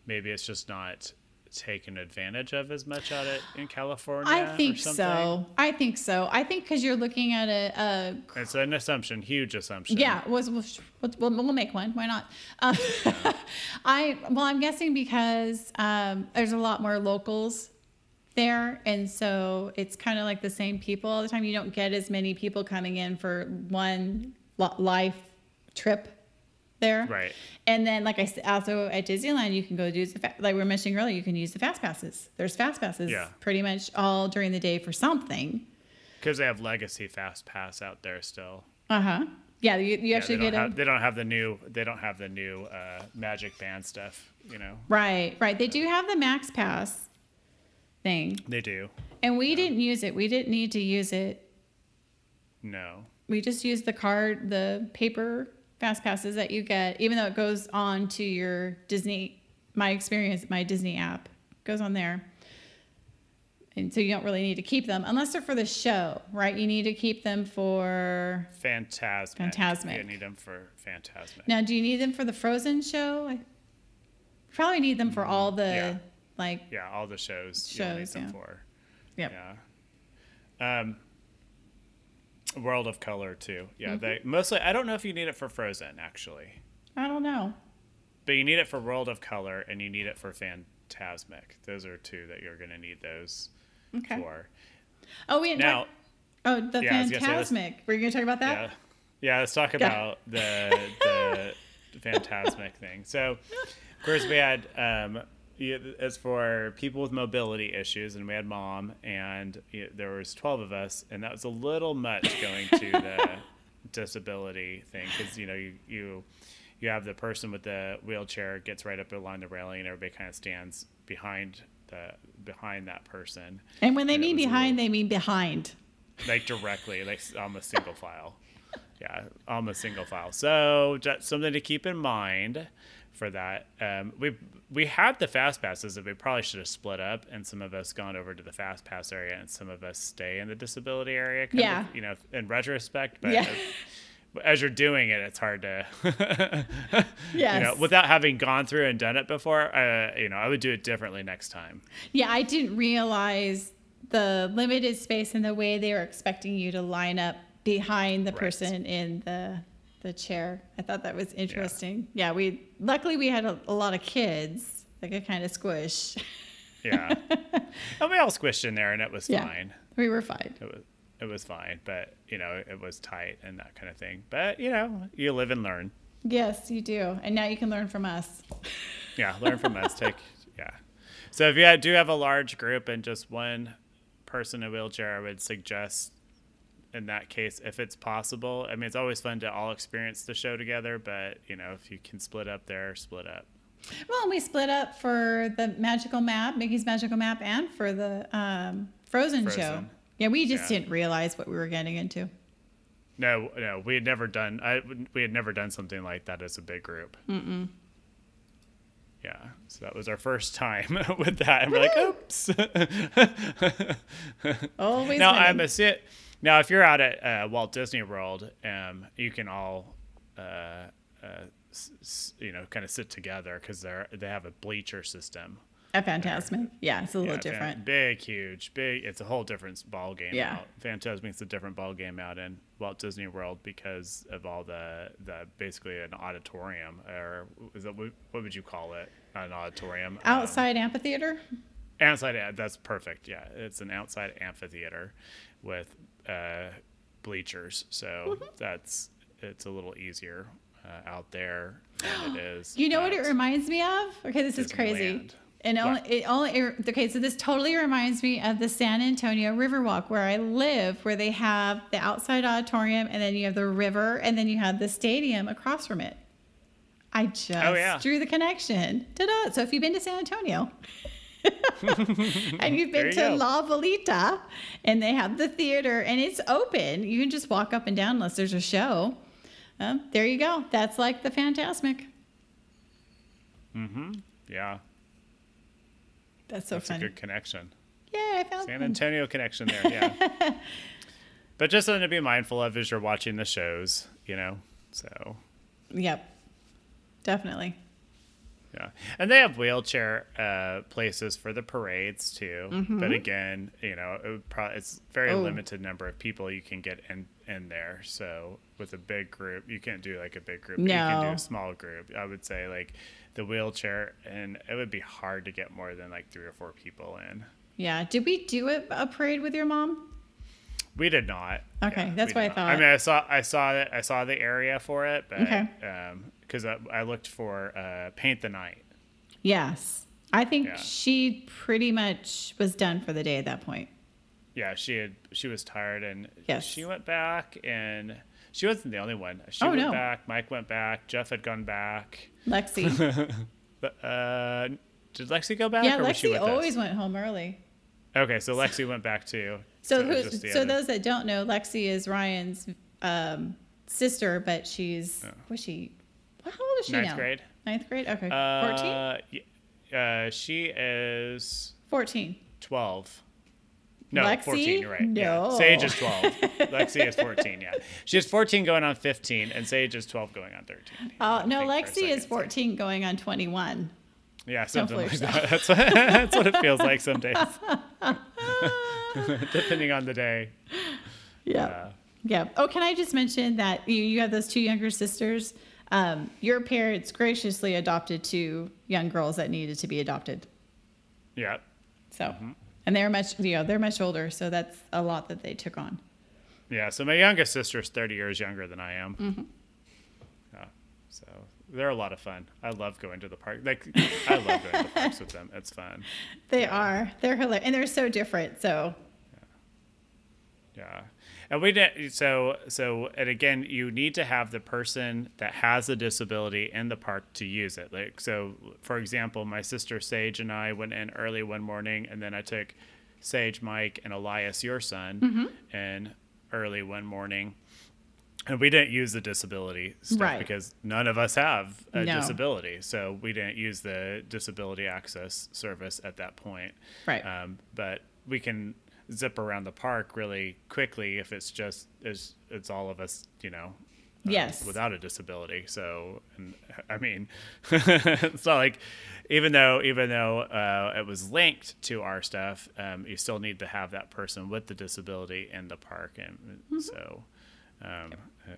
Speaker 4: maybe it's just not taken advantage of as much out it in California.
Speaker 1: I think so. I think so. I think because you're looking at a, a
Speaker 4: It's an assumption, huge assumption.
Speaker 1: Yeah, was we'll, we'll, we'll make one. Why not? Uh, I well, I'm guessing because um, there's a lot more locals there, and so it's kind of like the same people all the time. You don't get as many people coming in for one life trip there,
Speaker 4: Right.
Speaker 1: And then, like I said, also at Disneyland, you can go do the fa- like we were mentioning earlier. You can use the fast passes. There's fast passes,
Speaker 4: Yeah.
Speaker 1: pretty much all during the day for something.
Speaker 4: Because they have Legacy Fast Pass out there still.
Speaker 1: Uh huh. Yeah, you, you
Speaker 4: Yeah,
Speaker 1: actually get
Speaker 4: don't
Speaker 1: a
Speaker 4: they don't have the new they don't have the new uh, Magic Band stuff. You know
Speaker 1: Right, right. They do have the Max Pass thing,
Speaker 4: they do.
Speaker 1: and we didn't use it. We didn't need to use it.
Speaker 4: No.
Speaker 1: We just used the card, the paper fast passes that you get, even though it goes on to your Disney. My experience, my Disney app goes on there, and so you don't really need to keep them unless they're for the show, right? You need to keep them for.
Speaker 4: Fantasmic.
Speaker 1: Fantasmic.
Speaker 4: You need them for Fantasmic.
Speaker 1: Now, do you need them for the Frozen show? I probably need them for all the
Speaker 4: Yeah.
Speaker 1: like.
Speaker 4: Yeah, all the shows.
Speaker 1: Shows,
Speaker 4: them
Speaker 1: yeah.
Speaker 4: for.
Speaker 1: Yep.
Speaker 4: Yeah. Um. World of Color too. Yeah,
Speaker 1: Mm-hmm.
Speaker 4: they mostly. I don't know if you need it for Frozen actually,
Speaker 1: I don't know.
Speaker 4: but you need it for World of Color and you need it for Fantasmic. Those are two that you're going to need those
Speaker 1: Okay.
Speaker 4: for.
Speaker 1: Oh, we
Speaker 4: Now,
Speaker 1: Oh, the
Speaker 4: Yeah, I was gonna
Speaker 1: Fantasmic. Were you going to talk about that?
Speaker 4: yeah, yeah. Let's talk about the the Fantasmic thing. So, of course, we had um, as for people with mobility issues, and we had mom, and yeah, there was twelve of us, and that was a little much going to the disability thing because you know you you you have the person with the wheelchair gets right up along the railing, and everybody kind of stands behind the behind that person,
Speaker 1: And when they
Speaker 4: And
Speaker 1: mean behind,
Speaker 4: little-
Speaker 1: they mean behind.
Speaker 4: like directly, like almost single file. Yeah, almost single file. So just something to keep in mind for that. Um, we we had the fast passes that we probably should have split up, and some of us gone over to the fast pass area, and some of us stay in the disability area. Kind
Speaker 1: Yeah.
Speaker 4: Of, you know, in retrospect, but.
Speaker 1: Yeah.
Speaker 4: As you're doing it, it's hard to, you know, without having gone through and done it before. Uh, you know, I would do it differently next time.
Speaker 1: Yeah, I didn't realize the limited space and the way they were expecting you to line up behind the
Speaker 4: Right.
Speaker 1: person in the the chair. I thought that was interesting. Yeah, we luckily we had a, a lot of kids that could kind of squish.
Speaker 4: Yeah, and we all squished in there, and it was
Speaker 1: Yeah.
Speaker 4: fine.
Speaker 1: we were fine.
Speaker 4: it was it was fine, but you know it was tight and that kind of thing. But you know you live and learn.
Speaker 1: Yes, you do. And now you can learn from us.
Speaker 4: Yeah, learn from us. Take yeah. So if you do have a large group and just one person in a wheelchair, I would suggest in that case if it's possible. I mean, it's always fun to all experience the show together, but you know if you can split up there, split up.
Speaker 1: Well, we split up for the magical map, Mickey's magical map, and for the um, Frozen, show. Yeah, we just
Speaker 4: Yeah.
Speaker 1: didn't realize what we were getting into.
Speaker 4: No, no, we had never done. I we had never done something like that as a big group. Mm-mm. Yeah, so that was our first time with that, and we're like, oops.
Speaker 1: Always.
Speaker 4: now
Speaker 1: winning.
Speaker 4: I'm a sit. Now, if you're out at uh, Walt Disney World, um, you can all, uh, uh, s- s- you know, kind of sit together because they're they have a bleacher system.
Speaker 1: a Fantasmic. Yeah, it's a little
Speaker 4: Yeah, fan-
Speaker 1: different.
Speaker 4: big, huge, big. It's a whole different ball game.
Speaker 1: Yeah.
Speaker 4: out. Fantasmic's a different ball game out in Walt Disney World because of all the the basically an auditorium or is that what would you call it? Not an auditorium. um,
Speaker 1: Outside amphitheater.
Speaker 4: outside. That's perfect. Yeah, it's an outside amphitheater with uh, bleachers, so
Speaker 1: Mm-hmm.
Speaker 4: that's it's a little easier. uh, out there than it is.
Speaker 1: You know what it reminds me of? Okay, this is crazy. And only, it only it- okay. So this totally reminds me of the San Antonio Riverwalk where I live, where they have the outside auditorium, and then you have the river, and then you have the stadium across from it. I just
Speaker 4: Oh, yeah.
Speaker 1: drew the connection. Ta-da! So if you've been to San Antonio. and you've been
Speaker 4: you
Speaker 1: to
Speaker 4: go.
Speaker 1: La Villita and they have the theater and it's open. You can just walk up and down unless there's a show. Um, there you go. That's like the Fantasmic. Mm-hmm.
Speaker 4: Yeah,
Speaker 1: That's so
Speaker 4: that's a
Speaker 1: funny.
Speaker 4: good connection.
Speaker 1: Yeah, I found
Speaker 4: San. Antonio connection there, yeah. but just something to be mindful of as you're watching the shows, you know. So
Speaker 1: Yep. Definitely.
Speaker 4: Yeah, and they have wheelchair uh, places for the parades too. But again, you know, it pro- it's very
Speaker 1: Mm-hmm. Oh.
Speaker 4: limited number of people you can get in in there. So with a big group, you can't do like a big group. No. You can do a small group. I would say like the wheelchair, and it would be hard to get more than like three or four people in.
Speaker 1: Yeah. Did we do a, a parade with your mom?
Speaker 4: We did not.
Speaker 1: Okay, that's
Speaker 4: we
Speaker 1: what I thought.
Speaker 4: I mean, I saw, I saw it, I saw the area for it, but
Speaker 1: Okay.
Speaker 4: Because I, I looked for uh, paint the night.
Speaker 1: Yes. I think
Speaker 4: Yeah.
Speaker 1: she pretty much was done for the day at that point.
Speaker 4: Yeah, she had, she was tired, and
Speaker 1: Yes.
Speaker 4: she went back, and she wasn't the only one. She
Speaker 1: Oh,
Speaker 4: went
Speaker 1: no.
Speaker 4: back. Mike went back. Jeff had gone back.
Speaker 1: Lexi.
Speaker 4: Uh, did Lexi go back?
Speaker 1: yeah,
Speaker 4: or was she
Speaker 1: Lexi always
Speaker 4: us?
Speaker 1: went home early.
Speaker 4: Okay, so Lexi went back too.
Speaker 1: So, who, so those that don't know, Lexi is Ryan's um, sister, but she's was she? How old is she now?
Speaker 4: Ninth
Speaker 1: now?
Speaker 4: grade.
Speaker 1: Ninth grade. Okay, 14?
Speaker 4: Uh, uh, she is
Speaker 1: 14.
Speaker 4: 12. No,
Speaker 1: Lexi?
Speaker 4: 14, you're right.
Speaker 1: No.
Speaker 4: Yeah. Sage is 12. Lexi is 14, yeah. She's 14 going on 15, and Sage is 12 going on 13.
Speaker 1: Uh, no,
Speaker 4: think for a
Speaker 1: Lexi is
Speaker 4: second.
Speaker 1: 14 going on 21.
Speaker 4: Yeah, something like
Speaker 1: yourself.
Speaker 4: that. That's what, that's what it feels like some days. Depending on the day.
Speaker 1: Yeah. Yeah. Oh, can I just mention that you, you have those two younger sisters? Um, your parents graciously adopted two young girls that needed to be adopted.
Speaker 4: Yeah.
Speaker 1: So,
Speaker 4: Mm-hmm.
Speaker 1: and they're much, you know, they're much older. So that's a lot that they took on.
Speaker 4: Yeah, so my youngest sister's 30 years younger than I am.
Speaker 1: Mm-hmm.
Speaker 4: Yeah, so they're a lot of fun. I love going to the park. Like, I love going to the parks with them. It's fun.
Speaker 1: They are. They're hilarious. And they're so different. So,
Speaker 4: Yeah. And we did so so and again you need to have the person that has a disability in the park to use it. Like so for example, my sister Sage and I went in early one morning and then I took Sage, Mike, and Elias, your son, in early one morning. And we didn't use the disability stuff
Speaker 1: Right.
Speaker 4: because none of us have a
Speaker 1: No.
Speaker 4: disability. So we didn't use the disability access service at that point.
Speaker 1: Right.
Speaker 4: Um, but we can zip around the park really quickly if it's just it's, it's all of us, you know, uh,
Speaker 1: Yes.
Speaker 4: without a disability. So, and, I mean, it's not like even though even though uh, it was linked to our stuff, um, you still need to have that person with the disability in the park, and
Speaker 1: Mm-hmm.
Speaker 4: so. Um,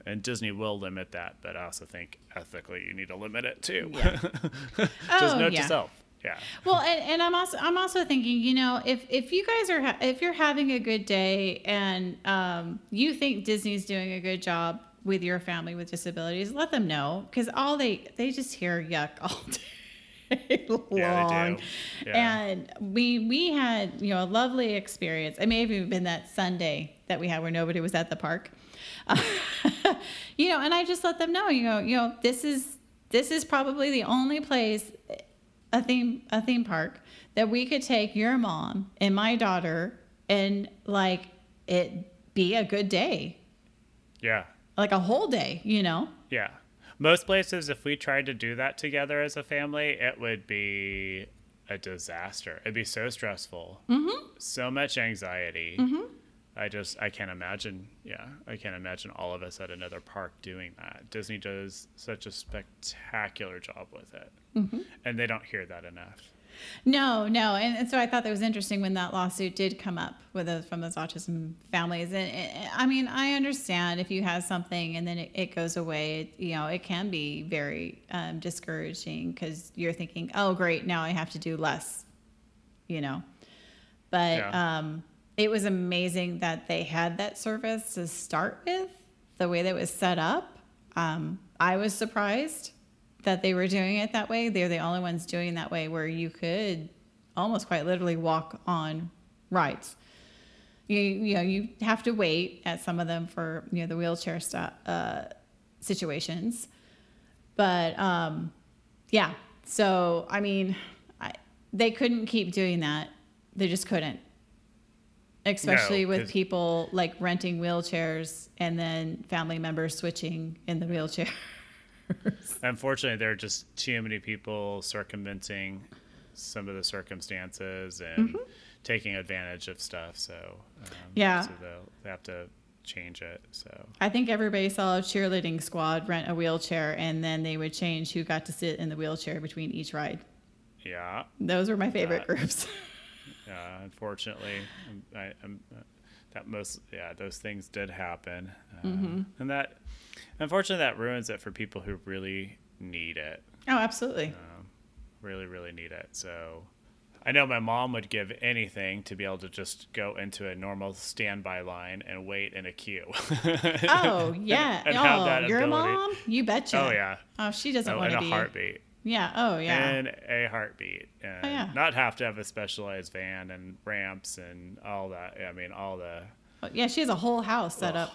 Speaker 4: and Disney will limit that, but I also think ethically you need to limit it too. Just
Speaker 1: Oh,
Speaker 4: note
Speaker 1: yeah.
Speaker 4: to self. Yeah.
Speaker 1: well, and, and I'm also I'm also thinking, you know, if if you guys are ha- if you're having a good day and um, you think Disney's doing a good job with your family with disabilities, let them know because all they they just hear yuck all day long.
Speaker 4: Yeah, they do. Yeah.
Speaker 1: And we we had you know a lovely experience. It may have even been that Sunday that we had where nobody was at the park. you know, and I just let them know, you know, you know, this is this is probably the only place a theme a theme park that we could take your mom and my daughter and like it be a good day.
Speaker 4: Yeah.
Speaker 1: Like a whole day, you know?
Speaker 4: Yeah. Most places, if we tried to do that together as a family, it would be a disaster. It'd be so stressful. Mm-hmm. So much anxiety. Mm-hmm. I just, I can't imagine. Yeah. I can't imagine all of us at another park doing that. Disney does such a spectacular job with it. Mm-hmm. And they don't hear that enough.
Speaker 1: No, no, and, and so I thought that was interesting when that lawsuit did come up with those from those autism families. And, and I mean, I understand if you have something and then it, it goes away, it, you know, it can be very um, discouraging because you're thinking, oh, great, now I have to do less, you know. But
Speaker 4: Yeah.
Speaker 1: um, it was amazing that they had that service to start with, the way that was set up. Um, I was surprised that they were doing it that way. They're the only ones doing that way where you could almost quite literally walk on rides. You you know you have to wait at some of them for you know the wheelchair stu uh, situations, but um, yeah. So I mean, I, they couldn't keep doing that. They just couldn't especially with people like renting wheelchairs and then family members switching in the wheelchair.
Speaker 4: Unfortunately, there are just too many people circumventing some of the circumstances and taking advantage of stuff. So um,
Speaker 1: Yeah.
Speaker 4: so they have to change it. So
Speaker 1: I think everybody saw a cheerleading squad rent a wheelchair and then they would change who got to sit in the wheelchair between each ride.
Speaker 4: yeah,
Speaker 1: Those were my favorite
Speaker 4: That-
Speaker 1: groups.
Speaker 4: Yeah. Unfortunately, um, I, I'm, uh, that most yeah those things did happen, um, and that unfortunately that ruins it for people who really need it.
Speaker 1: oh, absolutely.
Speaker 4: really really need it so i know my mom would give anything to be able to just go into a normal standby line and wait in a queue
Speaker 1: Oh, yeah.
Speaker 4: and
Speaker 1: oh,
Speaker 4: have that
Speaker 1: your
Speaker 4: ability.
Speaker 1: mom? You betcha.
Speaker 4: oh yeah
Speaker 1: Oh, she doesn't
Speaker 4: oh,
Speaker 1: want
Speaker 4: in
Speaker 1: to
Speaker 4: a
Speaker 1: be.
Speaker 4: heartbeat
Speaker 1: Yeah. Oh, yeah.
Speaker 4: And a heartbeat and
Speaker 1: Oh, yeah.
Speaker 4: not have to have a specialized van and ramps and all that i mean all the
Speaker 1: Oh, yeah, she has a whole house set up.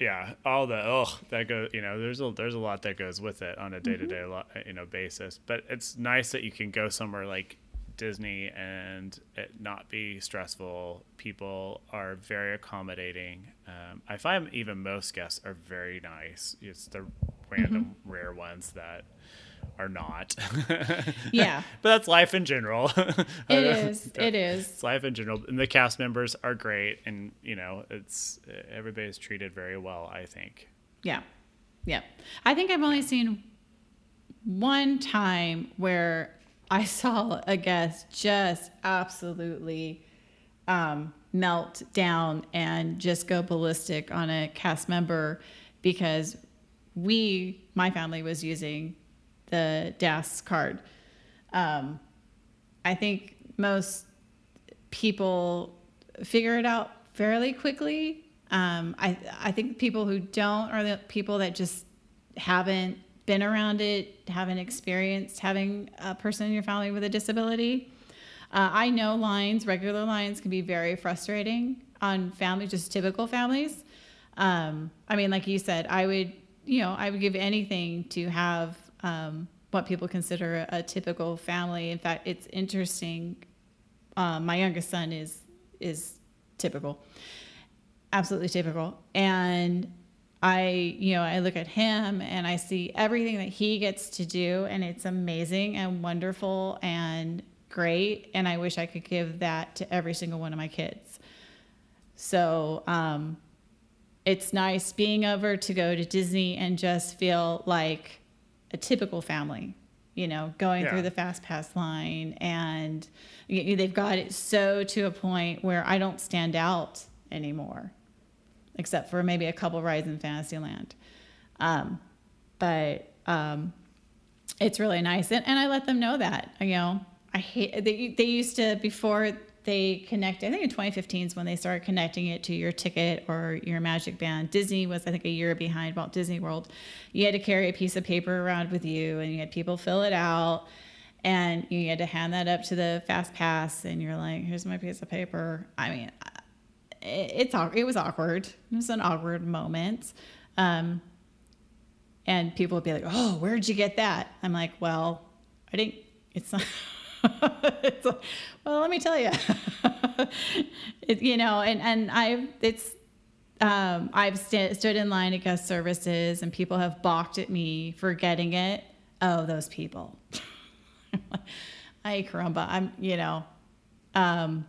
Speaker 4: yeah all the oh that goes you know there's a there's a lot that goes with it on a day-to-day you know basis but it's nice that you can go somewhere like disney and it not be stressful people are very accommodating um, i find even most guests are very nice it's the random rare ones that are not
Speaker 1: Yeah.
Speaker 4: but that's life in general
Speaker 1: It is. It is.
Speaker 4: it's life in general and the cast members are great and you know it's everybody's treated very well i think
Speaker 1: Yeah. Yeah. I think I've only seen one time where I saw a guest just absolutely um, melt down and just go ballistic on a cast member because we, my family, was using the DAS card. Um, I think most people figure it out fairly quickly. Um, I I think people who don't are the people that just haven't been around it, haven't experienced having a person in your family with a disability. Uh, I know lines, regular lines, can be very frustrating on families, just typical families. Um, I mean, like you said, I would, you know, I would give anything to have um, what people consider a, typical family. In fact, it's interesting. Um, my youngest son is is typical, absolutely typical, and I, you know, I look at him and I see everything that he gets to do, and it's amazing and wonderful and great. And I wish I could give that to every single one of my kids. So um, it's nice being over to go to Disney and just feel like a typical family, you know, going
Speaker 4: Yeah.
Speaker 1: through the fast pass line. And they've got it so to a point where I don't stand out anymore, except for maybe a couple rides in Fantasyland. Um, but um, it's really nice and, and i let them know that you know i hate they, they used to before they connect i think in 2015 is when they started connecting it to your ticket or your magic band disney was i think a year behind walt disney world you had to carry a piece of paper around with you and you had people fill it out and you had to hand that up to the fast pass and you're like here's my piece of paper i mean it, it's it was awkward it was an awkward moment um, and people would be like, "Oh, where'd you get that?" I'm like, "Well, I didn't. It's not." like, well, let me tell you. it, you know, and and I've it's um, I've st- stood in line at guest services, and people have balked at me for getting it. Oh, those people. Ay caramba! I'm you know, um,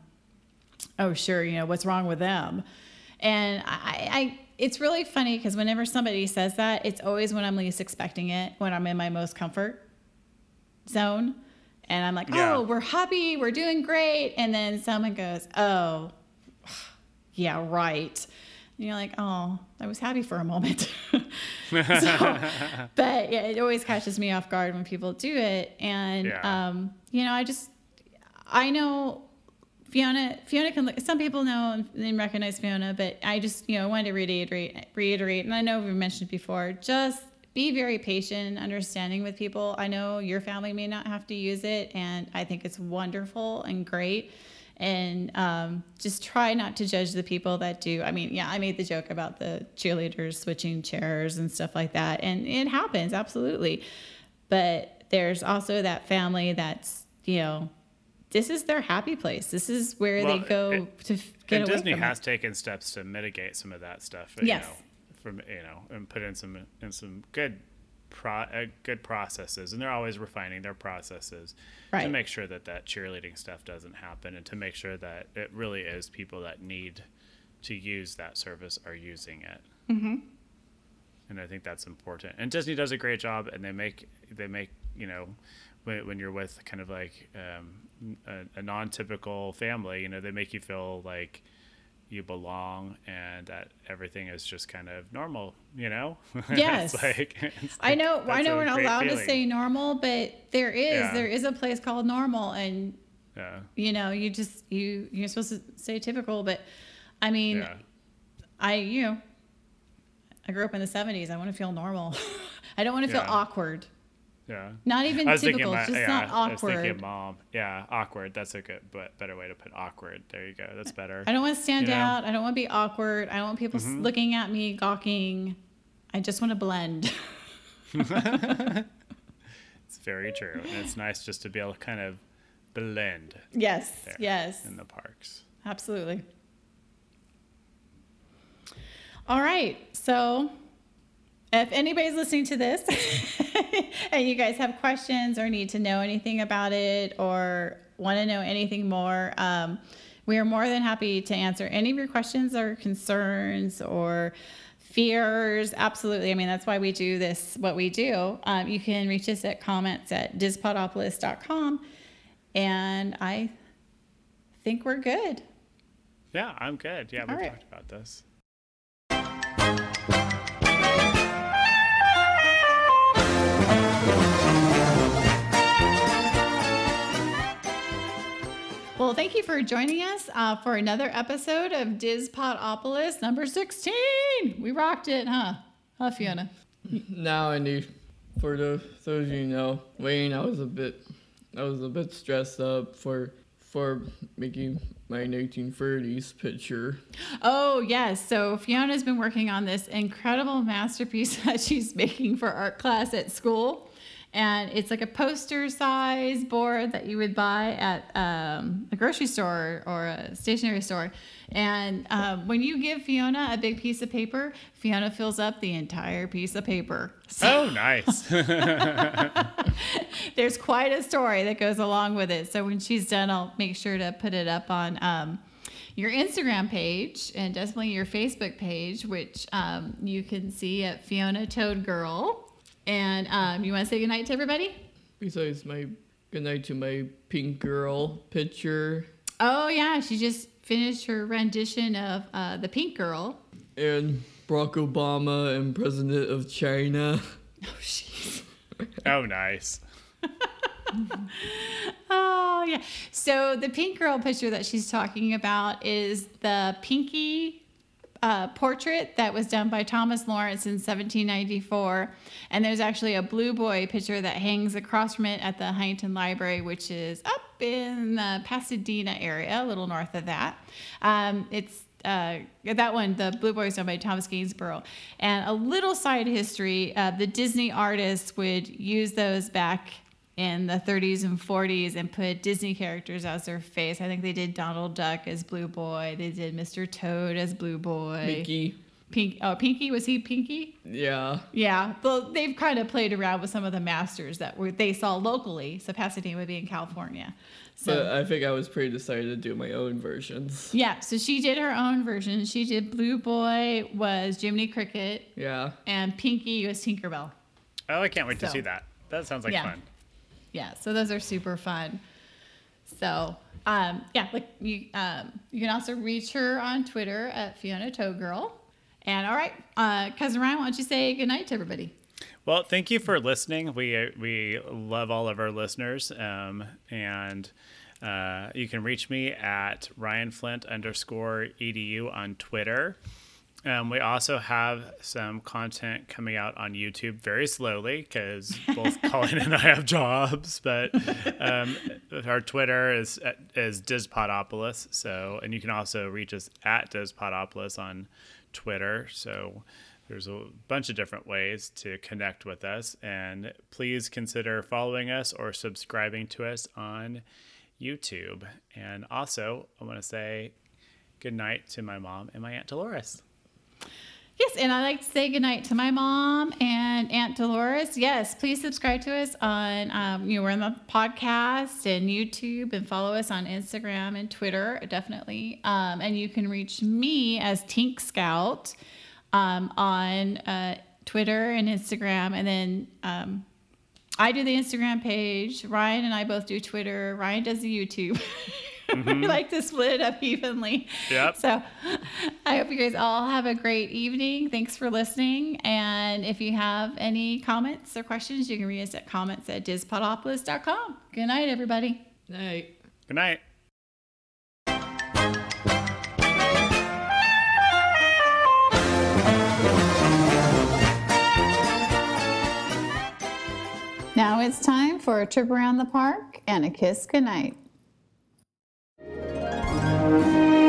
Speaker 1: oh sure, you know what's wrong with them, and I, I it's really funny because whenever somebody says that, it's always when I'm least expecting it, when I'm in my most comfort zone, and I'm like,
Speaker 4: Yeah.
Speaker 1: oh, we're happy, we're doing great, and then someone goes, oh, yeah, right. And you're like, oh, I was happy for a moment. so, but yeah, it always catches me off guard when people do it. And,
Speaker 4: Yeah.
Speaker 1: um, you know, I just, I know Fiona, Fiona can look, some people know and- recognize Fiona, but I just, you know, I wanted to reiterate, reiterate, and I know we've mentioned before, just be very patient and understanding with people. I know your family may not have to use it, and I think it's wonderful and great. And um, just try not to judge the people that do. I mean, yeah, I made the joke about the cheerleaders switching chairs and stuff like that, and it happens absolutely. But there's also that family that's you know, this is their happy place. This is where
Speaker 4: Well,
Speaker 1: they go
Speaker 4: it-
Speaker 1: to get
Speaker 4: and
Speaker 1: away
Speaker 4: Disney
Speaker 1: from
Speaker 4: has
Speaker 1: it.
Speaker 4: taken steps to mitigate some of that stuff. You
Speaker 1: Yes.
Speaker 4: From you know, and put in some in some good pro uh, good processes, and they're always refining their processes to make sure that that cheerleading stuff doesn't happen, and to make sure that it really is people that need to use that service are using it. Mm-hmm. And I think that's important. And Disney does a great job, and they make they make you know. When, when you're with kind of like um, a, a non-typical family, you know, they make you feel like you belong and that everything is just kind of normal, you know?
Speaker 1: Yes.
Speaker 4: it's like,
Speaker 1: I know. I know we're not allowed to say normal, but there is
Speaker 4: Yeah.
Speaker 1: there is a place called normal, and
Speaker 4: Yeah.
Speaker 1: you know, you just you you're supposed to say typical, but I mean,
Speaker 4: Yeah.
Speaker 1: I you know, I grew up in the '70s. I want to feel normal. I don't want to feel awkward.
Speaker 4: Yeah.
Speaker 1: Not even typical.
Speaker 4: my,
Speaker 1: just
Speaker 4: yeah,
Speaker 1: not
Speaker 4: I was thinking
Speaker 1: awkward.
Speaker 4: mom. Yeah, awkward. That's a good, but better way to put awkward. There you go. That's better.
Speaker 1: I don't want to stand
Speaker 4: You know? Mm-hmm.
Speaker 1: out. I don't want to be awkward. I don't want people s looking at me gawking. I just want to blend.
Speaker 4: It's very true. And it's nice just to be able to kind of blend
Speaker 1: yes. Yes.
Speaker 4: in the parks.
Speaker 1: Absolutely. All right. So, if anybody's listening to this and you guys have questions or need to know anything about it or want to know anything more, um, we are more than happy to answer any of your questions or concerns or fears. Absolutely. I mean, that's why we do this, what we do. Um, you can reach us at comments at dispodopolis.com. And I think we're good.
Speaker 4: Yeah, I'm good. Yeah, we've
Speaker 1: right.
Speaker 4: talked about this.
Speaker 1: Well, thank you for joining us uh, for another episode of Dispodopolis number 16. We rocked it, huh? Huh, Fiona?
Speaker 3: Now I need, for those of you know, Wayne, I was a bit, I was a bit stressed up for for making my 1930s picture.
Speaker 1: Oh, yes. So Fiona's been working on this incredible masterpiece that she's making for art class at school. And it's like a poster size board that you would buy at um, a grocery store or a stationery store. And um, when you give Fiona a big piece of paper, Fiona fills up the entire piece of paper. So
Speaker 4: Oh, nice.
Speaker 1: there's quite a story that goes along with it. So when she's done, I'll make sure to put it up on um, your Instagram page and definitely your Facebook page, which um, you can see at Fiona Toad Girl. And um, you want to say goodnight to everybody?
Speaker 3: Besides my good night to my pink girl picture
Speaker 1: Oh, yeah. She just finished her rendition of uh, The Pink Girl.
Speaker 3: and Barack Obama and President of China.
Speaker 1: Oh, jeez.
Speaker 4: oh, nice.
Speaker 1: Oh, yeah. So the pink girl picture that she's talking about is the Pinkie uh, portrait that was done by Thomas Lawrence in 1794. And there's actually a blue boy picture that hangs across from it at the Huntington Library, which is up in the Pasadena area, a little north of that. Um, it's uh, that one, the Blue Boy, is done by Thomas Gainsborough. And a little side history: uh, the Disney artists would use those back in the 30s and 40s and put Disney characters as their face. I think they did Donald Duck as Blue Boy. They did Mr. Toad as Blue Boy.
Speaker 3: Mickey.
Speaker 1: Pink. Oh, Pinkie was he Pinkie?
Speaker 3: Yeah.
Speaker 1: Yeah. Well, they've kind of played around with some of the masters that were they saw locally. So Pasadena would be in California. So
Speaker 3: But I think I was pretty decided to do my own versions.
Speaker 1: yeah. So she did her own version. She did Blue Boy was Jiminy Cricket
Speaker 3: Yeah.
Speaker 1: and Pinkie was Tinkerbell.
Speaker 4: Oh, I can't wait to see that. That sounds like
Speaker 1: Yeah.
Speaker 4: fun.
Speaker 1: Yeah, so those are super fun. So, um, yeah, like you, um, you can also reach her on Twitter at Fiona Toe Girl. And all right, uh, cousin Ryan, why don't you say goodnight to everybody?
Speaker 4: Well, thank you for listening. We we love all of our listeners, um, and uh, you can reach me at ryanflint underscore edu on Twitter. Um, we also have some content coming out on YouTube very slowly because both Colin and I have jobs. But um, our Twitter is is Dispodopolis. So, and you can also reach us at Dispodopolis on Twitter. So, there's a bunch of different ways to connect with us, and please consider following us or subscribing to us on YouTube. And also, I want to say good night to my mom and my aunt Dolores.
Speaker 1: Yes, and I'd like to say goodnight to my mom and Aunt Dolores. Yes, please subscribe to us on, um, you know, we're on the podcast and YouTube and follow us on Instagram and Twitter, definitely. Um, and you can reach me as Tink Scout um, on uh, Twitter and Instagram. And then um, I do the Instagram page. Ryan and I both do Twitter. Ryan does the YouTube. we mm-hmm. like to split it up evenly.
Speaker 4: Yep.
Speaker 1: So I hope you guys all have a great evening. Thanks for listening. And if you have any comments or questions, you can read us at comments at dispodopolis.com. Good night, everybody.
Speaker 3: Night.
Speaker 4: Good night.
Speaker 6: Now it's time for a trip around the park and a kiss goodnight.
Speaker 9: The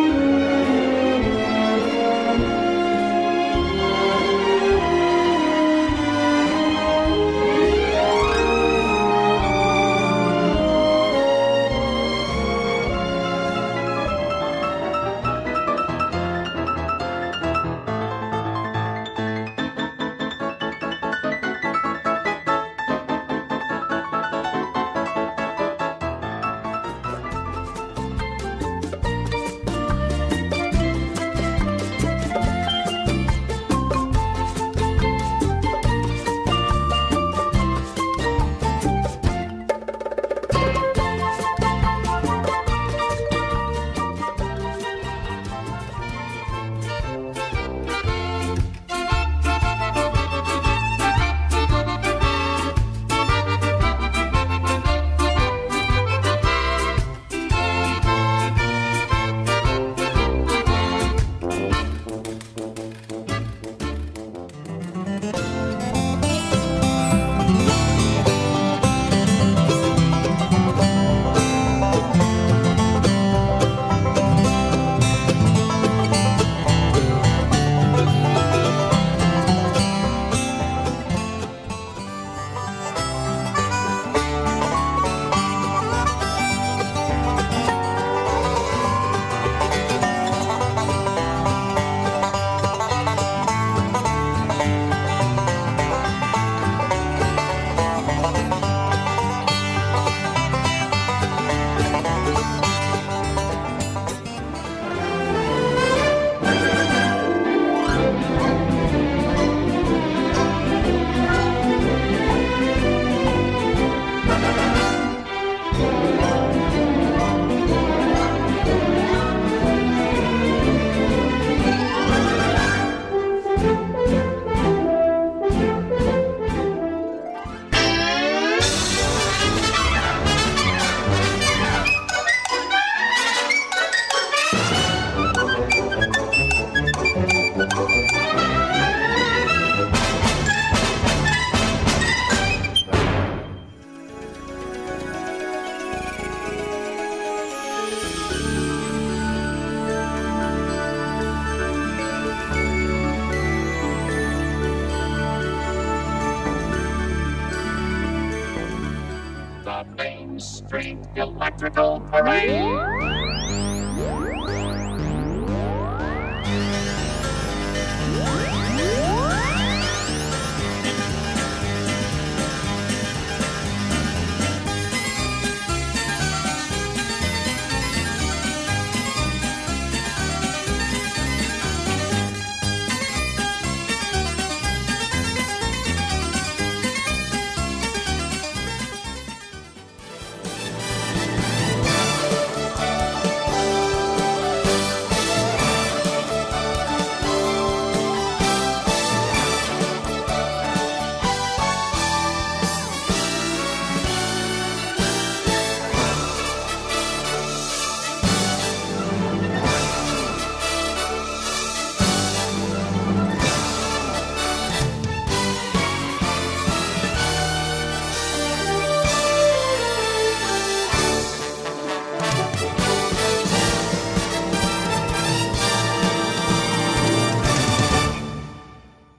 Speaker 9: Bye.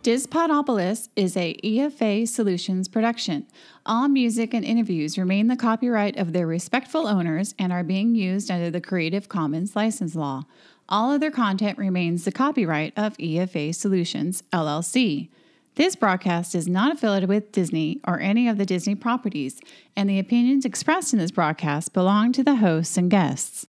Speaker 1: Dispodopolis is a EFA Solutions production. All music and interviews remain the copyright of their respectful owners and are being used under the Creative Commons license law. All other content remains the copyright of EFA Solutions, LLC. This broadcast is not affiliated with Disney or any of the Disney properties, and the opinions expressed in this broadcast belong to the hosts and guests.